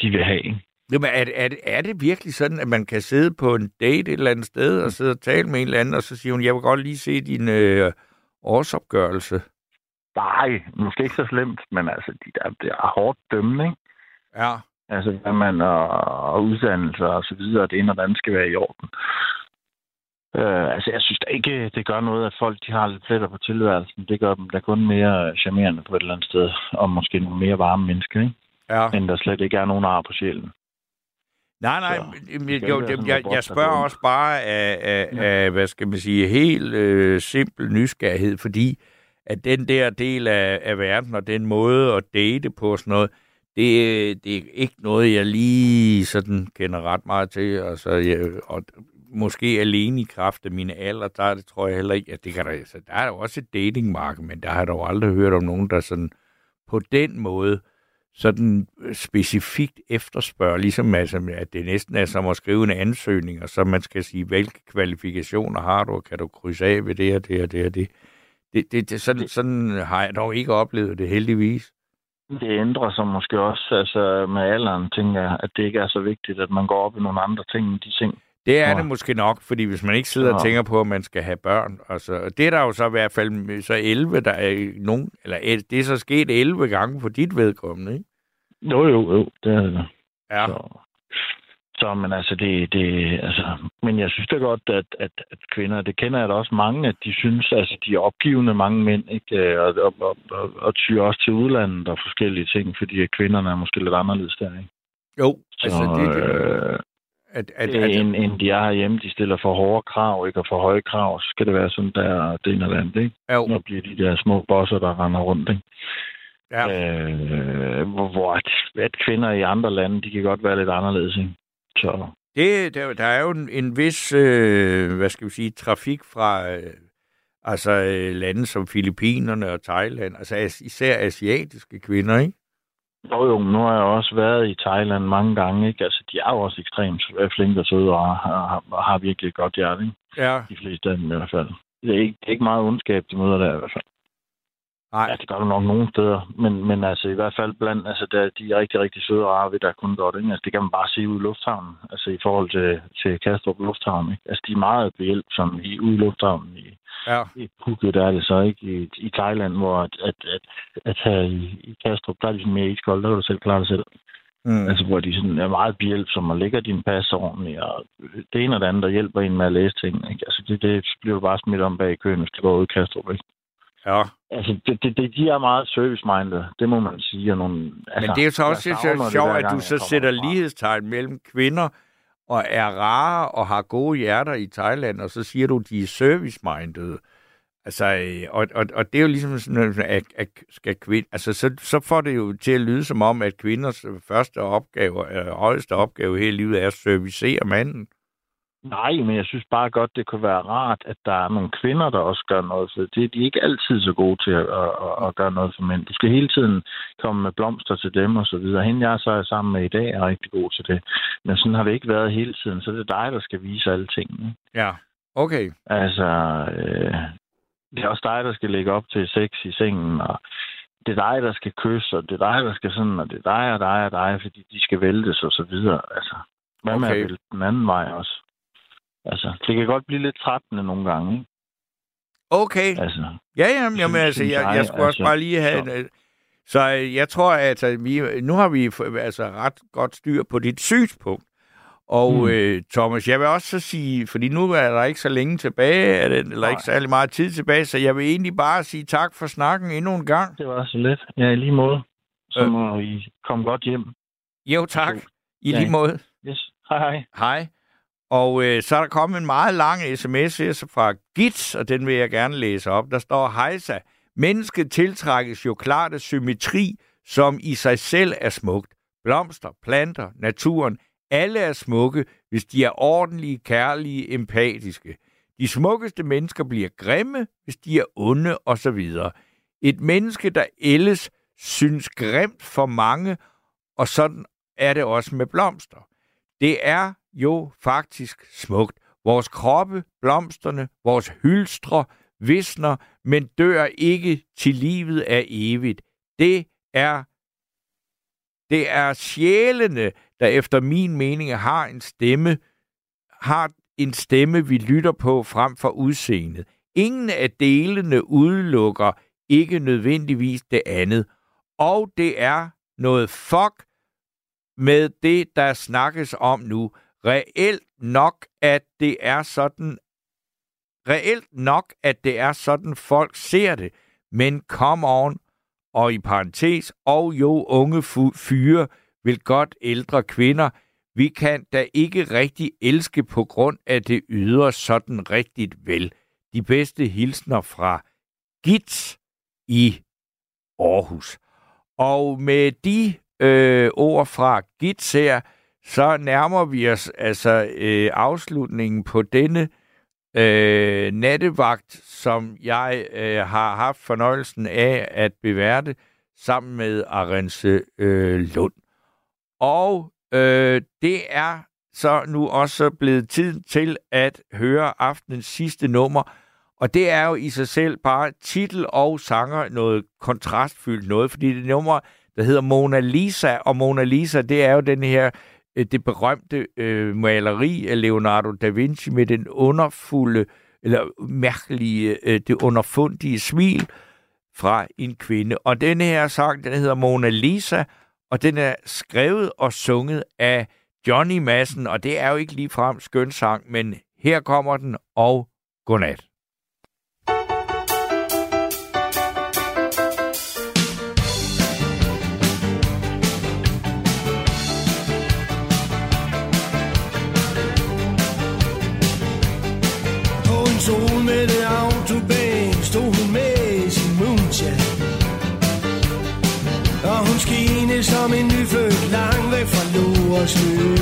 de vil have, ikke? Jamen, er, er, er det virkelig sådan, at man kan sidde på en date et eller andet sted, og sidde og tale med en eller anden, og så siger hun, jeg vil godt lige se din øh, årsopgørelse? Nej, måske ikke så slemt, men altså, de der, det er hårdt dømmende, ikke? Ja. Altså, hvad man og, og uddannelse og så videre, det ene og det andet skal være i orden. Øh, altså, jeg synes da ikke, det gør noget, at folk de har lidt pletter på tilværelsen. Det gør dem da kun mere charmerende på et eller andet sted, og måske nogle mere varme mennesker, ikke? Ja. End der slet ikke er nogen ar på sjælen. Nej, nej, Så, det skal jo, være jeg, jeg, spørger også bare af, af, af hvad skal man sige, helt øh, simpel nysgerrighed, fordi at den der del af, af verden og den måde at date på og sådan noget, det, det er ikke noget, jeg lige sådan kender ret meget til. Altså, jeg, og måske alene i kraft af mine alder, der er det, tror jeg heller ikke, ja, det kan der, altså, der er jo også et datingmarked, men der har jeg dog aldrig hørt om nogen, der sådan på den måde sådan øh, specifikt efterspørger, ligesom altså, at det næsten er som at skrive en ansøgning, og så man skal sige, hvilke kvalifikationer har du, og kan du krydse af ved det og det og det og det. Det, det, det sådan, sådan har jeg dog ikke oplevet det heldigvis. Det ændrer sig måske også altså med alderen, tænker jeg, at det ikke er så vigtigt, at man går op i nogle andre ting end de ting. Det er Nå. det måske nok, fordi hvis man ikke sidder og Nå. tænker på, at man skal have børn, altså, og det er der jo så i hvert fald så 11, der er nogen, eller el- det er så sket 11 gange på dit vedkommende, ikke? Jo, jo, jo, det er det. Ja. Så, så men altså, det, det, altså, men jeg synes da godt, at, at, at kvinder, det kender jeg da også mange, at de synes, altså, de er opgivende mange mænd, ikke? Øh, Og, og, og, og, og tyr også til udlandet og forskellige ting, fordi kvinderne er måske lidt anderledes der, ikke? Jo, Så, altså det, det øh, at, at, at, end, end de er herhjemme, de stiller for hårde krav, ikke? Og for høje krav, så skal det være sådan der, det ene eller andet, ikke? Jo. Når bliver de der små bosser, der render rundt, ikke? Ja. Øh, hvor, hvor at, at kvinder i andre lande, de kan godt være lidt anderledes, ikke? Så, Det, der, der er jo en, en vis, øh, hvad skal vi sige, trafik fra øh, altså, øh, lande som Filippinerne og Thailand, altså as, især asiatiske kvinder, ikke? Jo, jo, nu har jeg også været i Thailand mange gange, ikke? Altså, de er jo også ekstremt flinke og søde og har, har, har virkelig et godt hjerte, ikke? Ja. De fleste af dem i hvert fald. Det er ikke, det er ikke meget ondskab, de møder der i hvert fald. Nej. Ja, det gør du nok nogle steder, men, men altså i hvert fald blandt, altså der, de er rigtig, rigtig søde og rare ved der kun godt, ikke? Altså det kan man bare se ude i lufthavnen, altså i forhold til, til Kastrup Lufthavn, ikke? Altså de er meget behjælpsomme i, ude i lufthavnen i, Ja. i Phuket, der er det så ikke i, i Thailand, hvor at, at, at, at her i, i Kastrup, der er de sådan mere iskolde, der kan du selv klare det selv. Mm. Altså, hvor de sådan er meget behjælpsomme og lægger din pas ordentligt, og det ene og det andet, der hjælper en med at læse ting. Ikke? Altså, det, det bliver jo bare smidt om bag i køen, hvis det går ud i Kastrup, ikke? Ja. Altså, det, det, det, de er meget service-minded, det må man sige. Og nogle, altså, Men det er jo så også så sjovt, at du så sætter lighedstegn mellem kvinder og er rare og har gode hjerter i Thailand, og så siger du, de er service-minded. Altså, øh, og, og, og det er jo ligesom sådan, at, at skal kvind, altså, så, så får det jo til at lyde som om, at kvinders første opgave, øh, højeste opgave hele livet er at servicere manden. Nej, men jeg synes bare godt, det kunne være rart, at der er nogle kvinder, der også gør noget. For det, de er ikke altid så gode til at, at, at, at gøre noget for mænd. Du skal hele tiden komme med blomster til dem og så videre. Hende, jeg så er sammen med i dag, er rigtig god til det. Men sådan har det ikke været hele tiden. Så det er dig, der skal vise alle tingene. Ja, okay. Altså, øh, det er også dig, der skal lægge op til sex i sengen, og det er dig, der skal kysse, og det er dig, der skal sådan, og det er dig og dig og dig, fordi de skal væltes og så videre. Altså, hvad med Okay. at vælte den anden vej også? Altså, det kan godt blive lidt trættende nogle gange, ikke? Okay. Altså, Ja, jamen, jamen altså, jeg, jeg, jeg skulle også altså, bare lige have... så. Så, så øh, jeg tror, at øh, vi, nu har vi altså ret godt styr på dit synspunkt. Og Mm. øh, Thomas, jeg vil også så sige, fordi nu er der ikke så længe tilbage, er eller Nej. ikke særlig meget tid tilbage, så jeg vil egentlig bare sige tak for snakken endnu en gang. det var så let. Ja, i lige måde. Så Øh. må I komme godt hjem. Jo, tak. I Ja. lige måde. Yes. Hej, hej. Hej. Og øh, så er der kommet en meget lang sms her fra Gits, og den vil jeg gerne læse op. Der står, Hejsa, mennesket tiltrækkes jo klart af symmetri, som i sig selv er smukt. Blomster, planter, naturen, alle er smukke, hvis de er ordentlige, kærlige, empatiske. De smukkeste mennesker bliver grimme, hvis de er onde osv. Et menneske, der ellers synes grimt for mange, og sådan er det også med blomster. Det er jo faktisk smukt. Vores kroppe, blomsterne, vores hylstre visner, men dør ikke til livet er evigt. Det er det er sjælene, der efter min mening har en stemme, har en stemme, vi lytter på frem for udseendet. Ingen af delene udelukker ikke nødvendigvis det andet. Og det er noget fuck med det, der snakkes om nu. Reelt nok, at det er sådan, reelt nok, at det er sådan, folk ser det. Men come on, og i parentes, og jo unge fyre vil godt ældre kvinder. Vi kan da ikke rigtig elske på grund af det ydre sådan rigtigt vel. De bedste hilsner fra Gits i Aarhus. Og med de øh, ord fra Gits her, så nærmer vi os altså øh, afslutningen på denne øh, nattevagt, som jeg øh, har haft fornøjelsen af at beværte sammen med Arense øh, Lund. Og øh, det er så nu også blevet tid til at høre aftenens sidste nummer. Og det er jo i sig selv bare titel og sanger noget kontrastfyldt noget, fordi det nummer, der hedder Mona Lisa, og Mona Lisa, det er jo den her, øh, Øh, det berømte øh, maleri af Leonardo da Vinci med den underfulde, eller mærkelige, øh, det underfundige smil fra en kvinde. Og den her sang, den hedder Mona Lisa, og den er skrevet og sunget af Johnny Madsen, og det er jo ikke ligefrem skøn sang, men her kommer den, og godnat. Fra